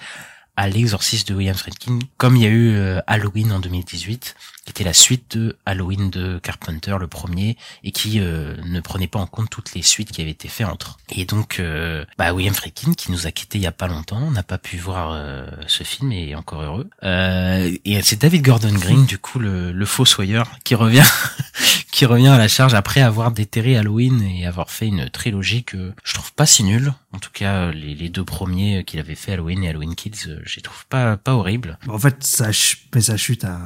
à l'exorciste de William Friedkin comme il y a eu euh, Halloween en 2018 qui était la suite de Halloween de Carpenter le premier et qui euh, ne prenait pas en compte toutes les suites qui avaient été faites entre et donc euh, bah William Friedkin qui nous a quitté il y a pas longtemps n'a pas pu voir euh, ce film et encore heureux euh, et c'est David Gordon Green du coup le, le fossoyeur qui revient [LAUGHS] qui revient à la charge après avoir déterré Halloween et avoir fait une trilogie que je trouve pas si nulle. En tout cas, les, deux premiers qu'il avait fait, Halloween et Halloween Kills, euh, je les trouve pas pas horribles. En fait, ça, mais ça chute à,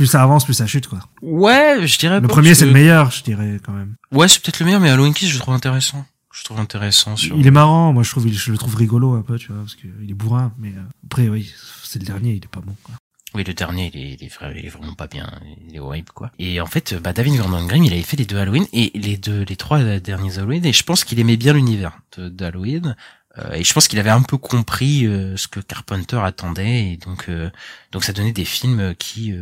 plus ça avance, plus ça chute, quoi. Ouais, je dirais Le pas, premier, c'est le meilleur, je dirais, quand même. Ouais, c'est peut-être le meilleur, mais Halloween Kills, je le trouve intéressant. Je trouve intéressant sur. Il est marrant, moi, je trouve, je le trouve rigolo un peu, tu vois, parce que il est bourrin, mais euh, après, oui, c'est le dernier, il est pas bon, quoi. Oui, le dernier, il est, il est, vra- il est vraiment pas bien, il est horrible quoi. Et en fait, bah, David Gordon Green, il avait fait les deux Halloween et les deux, les trois derniers Halloween, et je pense qu'il aimait bien l'univers de- d'Halloween. Euh, et je pense qu'il avait un peu compris euh, ce que Carpenter attendait, et donc, euh, donc ça donnait des films qui,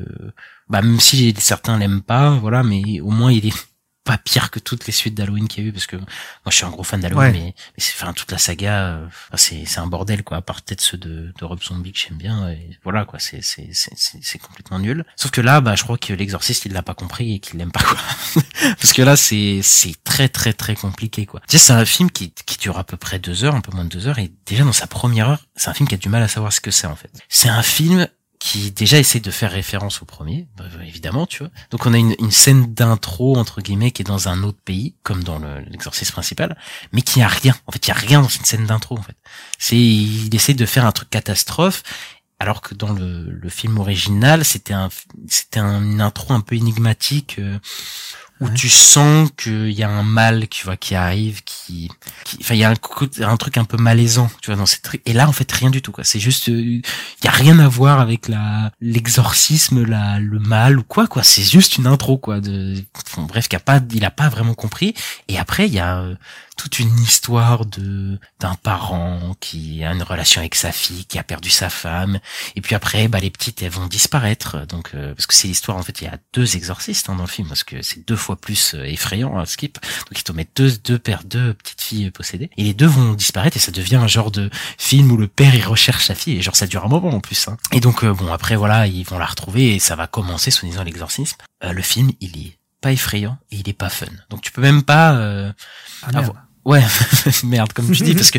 bah, même si certains l'aiment pas, voilà, mais au moins il est pas pire que toutes les suites d'Halloween qu'il y a eu parce que moi je suis un gros fan d'Halloween Ouais. mais, mais c'est enfin toute la saga euh, c'est c'est un bordel quoi à part peut-être ceux de, de Rob Zombie que j'aime bien et voilà quoi c'est c'est c'est c'est c'est complètement nul. Sauf que là bah je crois que l'exorciste il l'a pas compris et qu'il l'aime pas quoi. [LAUGHS] Parce que là c'est c'est très très très compliqué quoi. Tu sais c'est un film qui qui dure à peu près deux heures un peu moins de deux heures et déjà dans sa première heure c'est un film qui a du mal à savoir ce que c'est en fait. C'est un film qui déjà essaie de faire référence au premier, bah, évidemment, tu vois. Donc on a une, une scène d'intro entre guillemets qui est dans un autre pays, comme dans le- l'exorcisme principal, mais qui a rien. En fait, il y a rien dans cette scène d'intro. En fait, c'est il essaie de faire un truc catastrophe, alors que dans le, le film original, c'était un c'était un- une intro un peu énigmatique. euh, où tu sens qu'il y a un mal tu vois qui arrive qui qui- enfin il y a un, truc un peu malaisant tu vois dans cette truc et là en fait rien du tout quoi. C'est juste euh, il y a rien à voir avec la l'exorcisme la le mal ou quoi quoi. C'est juste une intro quoi de bref qu'il a pas il a pas vraiment compris. Et après il y a euh, toute une histoire de d'un parent qui a une relation avec sa fille, qui a perdu sa femme, et puis après, bah les petites elles vont disparaître. Donc euh, parce que c'est l'histoire en fait, il y a deux exorcistes hein, dans le film parce que c'est deux fois plus euh, effrayant, hein, Skip. Donc ils te mettent deux deux pères, deux petites filles possédées, et les deux vont disparaître et ça devient un genre de film où le père il recherche sa fille et genre ça dure un moment en plus. Hein. Et donc euh, bon après voilà, ils vont la retrouver et ça va commencer soi-disant l'exorcisme. Euh, le film il est pas effrayant et il est pas fun. Donc tu peux même pas euh, Ah, avoir- Ouais, [LAUGHS] merde, comme tu dis, parce que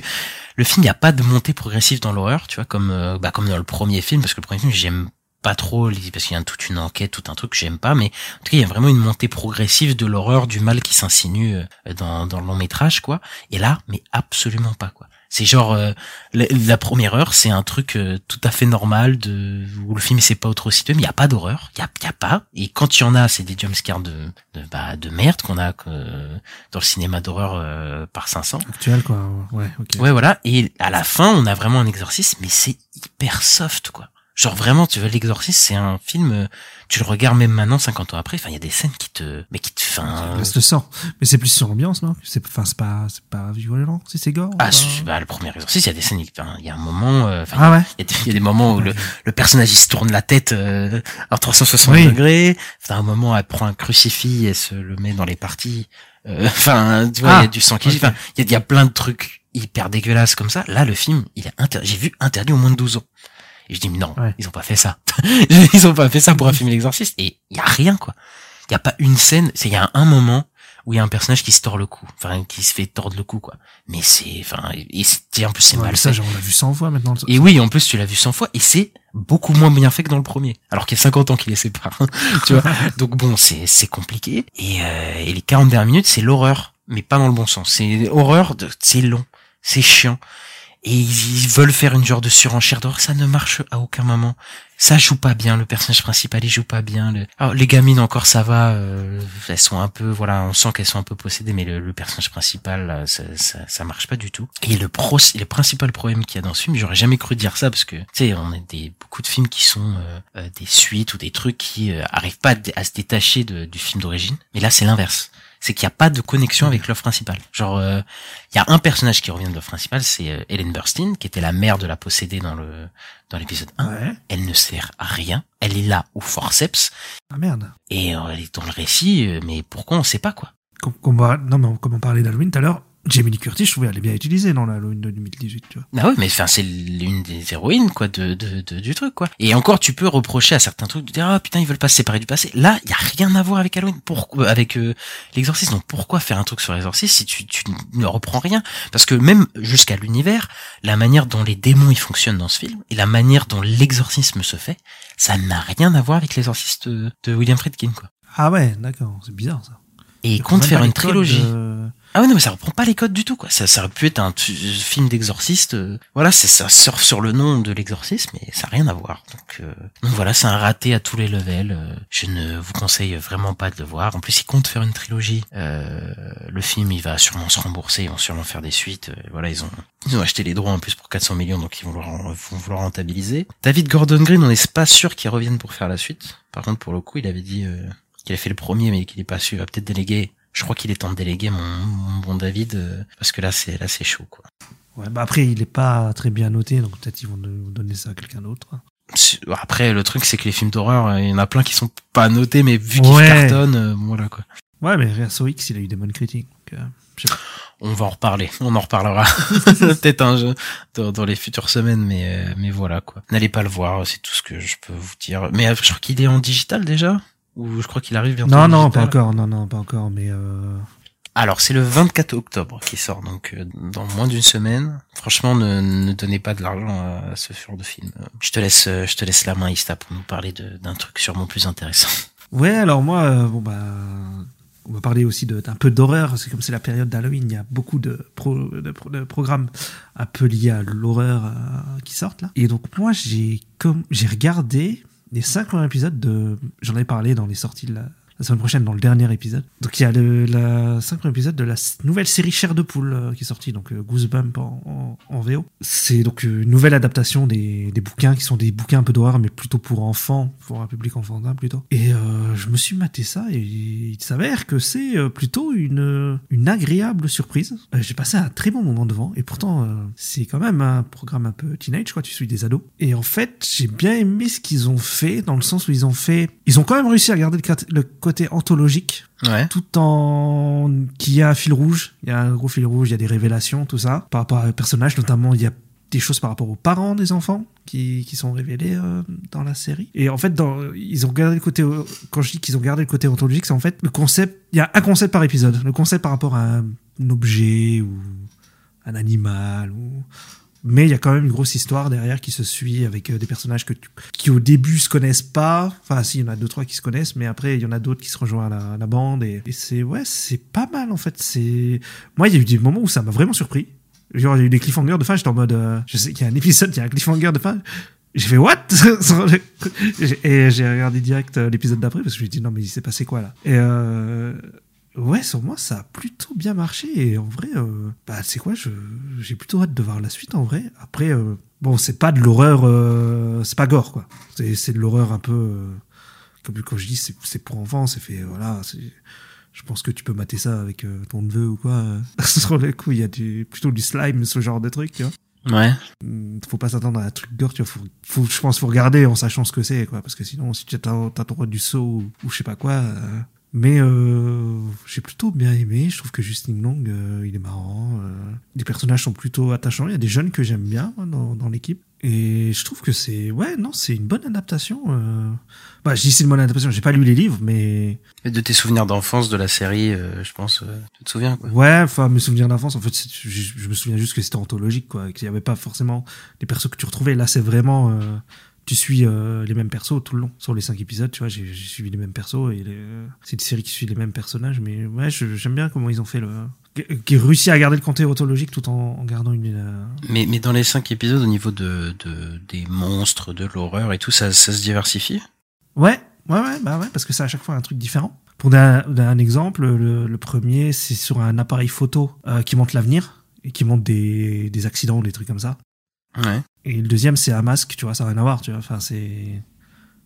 le film, il n'y a pas de montée progressive dans l'horreur, tu vois, comme euh, bah, comme dans le premier film, parce que le premier film, j'aime pas trop, parce qu'il y a toute une enquête, tout un truc que j'aime pas, mais en tout cas, il y a vraiment une montée progressive de l'horreur, du mal qui s'insinue euh, dans, dans le long métrage, quoi. Et là, mais absolument pas, quoi. C'est genre euh, la, la première heure, c'est un truc euh, tout à fait normal de où le film il sait pas trop situé, mais il y a pas d'horreur, il y a, y a pas. Et quand il y en a, c'est des jumpscares de de bah de merde qu'on a euh, dans le cinéma d'horreur euh, par 500. Actuel, quoi. Ouais, ok. Ouais, voilà. Et à la fin, on a vraiment un exorcisme, mais c'est hyper soft, quoi. Genre vraiment, tu vois, l'exorcisme, c'est un film, euh, tu le regardes même maintenant, 50 ans après, enfin, il y a des scènes qui te, mais qui te, enfin, sang. Mais c'est plus sur l'ambiance, non? C'est enfin, c'est pas, c'est pas violent, si c'est gore. ah, pas bah, le premier exorcisme, il y a des scènes, il y a un moment, euh, Ah ouais? il y, a des- il y a des moments où le, le personnage il se tourne la tête euh, en 360 Oui. degrés. Enfin, à un moment, elle prend un crucifix et se le met dans les parties. Euh, [LAUGHS] Enfin, tu vois, il Ah, y a du sang qui. Enfin, il y y a plein de trucs hyper dégueulasses comme ça. Là, le film, il est inter... j'ai vu interdit au moins de 12 ans. Et je dis, mais non, Ouais. ils ont pas fait ça. [LAUGHS] ils ont pas fait ça pour un film l'exorciste. Et il y a rien, quoi. Il y a pas une scène, c'est, il y a un moment où il y a un personnage qui se tord le cou. Enfin, qui se fait tordre le cou, quoi. Mais c'est, enfin, et c'est, en plus, c'est Ouais, mal ça, fait. on l'a vu 100 fois maintenant. Et oui, en plus, tu l'as vu 100 fois, et c'est beaucoup moins bien fait que dans le premier. Alors qu'il y a 50 ans qu'il les sépare. [LAUGHS] tu vois. [LAUGHS] Donc bon, c'est, c'est compliqué. Et, euh, et les 40 dernières minutes, c'est l'horreur. Mais pas dans le bon sens. C'est horreur, de, c'est long. C'est chiant. Et ils, veulent faire une genre de surenchère d'horreur. Ça ne marche à aucun moment. Ça joue pas bien. Le personnage principal, il joue pas bien. Les gamines encore, ça va. euh, elles sont un peu, voilà, on sent qu'elles sont un peu possédées, mais le, le personnage principal, ça, ça, marche pas du tout. Et le pro, le principal problème qu'il y a dans ce film, j'aurais jamais cru dire ça parce que, tu sais, on a des beaucoup de films qui sont euh, euh, des suites ou des trucs qui euh, arrivent pas à, se détacher du film d'origine. Mais là, c'est l'inverse. C'est qu'il n'y a pas de connexion avec l'œuvre principale. Genre, euh, il y a un personnage qui revient de l'œuvre principale, c'est euh, Helen Burstyn, qui était la mère de la possédée dans le dans l'épisode 1. Ouais. Elle ne sert à rien. Elle est là au forceps Ah merde. et euh, elle est dans le récit, mais pourquoi on sait pas quoi. Comme, comme on- non, mais on- comme on parlait d'Halloween tout à l'heure, Jamie Lee Curtis, je trouvais, elle est bien utilisée dans l'Halloween de 2018, tu vois. Ah oui, mais enfin c'est l'une des héroïnes quoi de, de, de- du truc quoi. Et encore tu peux reprocher à certains trucs de dire ah putain ils veulent pas se séparer du passé. Là il y a rien à voir avec Halloween. Pourquoi avec euh, l'exorcisme Donc pourquoi faire un truc sur l'exorcisme si tu, tu ne reprends rien? Parce que même jusqu'à l'univers, la manière dont les démons ils fonctionnent dans ce film et la manière dont l'exorcisme se fait, ça n'a rien à voir avec l'exorciste de, de William Friedkin quoi. Ah ouais, d'accord, c'est bizarre ça. Et il compte faire une trilogie. de- Ah ouais, non, mais ça reprend pas les codes du tout, quoi. Ça, ça aurait pu être un tu- film d'exorciste. euh, voilà, ça surfe sur le nom de l'exorcisme, mais ça n'a rien à voir. Donc, euh, donc voilà, c'est un raté à tous les levels. euh, je ne vous conseille vraiment pas de le voir. En plus, ils comptent faire une trilogie. Euh, le film, il va sûrement se rembourser, ils vont sûrement faire des suites. euh, voilà, ils ont ils ont acheté les droits en plus pour 400 millions, donc ils vont vouloir, vont vouloir rentabiliser. David Gordon Green, on n'est pas sûr qu'il revienne pour faire la suite. Par contre, pour le coup, il avait dit euh, qu'il a fait le premier, mais qu'il est pas sûr. Il va peut-être déléguer. Je crois qu'il est temps de déléguer mon, mon bon David, euh, parce que là, c'est là, c'est chaud, quoi. Ouais, bah après, il est pas très bien noté, donc peut-être ils vont donner ça à quelqu'un d'autre. Après, le truc, c'est que les films d'horreur, euh, il y en a plein qui sont pas notés, mais vu qu'ils Ouais. cartonnent, euh, voilà, quoi. Ouais, mais Reaso X, il a eu des bonnes critiques. donc, euh, je sais pas. On va en reparler. On en reparlera. [LAUGHS] [LAUGHS] Peut-être un jeu dans, dans les futures semaines, mais, euh, mais voilà, quoi. N'allez pas le voir, c'est tout ce que je peux vous dire. Mais je crois qu'il est en digital déjà? Ou je crois qu'il arrive bientôt Non, non, pas encore, non, non, pas encore, mais euh... Alors, c'est le 24 octobre qui sort, donc euh, dans moins d'une semaine. Franchement, ne, ne donnez pas de l'argent à, ce genre de film. Je te laisse, euh, je te laisse la main, Ista, pour nous parler de- d'un truc sûrement plus intéressant. Ouais, alors moi, euh, bon bah, on va parler aussi d'un peu d'horreur. C'est comme c'est la période d'Halloween, il y a beaucoup de, pro- de, pro- de programmes un peu liés à l'horreur euh, qui sortent là. Et donc moi, j'ai comme j'ai regardé les cinq premiers épisodes de, j'en avais parlé dans les sorties de la, la semaine prochaine dans le dernier épisode. Donc il y a le la cinquième épisode de la nouvelle série Chair de poule euh, qui est sortie, donc euh, Goosebump en, VO. C'est donc euh, une nouvelle adaptation des, bouquins qui sont des bouquins un peu d'horreur, mais plutôt pour enfants, pour un public enfantin plutôt. Et euh, je me suis maté ça et il s'avère que c'est plutôt une, agréable surprise. J'ai passé un très bon moment devant et pourtant c'est quand même un programme un peu teenage, quoi. Tu suis des ados. Et en fait, j'ai bien aimé ce qu'ils ont fait dans le sens où ils ont fait, ils ont quand même réussi à garder le, le côté anthologique Ouais. tout en qu'il y a un fil rouge, il y a un gros fil rouge, il y a des révélations, tout ça par rapport à personnages, notamment il y a des choses par rapport aux parents des enfants qui, qui sont révélées euh, dans la série. Et en fait, dans, ils ont gardé le côté, quand je dis qu'ils ont gardé le côté anthologique, c'est en fait le concept, il y a un concept par épisode. Le concept par rapport à un, un objet ou un animal ou, mais il y a quand même une grosse histoire derrière qui se suit avec euh, des personnages que qui au début se connaissent pas. Enfin, si, il y en a deux trois qui se connaissent, mais après il y en a d'autres qui se rejoignent à la, bande et, et c'est ouais, c'est pas mal en fait. C'est moi, il y a eu des moments où ça m'a vraiment surpris. Genre, il y a eu des cliffhangers de fin. J'étais en mode, euh, je sais qu'il y a un épisode, il y a un cliffhanger de fin. J'ai fait what? [LAUGHS] Et j'ai regardé direct euh, l'épisode d'après parce que je me suis dit non mais il s'est passé quoi là? Et euh, ouais sur moi ça a plutôt bien marché et en vrai euh, bah c'est quoi j'ai plutôt hâte de voir la suite en vrai. Après euh, bon c'est pas de l'horreur euh, c'est pas gore quoi. C'est de l'horreur un peu comme comme je dis c'est pour enfants c'est fait voilà je pense que tu peux mater ça avec ton neveu ou quoi. [LAUGHS] Sur le coup, il y a du, plutôt du slime, ce genre de truc, tu vois. Ouais. Mm, Faut pas s'attendre à un truc gore, tu vois. Faut, faut, je pense faut regarder en sachant ce que c'est, quoi. Parce que sinon, si tu droit du saut ou, ou je sais pas quoi. Mais euh, j'ai plutôt bien aimé. Je trouve que Justin Long, euh, il est marrant. euh, les personnages sont plutôt attachants. Il y a des jeunes que j'aime bien moi, dans, dans l'équipe. Et je trouve que c'est ouais non c'est une bonne adaptation. euh. Bah je dis c'est une bonne adaptation. J'ai pas lu les livres mais Et de tes souvenirs d'enfance de la série, euh, je pense, euh, tu te souviens quoi Ouais, enfin, mes souvenirs d'enfance, en fait, je, je me souviens juste que c'était anthologique, quoi, qu'il n'y avait pas forcément des persos que tu retrouvais. Là, c'est vraiment, euh, tu suis euh, les mêmes persos tout le long. Sur les cinq épisodes, tu vois, j'ai suivi les mêmes persos et les- c'est une série qui suit les mêmes personnages, mais ouais, j'aime bien comment ils ont fait le, qui- réussit à garder le côté anthologique tout en, en gardant une. euh, Mais, mais dans les cinq épisodes, au niveau de, de des monstres, de l'horreur et tout, ça, ça se diversifie? Ouais, ouais, ouais, bah ouais, parce que c'est à chaque fois un truc différent. Pour un, un exemple, le, le premier, c'est sur un appareil photo euh, qui montre l'avenir et qui montre des, des accidents, des trucs comme ça. Ouais. Et le deuxième, c'est un masque, tu vois, ça n'a rien à voir, tu vois. Enfin, c'est.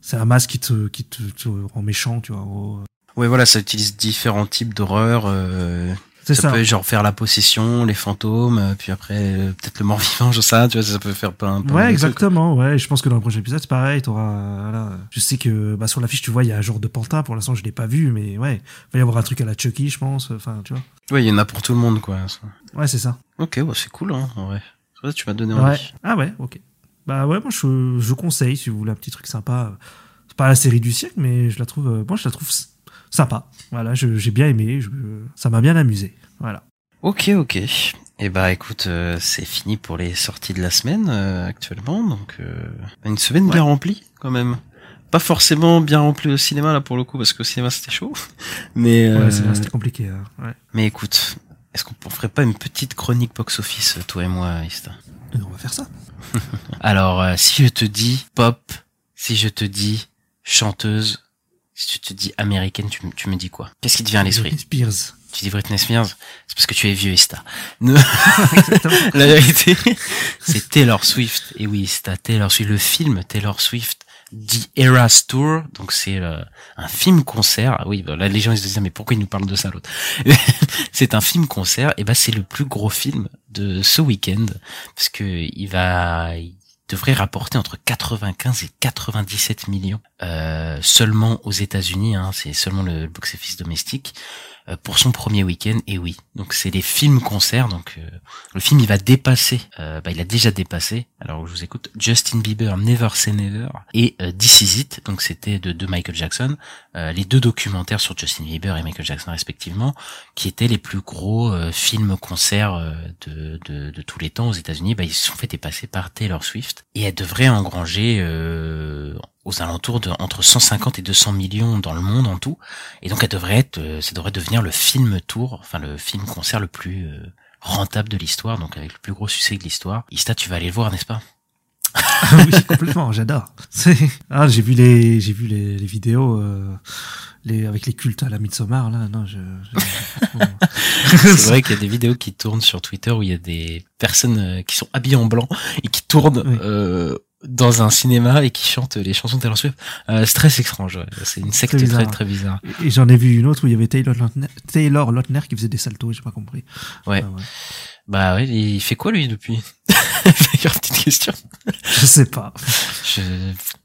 C'est un masque qui te, qui te, te rend méchant, tu vois. en gros. Ouais, voilà, ça utilise différents types d'horreur. Euh, C'est ça, ça. peut genre faire la possession, les fantômes, euh, puis après euh, peut-être le mort-vivant, je sais tu vois, ça peut faire plein. plein Ouais, de trucs. exactement, ouais. Je pense que dans le prochain épisode, c'est pareil, t'auras, voilà. Je sais que, bah, sur l'affiche, tu vois, il y a un genre de pantin. Pour l'instant, je l'ai pas vu, mais ouais. Il va y avoir un truc à la Chucky, je pense. Enfin, tu vois. Ouais, il y en a pour tout le monde, quoi. ça. Ouais, c'est ça. Ok, bah, c'est cool, hein, en vrai. Ça, tu m'as donné Ouais. envie. Ah ouais, ok. Bah ouais, moi, je, je conseille, si vous voulez un petit truc sympa. C'est pas la série du siècle, mais je la trouve, euh, moi, je la trouve sympa. Voilà, j'ai bien aimé. Je, ça m'a bien amusé. Voilà. Ok, ok. Et bah écoute, euh, c'est fini pour les sorties de la semaine euh, actuellement, donc euh, une semaine bien remplie quand même. Pas forcément bien remplie au cinéma là pour le coup parce qu'au cinéma c'était chaud, [LAUGHS] mais Ouais, c'était compliqué. hein. Ouais. mais écoute, est-ce qu'on ferait pas une petite chronique box office toi et moi, Ista Et on va faire ça. [LAUGHS] Alors euh, si je te dis pop, si je te dis chanteuse, si je te dis américaine, tu, me- tu me dis quoi? Qu'est-ce qui te vient à l'esprit? Britney Spears. Tu dis Britney Spears? C'est parce que tu es vieux, Ista. [LAUGHS] Ne- [LAUGHS] La vérité, c'est Taylor Swift. Et oui, c'est à Taylor Swift. Le film Taylor Swift, The Eras Tour. Donc c'est euh, un film-concert. Ah Oui, bah, là les gens ils se disent mais pourquoi ils nous parlent de ça l'autre [LAUGHS] C'est un film-concert. Et ben c'est le plus gros film de ce week-end parce que il va, il devrait rapporter entre 95 et 97 millions euh, seulement aux États-Unis. Hein, c'est seulement le box-office domestique pour son premier week-end. Et oui, donc c'est des films-concerts. Donc euh, le film il va dépasser, euh, bah, il a déjà dépassé. Alors je vous écoute, Justin Bieber, Never Say Never et euh, This Is It. Donc c'était de, de Michael Jackson, euh, les deux documentaires sur Justin Bieber et Michael Jackson respectivement, qui étaient les plus gros euh, films-concerts euh, de, de, de tous les temps aux États-Unis. Bah, ils se sont fait dépasser par Taylor Swift et elle devrait engranger euh, aux alentours de entre 150 et 200 millions dans le monde en tout. Et donc elle devrait être, euh, ça devrait devenir le film tour, enfin le film concert le plus euh, rentable de l'histoire, donc avec le plus gros succès de l'histoire. Ista, tu vas aller le voir, n'est-ce pas? Oui, [LAUGHS] complètement, j'adore. Ah, j'ai vu les, j'ai vu les, les vidéos. euh, les, avec les cultes à la Midsommar, là, non, je, [LAUGHS] [LAUGHS] c'est vrai qu'il y a des vidéos qui tournent sur Twitter où il y a des personnes euh, qui sont habillées en blanc et qui tournent euh, dans un cinéma et qui chantent les chansons de Taylor Swift. Euh, c'est très étrange. Ouais. C'est une secte très très, très bizarre. Et j'en ai vu une autre où il y avait Taylor Lautner, Taylor Lautner qui faisait des saltos. J'ai pas compris. Ouais. ouais. Bah ouais, il fait quoi lui depuis? [LAUGHS] D'ailleurs, petite question. Je sais pas. Je...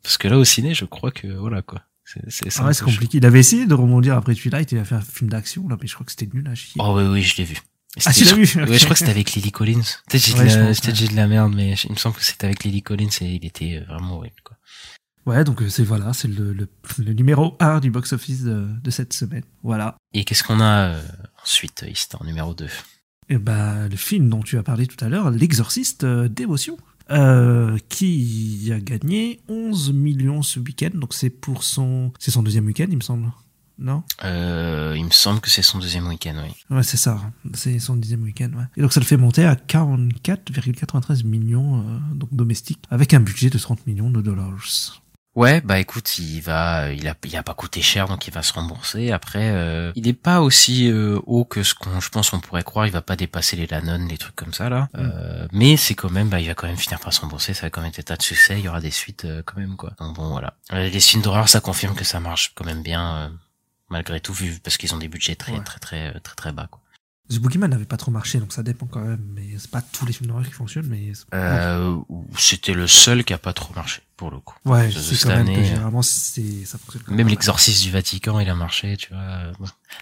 Parce que là au ciné, je crois que voilà quoi. C'est ah ouais, compliqué. Il avait essayé de rebondir après Twilight, il a fait un film d'action là, mais je crois que c'était nul à chier. Oh oui oui, je l'ai vu. Ah, tu l'as vu Ouais, je crois que c'était avec Lily Collins. Peut-être j'ai ouais, de, de la merde, mais il me semble que c'était avec Lily Collins et il était euh, vraiment horrible quoi. Ouais, donc euh, c'est voilà, c'est le, le, le, numéro 1 du box-office de, de, cette semaine. Voilà. Et qu'est-ce qu'on a euh, ensuite, histoire numéro 2 Eh ben, le film dont tu as parlé tout à l'heure, L'Exorciste euh, Dévotion. Euh, qui a gagné 11 millions ce week-end. Donc c'est pour son, c'est son deuxième week-end, il me semble. Non? Euh, Il me semble que c'est son deuxième week-end, oui. Ouais, c'est ça. C'est son deuxième week-end, ouais. Et donc ça le fait monter à 44,93 millions euh, donc domestiques, avec un budget de 30 millions de dollars. Ouais, bah écoute, il va, il a, il a pas coûté cher, donc il va se rembourser. Après, euh, il est pas aussi euh, haut que ce qu'on, je pense, on pourrait croire. Il va pas dépasser les Lannon, les trucs comme ça là. Mm. Euh, mais c'est quand même, bah, il va quand même finir par se rembourser. Ça va quand même être état de succès. Il y aura des suites euh, quand même quoi. Donc bon, voilà. Euh, les films d'horreur, ça confirme que ça marche quand même bien malgré tout, vu parce qu'ils ont des budgets très, très, très, très, très, très bas quoi. The Boogeyman n'avait pas trop marché, donc ça dépend quand même. Mais c'est pas tous les films d'horreur qui fonctionnent, mais. Euh, c'était le seul qui a pas trop marché pour le coup. Ouais, c'est quand même année, que généralement c'est ça fonctionne. Quand même, même l'exorciste du Vatican, il a marché, tu vois.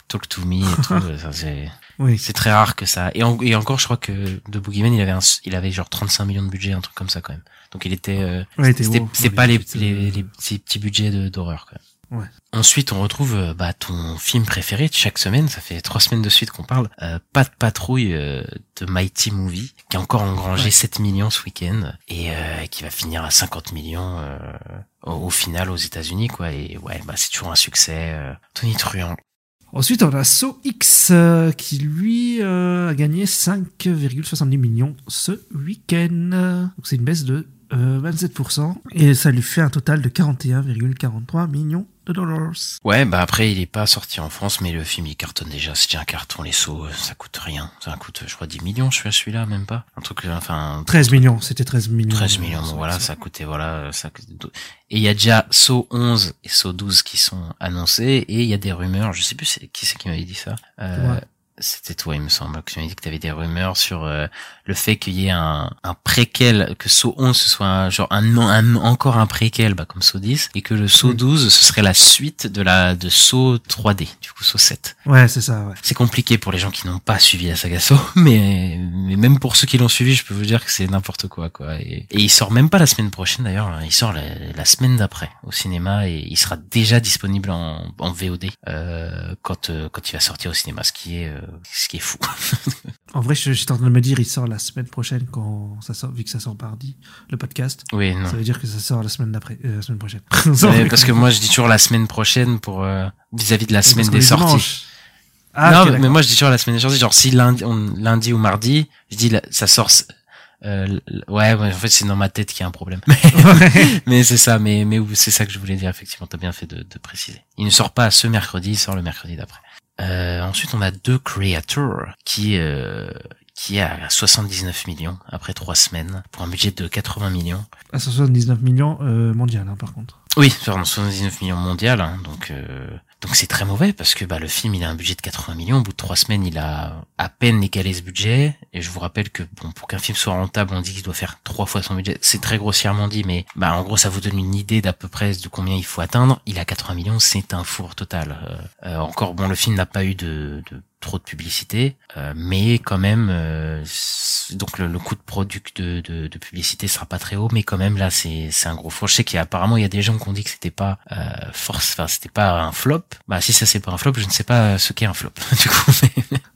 Talk to me et [LAUGHS] tout, ça c'est. Oui. C'est très rare que ça. Et, et, encore, je crois que The Boogeyman, il avait un, il avait genre 35 millions de budget, un truc comme ça quand même. Donc il était. Euh, ouais, c'est pas les, les, les, petits budgets d'horreur quand même. Ouais. Ensuite, on retrouve euh, bah, ton film préféré de chaque semaine. Ça fait trois semaines de suite qu'on parle. Euh, pas de patrouille euh, de Mighty Movie, qui a encore engrangé 7 millions ce week-end et euh, qui va finir à 50 millions au, au, final aux États-Unis, quoi. Et ouais, bah c'est toujours un succès. Tony Truant. Ensuite, on a So X qui lui a gagné 5,70 millions ce week-end. Donc c'est une baisse de 27% et ça lui fait un total de 41,43 millions Ouais, bah après il est pas sorti en France, mais le film il cartonne déjà. C'est un carton, les sauts, ça coûte rien. Ça coûte, je crois, 10 millions. Je suis à celui-là, même pas. Un truc, euh, enfin. 13 millions, c'était 13 millions. 13 millions, voilà, ça coûtait, voilà, ça Et il y a déjà Saut 11 et Saut 12 qui sont annoncés, et il y a des rumeurs. Je sais plus qui c'est qui m'avait dit ça. Euh, c'était toi, il me semble, que tu m'as dit que tu avais des rumeurs sur euh, le fait qu'il y ait un, un préquel, que Saut 11 ce soit un, genre un, un, encore un préquel, bah, comme Saut 10, et que le Saut 12 ce serait la suite de la de Saut 3D, du coup Saut 7. Ouais, c'est ça. Ouais. C'est compliqué pour les gens qui n'ont pas suivi la saga Saut, [LAUGHS] mais mais même pour ceux qui l'ont suivi, je peux vous dire que c'est n'importe quoi, quoi. Et, et, il sort même pas la semaine prochaine d'ailleurs, hein. il sort la, la semaine d'après au cinéma et il sera déjà disponible en, en VOD euh, quand euh, quand il va sortir au cinéma, ce qui est euh, ce qui est fou. en vrai, j'étais en train de me dire, il sort la semaine prochaine quand ça sort, vu que ça sort mardi, le podcast. Oui, non. Ça veut dire que ça sort la semaine d'après, euh, la semaine prochaine. [LAUGHS] parce que moi, je dis toujours la semaine prochaine pour euh, vis-à-vis de la semaine des sorties. Ah, non, mais moi je dis toujours la semaine des sorties. Genre si lundi, lundi ou mardi, je dis ça sort. Euh, ouais, ouais, en fait c'est dans ma tête qu'il y a un problème. [LAUGHS] mais c'est ça, mais mais c'est ça que je voulais dire effectivement. T'as bien fait de, de préciser. Il ne sort pas ce mercredi, il sort le mercredi d'après. Euh, ensuite, on a deux Creator qui euh, qui est à 79 millions après trois semaines pour un budget de 80 millions. À 79 millions euh, mondial, hein, par contre. Oui, pardon, 79 millions mondial, hein, donc euh, donc c'est très mauvais parce que bah le film il a un budget de 80 millions, au bout de trois semaines il a à peine égalé ce budget et je vous rappelle que bon pour qu'un film soit rentable on dit qu'il doit faire trois fois son budget, c'est très grossièrement dit mais bah en gros ça vous donne une idée d'à peu près de combien il faut atteindre. Il a 80 millions, c'est un four total. Euh, euh, encore bon le film n'a pas eu de trop de publicité, euh, mais quand même, euh, donc le, le, coût de produit de, de, de, publicité sera pas très haut, mais quand même là c'est c'est un gros four. Je sais qu'il y a apparemment il y a des gens qui ont dit que c'était pas euh, force, enfin c'était pas un flop. Bah si ça c'est pas un flop, je ne sais pas ce qu'est un flop. [LAUGHS] du coup.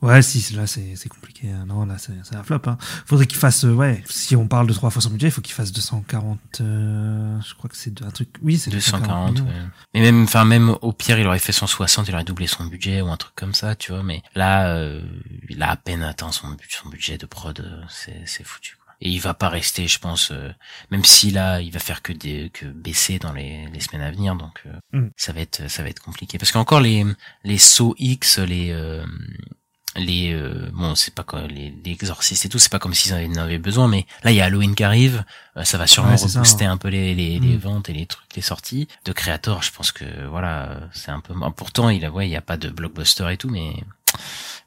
ouais si là c'est c'est compliqué. Hein. Non là c'est c'est un flop. Hein. Faudrait qu'il fasse ouais. Si on parle de trois fois son budget, il faut qu'il fasse 240. je crois que c'est un truc. Oui c'est 240. 240 ouais. Mais même enfin même au pire il aurait fait 160, il aurait doublé son budget ou un truc comme ça, tu vois. Mais Là, euh, il a à peine atteint son, son budget de prod, c'est foutu. Quoi. Et il va pas rester, je pense, euh, même si là, il va faire que des que baisser dans les, les semaines à venir, donc euh, Mm. ça va être ça va être compliqué. Parce qu'encore les les sauts X, les euh, les euh, bon c'est pas quoi les, les exorcistes et tout c'est pas comme s'ils en avaient besoin mais là il y a Halloween qui arrive euh, ça va sûrement Ouais, c'est ça. rebooster un peu les les, les Mm. ventes et les trucs les sorties de Creator je pense que voilà euh, c'est un peu pourtant il a ouais il y a pas de blockbuster et tout mais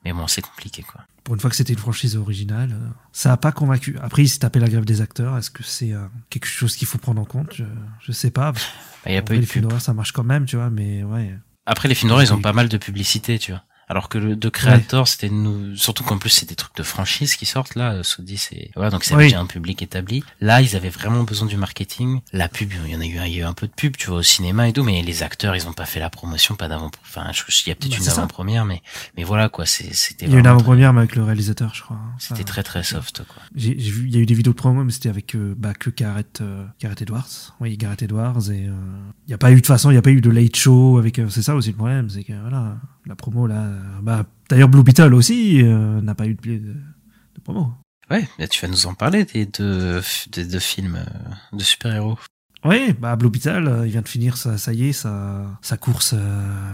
mais bon c'est compliqué quoi Pour une fois que c'était une franchise originale, euh, ça a pas convaincu. Après, il s'est tapé la grève des acteurs. Est-ce que c'est euh, quelque chose qu'il faut prendre en compte? Je, je sais pas. Bah, il y a En pas vrai, eu de les films d'horreur, ça marche quand même, tu vois, mais ouais. Après, les films d'horreur, ils ont pas mal de publicité, tu vois. Alors que le de Creator, c'était nous, surtout qu'en plus c'est des trucs de franchise qui sortent là, euh, Saudi, c'est voilà, donc c'est Oui. déjà un public établi. Là, ils avaient vraiment besoin du marketing. La pub, il y en a eu, un- il y a eu un peu de pub, tu vois, au cinéma et tout, mais les acteurs, ils ont pas fait la promotion, pas d'avant, enfin, je, il y a peut-être Bah, une avant-première, mais mais voilà quoi, c'est c'était Il y a eu une avant-première mais avec le réalisateur, je crois. hein. C'était très très soft quoi. J'ai vu, il y a eu des vidéos de promo, mais c'était avec euh, bah, que Gareth, euh, Gareth Edwards. Oui, Gareth Edwards. Et euh, il n'y a pas eu de façon, il n'y a pas eu de late show avec. euh, c'est ça aussi le problème, c'est que voilà, la promo là. euh, bah, d'ailleurs, Blue Beetle aussi euh, n'a pas eu de, de, de promo. Ouais, tu vas nous en parler des deux des deux films euh, de super-héros. Oui, bah Blue Beetle, euh, il vient de finir sa, ça y est, sa, sa course, euh,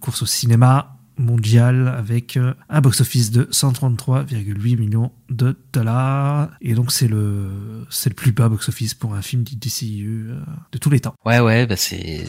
course au cinéma mondial avec un box-office de 133,8 millions de dollars. Et donc c'est le, c'est le plus bas box-office pour un film du DCU de tous les temps. Ouais, ouais, bah c'est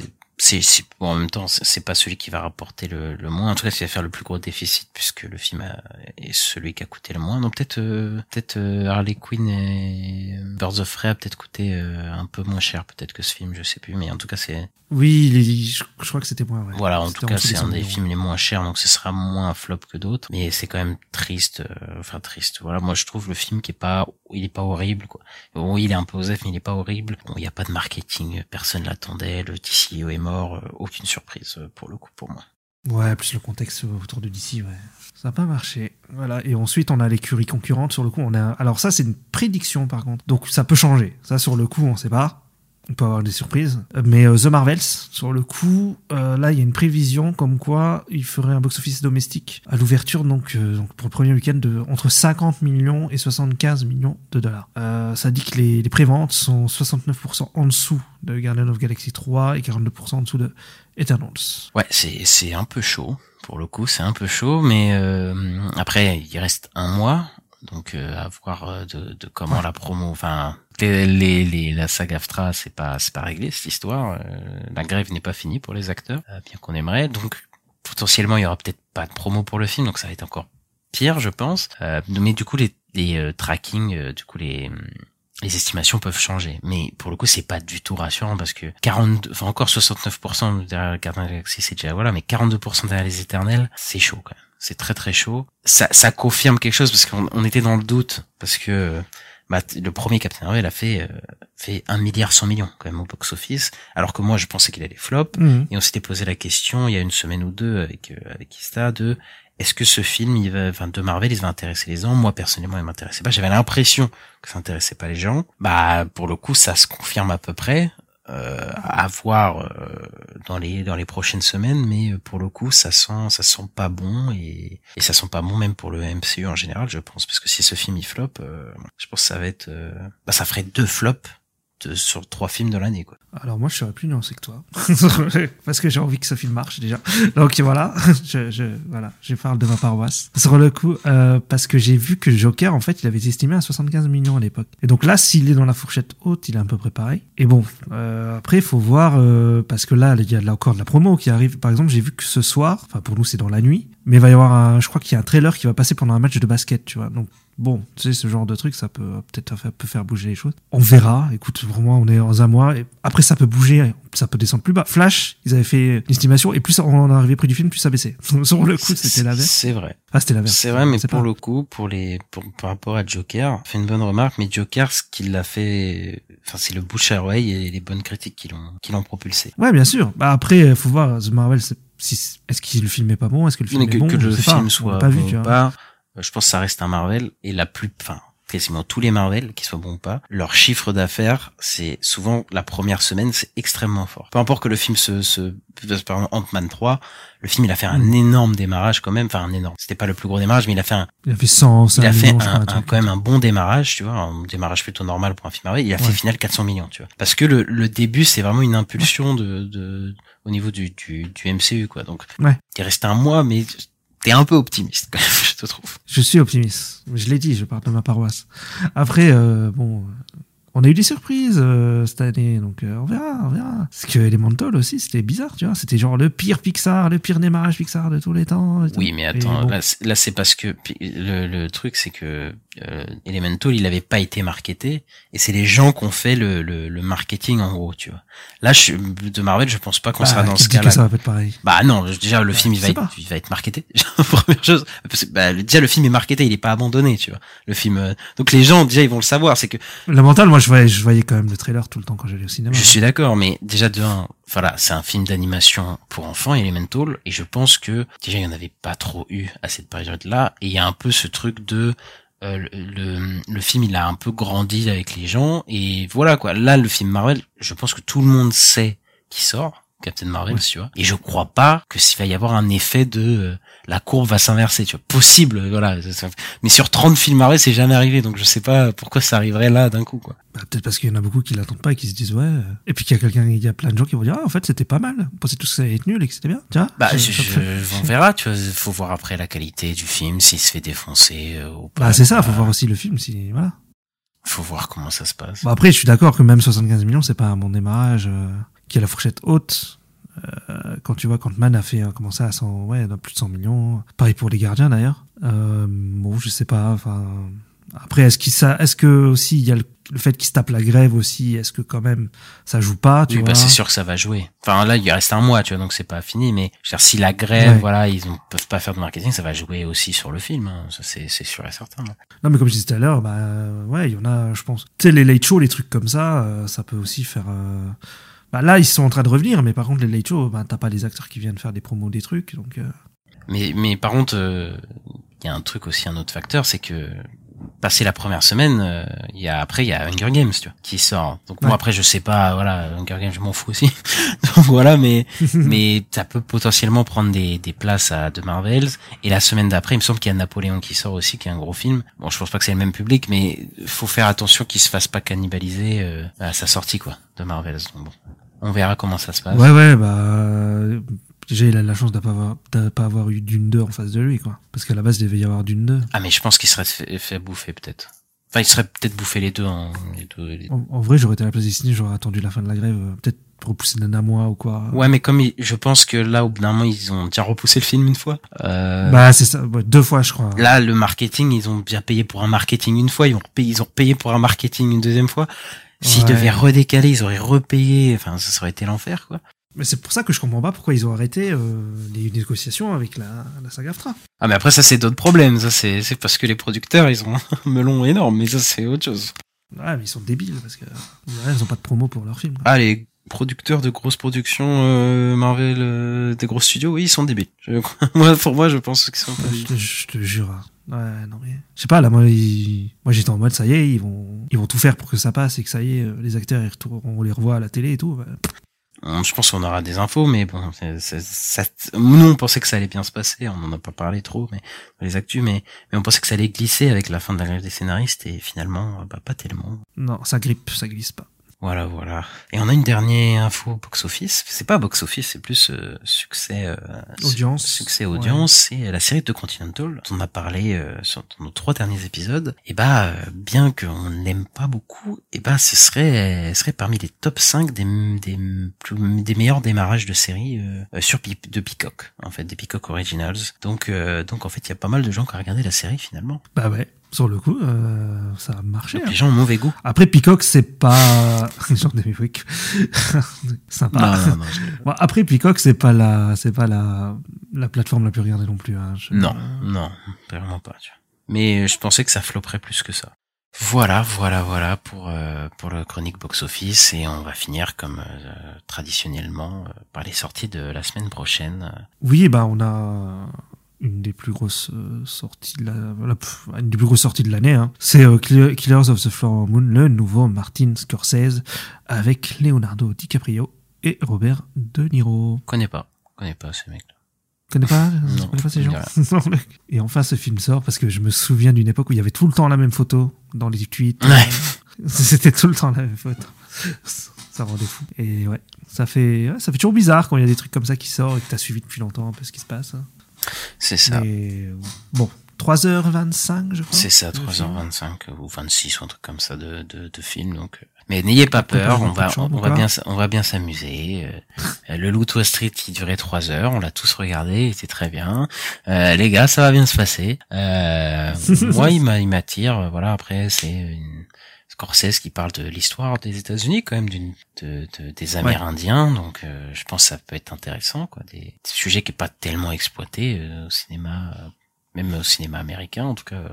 c'est bon, en même temps c'est pas celui qui va rapporter le, le moins. En tout cas c'est va faire le plus gros déficit puisque le film a- est celui qui a coûté le moins. Donc peut-être euh, peut-être euh, Harley Quinn et Birds of Prey a peut-être coûté euh, un peu moins cher peut-être que ce film je sais plus. Mais en tout cas c'est Oui, je, je crois que c'était moins. Ouais. voilà en tout cas c'est un 100 des films les moins chers donc ce sera moins un flop que d'autres. Mais c'est quand même triste euh, enfin triste. Voilà moi je trouve le film qui est pas il est pas horrible quoi. Bon il est un peu osef mais il est pas horrible. Bon il y a pas de marketing personne l'attendait le DCU est mort euh, aucune surprise euh, pour le coup pour moi Ouais, plus le contexte autour de DC, ouais. Ça n'a pas marché. Voilà. Et ensuite, on a l'écurie concurrente. Sur le coup, on a. Alors, ça, c'est une prédiction, par contre. Donc, ça peut changer. Ça, sur le coup, on sait pas. On peut avoir des surprises. Mais euh, The Marvels, sur le coup, euh, là, il y a une prévision comme quoi il ferait un box-office domestique à l'ouverture, donc, euh, donc pour le premier week-end, de entre 50 millions et 75 millions de dollars. Euh, ça dit que les, les préventes sont 69% en dessous de Guardian of Galaxy 3 et 42% en dessous de Eternals. Ouais, c'est c'est un peu chaud pour le coup, c'est un peu chaud, mais euh, après il reste un mois, donc euh, à voir euh, de, de comment la promo, enfin les, les, les- la saga AFTRA c'est pas c'est pas réglé cette histoire, euh, la grève n'est pas finie pour les acteurs, euh, bien qu'on aimerait, donc potentiellement il y aura peut-être pas de promo pour le film, donc ça va être encore pire je pense, Euh, mais du coup les les euh, tracking, euh, du coup les les estimations peuvent changer, mais pour le coup c'est pas du tout rassurant parce que 42, enfin encore 69% derrière Gardien de la Galaxie c'est déjà voilà, mais 42% derrière les Éternels c'est chaud quand même, c'est très très chaud. Ça ça confirme quelque chose parce qu'on on était dans le doute parce que bah, le premier Captain Marvel a fait euh, fait un milliard 100 millions quand même au box office, alors que moi je pensais qu'il allait flop. Mhm. et on s'était posé la question il y a une semaine ou deux avec euh, avec Ista de est-ce que ce film il va enfin de Marvel il va intéresser les gens? Moi personnellement il m'intéressait pas. J'avais l'impression que ça intéressait pas les gens. Bah pour le coup ça se confirme à peu près euh, à voir euh, dans les dans les prochaines semaines mais euh, pour le coup ça sent ça sent pas bon et ça sent pas bon même pour le MCU en général je pense parce que si ce film il flop euh, je pense que ça va être bah ça ferait deux flops de, sur trois films de l'année quoi Alors moi, je serais plus nuancé que toi, [LAUGHS] parce que j'ai envie que ce film marche déjà. Donc voilà, [LAUGHS] je, je voilà, je parle de ma paroisse. Sur le coup, euh, parce que j'ai vu que Joker, en fait, il avait estimé à 75 millions à l'époque. Et donc là, s'il est dans la fourchette haute, il est à peu près pareil. Et bon, euh, après, il faut voir, euh, parce que là, il y a encore de la promo qui arrive. Par exemple, j'ai vu que ce soir, enfin pour nous, c'est dans la nuit, mais il va y avoir un, je crois qu'il y a un trailer qui va passer pendant un match de basket, tu vois. Donc bon, tu sais, ce genre de truc, ça peut peut-être faire, peut faire bouger les choses. On verra. Écoute, vraiment, on est dans un mois. Et après, ça peut bouger, ça peut descendre plus bas. Flash, ils avaient fait une estimation, et plus on arrivait près du film, plus ça baissait. [LAUGHS] Sur le coup, c'était l'inverse. c'est vrai Ah, c'était l'inverse. C'est vrai, mais C'est pour pas- le coup, pour les, pour, par rapport à Joker, fait une bonne remarque, mais Joker, ce qu'il l'a fait, enfin, c'est le bouche à oreille et les bonnes critiques qui l'ont, qui l'ont propulsé. Ouais, bien sûr. Bah après, faut voir. The Marvel, c'est- si, est-ce que le film est pas bon? Est-ce que le film Mais que, est bon? que le pas. film On soit pas vu, bon tu ou vois. pas, je pense que ça reste un Marvel et la plus, enfin, quasiment tous les Marvel, qu'ils soient bons ou pas, leur chiffre d'affaires, c'est souvent la première semaine, c'est extrêmement fort. Peu importe que le film se, se par exemple Ant-Man 3, le film il a fait un énorme démarrage quand même, enfin un énorme. C'était pas le plus gros démarrage, mais il a fait un, Il a fait 100, il a fait millions, un, quand même un bon démarrage, tu vois, un démarrage plutôt normal pour un film Marvel. Il a fait Ouais. final 400 millions, tu vois. Parce que le, le début, c'est vraiment une impulsion de, de au niveau du, du, du MCU, quoi. Donc, Ouais. t'es resté un mois, mais t'es un peu optimiste, quand même, [LAUGHS] je te trouve. Je suis optimiste. Je l'ai dit, je parle de ma paroisse. Après, euh, bon, on a eu des surprises euh, cette année, donc euh, on verra, on verra. Parce que Elemental aussi, c'était bizarre, tu vois. C'était genre le pire Pixar, le pire démarrage Pixar de tous les temps. Oui, mais attends, bon. là, c'est- parce que le, le truc, c'est que euh, Elemental, il avait pas été marketé, et c'est les gens qui ont fait le, le, le marketing en gros, tu vois. Là, je, de Marvel, je pense pas qu'on Bah, sera dans ce cas-là. ça va être pareil? Bah non, déjà le film il va être, il va être marketé. [LAUGHS] Première chose, Parce que, bah, déjà le film est marketé, il est pas abandonné, tu vois. Le film, euh, donc les gens déjà ils vont le savoir. C'est que Le mental, moi, je voyais, je voyais quand même le trailer tout le temps quand j'allais au cinéma. je suis d'accord, mais déjà de un, voilà, c'est un film d'animation pour enfants, Elemental, et je pense que déjà il y en avait pas trop eu à cette période-là, et il y a un peu ce truc de euh, le, le, le film il a un peu grandi avec les gens, et voilà quoi. Là le film Marvel, je pense que tout le monde sait qui sort. Captain Marvel, tu vois. Et je crois pas que s'il va y avoir un effet de euh, la courbe va s'inverser, tu vois. Possible, voilà. Mais sur 30 films Marvel, c'est jamais arrivé, donc je sais pas pourquoi ça arriverait là d'un coup, quoi. Bah, Peut-être parce qu'il y en a beaucoup qui l'attendent pas et qui se disent ouais. euh. Et puis qu'il y a quelqu'un, il y a plein de gens qui vont dire ah en fait c'était pas mal. On pensait tous que ça allait être nul et que c'était bien. Tiens. Bah, ça- je, je- on verra, tu vois. Faut voir après la qualité du film, s'il se fait défoncer euh, ou pas. Bah c'est ça, faut voir aussi le film si voilà. Faut voir comment ça se passe. Bon, après, je suis d'accord que même 75 millions, c'est pas un bon démarrage, euh, qui est la fourchette haute. Euh, quand tu vois, quand Man a fait euh, commencé à 100, ouais, dans plus de 100 millions. Pareil pour les gardiens d'ailleurs. Euh, bon, je sais pas. Enfin, après, est-ce qu'il ça, est-ce que aussi il y a le, le fait qu'il se tape la grève aussi, est-ce que quand même ça joue pas, tu oui, vois bah c'est sûr que ça va jouer. Enfin là, il reste un mois, tu vois, donc c'est pas fini. Mais je veux dire, si la grève, Ouais. voilà, ils ne peuvent pas faire de marketing, ça va jouer aussi sur le film. hein. Ça c'est c'est sûr et certain. hein. Non, mais comme je disais tout à l'heure, bah euh, ouais, il y en a, je pense. Tu sais, les late shows, les trucs comme ça, euh, ça peut aussi faire. Euh, Bah là, ils sont en train de revenir, mais par contre, les late shows, bah t'as pas les acteurs qui viennent faire des promos des trucs, donc. euh, Mais mais par contre, euh, il y a un truc aussi, un autre facteur, c'est que passer la première semaine, euh, y a après il y a Hunger Games, tu vois, qui sort. Donc moi Ouais. après je sais pas, voilà, Hunger Games je m'en fous aussi. [LAUGHS] Donc voilà, mais [LAUGHS] mais ça peut potentiellement prendre des des places à de Marvels. Et la semaine d'après, il me semble qu'il y a Napoléon qui sort aussi, qui est un gros film. Bon, je pense pas que c'est le même public, mais faut faire attention qu'il se fasse pas cannibaliser euh, à sa sortie quoi de Marvels. Donc bon, on verra comment ça se passe. Ouais, ouais, bah. Déjà, il a la chance de pas avoir, de pas avoir eu Dune 2 en face de lui, quoi. Parce qu'à la base, il devait y avoir Dune 2. Ah mais je pense qu'il serait fait, fait bouffer peut-être. Enfin, il serait peut-être bouffé les deux les deux. les- En, en vrai, j'aurais été à la place des Disney, j'aurais attendu la fin de la grève, euh, peut-être repousser d'un mois ou quoi. Ouais, mais comme il- je pense que là, au bout d'un moment, ils ont déjà repoussé le film une fois. Euh, Bah, c'est ça, deux fois, je crois. là, le marketing, ils ont bien payé pour un marketing une fois, ils ont payé, ils ont payé pour un marketing une deuxième fois. S'ils Ouais. devaient redécaler, ils auraient repayé. Enfin, ça aurait été l'enfer, quoi. Mais c'est pour ça que je comprends pas pourquoi ils ont arrêté euh, les négociations avec la, la saga Aftra. Ah, mais après, ça, c'est d'autres problèmes. Ça, c'est, c'est parce que les producteurs, ils ont [LAUGHS] un melon énorme. Mais ça, c'est autre chose. Ouais, mais ils sont débiles parce que ouais, ils ont pas de promo pour leur film. quoi. Ah, les producteurs de grosses productions euh, Marvel, euh, des gros studios, oui, ils sont débiles. Je- [LAUGHS] moi, pour moi, je pense qu'ils sont pas je, te, je te jure. Ouais, non mais je sais pas là, moi, ils- moi j'étais en mode ça y est, ils vont, ils vont tout faire pour que ça passe et que ça y est, euh, les acteurs ils retournent, on les revoit à la télé et tout. bah, On- Je pense qu'on aura des infos, mais bon, ça, nous on pensait que ça allait bien se passer, on en a pas parlé trop, mais les actus, mais, mais on pensait que ça allait glisser avec la fin de la grève des scénaristes, et finalement, bah, pas tellement. Non, ça grippe, ça glisse pas. Voilà, voilà. Et on a une dernière info box-office. C'est pas box-office, c'est plus euh, succès, euh, Audience. succès audience. C'est la série de Continental dont on a parlé euh, sur nos trois derniers épisodes. Et bah, euh, bien qu'on n'aime pas beaucoup, et bah, ce serait, serait parmi les top 5 des, des, plus- des meilleurs démarrages de séries euh, euh, sur de Peacock, en fait, des Peacock Originals. Donc, euh, donc en fait, il y a pas mal de gens qui ont regardé la série finalement. Bah ouais, sur le coup, euh, ça a marché. Donc hein. les gens ont mauvais goût. Après Peacock, c'est pas [LAUGHS] des Peacock. [LAUGHS] sympa. Non, non, non, Bon, après Peacock, c'est pas la, c'est pas la, la plateforme la plus regardée non plus. Hein. Je- Non, non, vraiment pas. Tu vois. Mais je pensais que ça flopperait plus que ça. Voilà, voilà, voilà pour euh, pour le chronique box office et on va finir comme euh, traditionnellement euh, par les sorties de la semaine prochaine. Oui, bah on a une des plus grosses euh, sorties de la, une des plus grosses sorties de l'année. Hein. C'est euh, Kill- Killers of the Flower Moon, le nouveau Martin Scorsese avec Leonardo DiCaprio et Robert De Niro. Connais pas, [LAUGHS] connais pas ces mecs. Connais pas, Non, connais pas ces gens? Non. Et enfin, ce film sort parce que je me souviens d'une époque où il y avait tout le temps la même photo dans les tweets. Ouais. [LAUGHS] C'était tout le temps la même photo. Ça rendait fou. Et ouais, ça fait, ça fait toujours bizarre quand il y a des trucs comme ça qui sortent et que t'as suivi depuis longtemps un peu ce qui se passe. C'est ça. Mais bon, 3h25, je crois. C'est ça, le film. 3h25 ou 26 ou un truc comme ça de, de, de film. Donc, euh, mais n'ayez pas peur, on va, on va bien, on va bien s'amuser. Euh, le Loup Wall Street qui durait 3 heures, on l'a tous regardé, il était très bien. Euh, les gars, ça va bien se passer. Euh, [LAUGHS] moi, il m'a, il m'attire. euh, Voilà, après, c'est une Scorsese qui parle de l'histoire des États-Unis quand même, d'une, de, de- des Amérindiens. Donc, euh, je pense que ça peut être intéressant, quoi. Des, des sujets qui est pas tellement exploité euh, au cinéma, euh, même au cinéma américain, en tout cas. euh,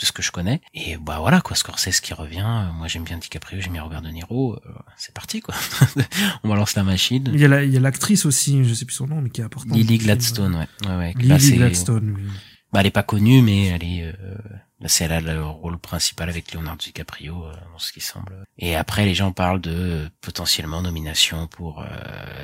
de ce que je connais. Et bah voilà quoi, Scorsese qui revient. euh, Moi j'aime bien DiCaprio, j'aime bien Robert De Niro. c'est parti quoi. [LAUGHS] On balance la machine. Il y a la- il y a l'actrice aussi, je sais plus son nom, mais qui est importante. Lily. Gladstone, ouais. ouais, ouais. Lily Gladstone, oui. Bah, elle est pas connue, mais elle est. Là, c'est a le rôle principal avec Leonardo DiCaprio, euh, dans ce qui semble. Et après, les gens parlent de potentiellement nomination pour euh,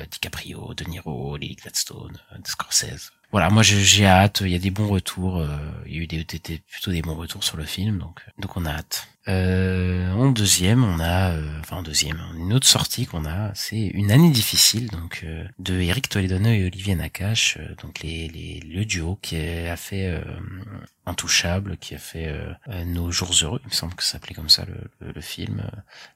DiCaprio, De Niro, Lily Gladstone, euh, Scorsese. Voilà, moi j'ai hâte. Il y a des bons retours. euh, il y a eu des, des- plutôt des bons retours sur le film, donc donc on a hâte. Euh, en deuxième, on a, euh, enfin en deuxième, une autre sortie qu'on a, c'est une année difficile, donc euh, de Eric Toledano et Olivier Nakache, donc les, les le duo qui a fait Intouchable, qui a fait euh, euh, Nos jours heureux, il me semble que ça s'appelait comme ça le, le, le film.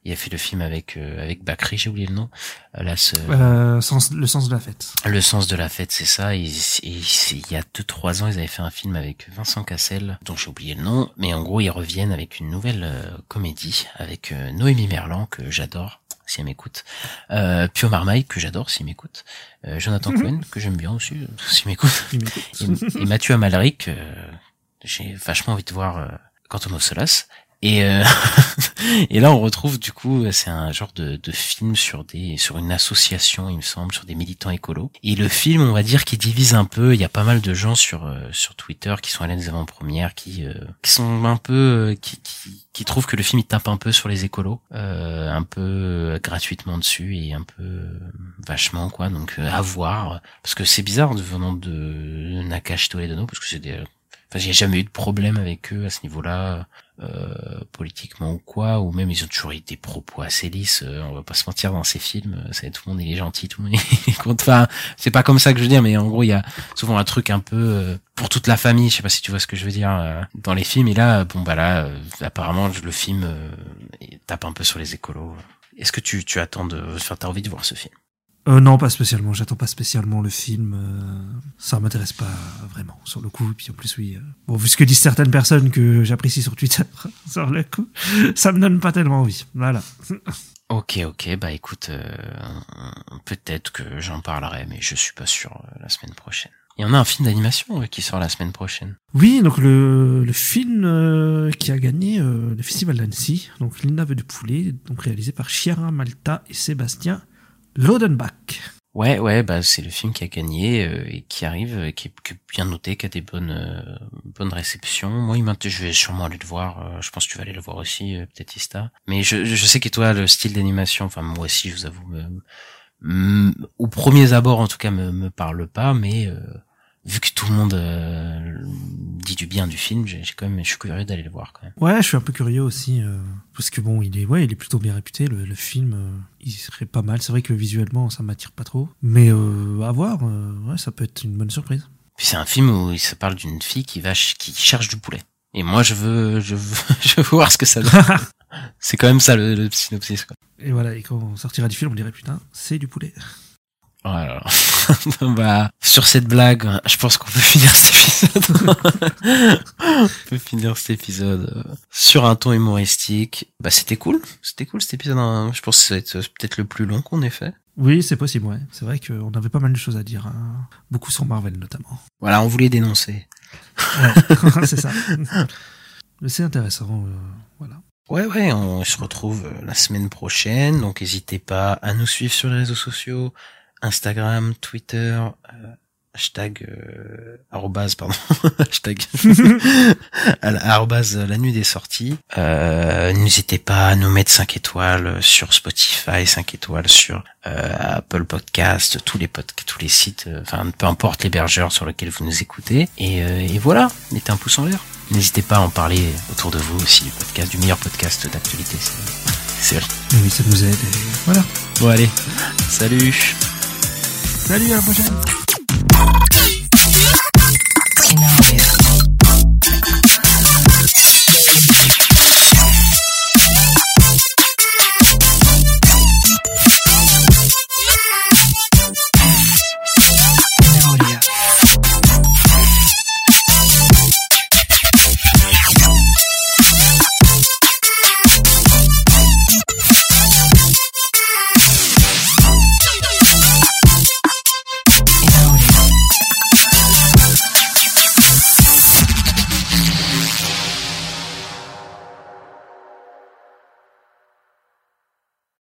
Il a fait le film avec euh, avec Bakri, j'ai oublié le nom. Euh, Là, ce- Euh, sens- le sens de la fête. le sens de la fête, c'est ça. Et, et- il y a deux trois ans, ils avaient fait un film avec Vincent Cassel, dont j'ai oublié le nom, mais en gros, ils reviennent avec une nouvelle euh, comédie avec euh, Noémie Merlan que j'adore si elle m'écoute, euh, Pio Marmaille que j'adore s'il m'écoute, euh, Jonathan [LAUGHS] Cohen que j'aime bien aussi euh, s'il m'écoute, Il m'écoute. et, et Mathieu Amalric, euh, j'ai vachement envie de voir euh, Quantum of Solace. Et, euh, [LAUGHS] et là, on retrouve du coup, c'est un genre de, de film sur des, sur une association, il me semble, sur des militants écolos. Et le film, on va dire, qui divise un peu. Il y a pas mal de gens sur euh, sur Twitter qui sont allés des avant-premières, qui euh, qui sont un peu, euh, qui, qui qui trouvent que le film il tape un peu sur les écolos, un peu gratuitement dessus et un peu vachement quoi. Donc à voir, parce que c'est bizarre venant de Nakash Toledano, parce que c'est des Enfin, j'ai jamais eu de problème avec eux à ce niveau-là, euh, politiquement ou quoi, ou même ils ont toujours eu des propos assez lisses. euh, on va pas se mentir dans ces films, euh, c'est tout le monde il est gentil, tout le monde [LAUGHS] est content. Enfin, c'est pas comme ça que je veux dire, mais en gros il y a souvent un truc un peu euh, pour toute la famille. Je sais pas si tu vois ce que je veux dire euh, dans les films. Et là, bon bah là, euh, apparemment le film il tape un peu sur les écolos. Est-ce que tu tu attends de, enfin t'as envie de voir ce film? Euh, non, pas spécialement. J'attends pas spécialement le film. euh, ça m'intéresse pas vraiment sur le coup. Et puis en plus, oui. euh, bon, vu ce que disent certaines personnes que j'apprécie sur Twitter, [LAUGHS] sur le coup, ça me donne pas tellement envie. Voilà. [LAUGHS] Ok, ok, bah écoute, euh, peut-être que j'en parlerai, mais je suis pas sûr euh, la semaine prochaine. Il y en a un film d'animation qui sort la semaine prochaine. Oui, donc le, le film euh, qui a gagné euh, le festival d'Annecy, donc L'Inave de poulet, donc réalisé par Chiara Malta et Sébastien Lodenbach. Ouais, ouais, bah c'est le film qui a gagné euh, et qui arrive, euh, qui, est, bien noté, qui a des bonnes euh, bonnes réceptions. Moi, il je vais sûrement aller le voir. euh, je pense que tu vas aller le voir aussi, euh, peut-être Ista. Mais je, je sais que toi, le style d'animation, enfin moi aussi, je vous avoue, me- me- au premier abord, en tout cas, me, me parle pas. Mais euh, vu que tout le monde euh, dit du bien du film, j'ai quand même, je suis curieux d'aller le voir quand même. Ouais, je suis un peu curieux aussi euh, parce que bon, il est ouais, il est plutôt bien réputé. Le, le film, euh, il serait pas mal. C'est vrai que visuellement, ça m'attire pas trop, mais euh, à voir. ouais, ça peut être une bonne surprise. Puis c'est un film où il se parle d'une fille qui va ch- qui cherche du poulet. Et moi, je veux, je veux, [LAUGHS] je veux voir ce que ça donne. [LAUGHS] c'est quand même ça le, le synopsis. Quoi. Et voilà, et quand on sortira du film, on dirait putain, c'est du poulet. Voilà. [LAUGHS] bah, sur cette blague, je pense qu'on peut [LAUGHS] finir cet épisode. on peut finir cet épisode euh, sur un ton humoristique. Bah, c'était cool. C'était cool cet épisode. hein. Je pense que ça va être peut-être le plus long qu'on ait fait. Oui, c'est possible. Ouais, c'est vrai qu'on avait pas mal de choses à dire, hein. beaucoup sur Marvel notamment. Voilà, on voulait dénoncer. Ouais, [LAUGHS] c'est ça. Mais c'est intéressant, euh, voilà. Ouais, ouais, on se retrouve euh, la semaine prochaine. Donc, n'hésitez pas à nous suivre sur les réseaux sociaux. Instagram, Twitter, euh, hashtag euh, arrobase pardon [LAUGHS] hashtag [LAUGHS] arrobase la nuit des sorties. Euh, n'hésitez pas à nous mettre 5 étoiles sur Spotify 5 étoiles sur euh, Apple Podcast tous les pod tous les sites euh, enfin peu importe l'hébergeur sur lequel vous nous écoutez. Et, euh, et voilà mettez un pouce en l'air. N'hésitez pas à en parler autour de vous aussi. Le podcast du meilleur podcast d'actualité c'est [LAUGHS] vrai. Oui, ça nous aide. Et voilà. bon allez. Salut Salut, à la prochaine.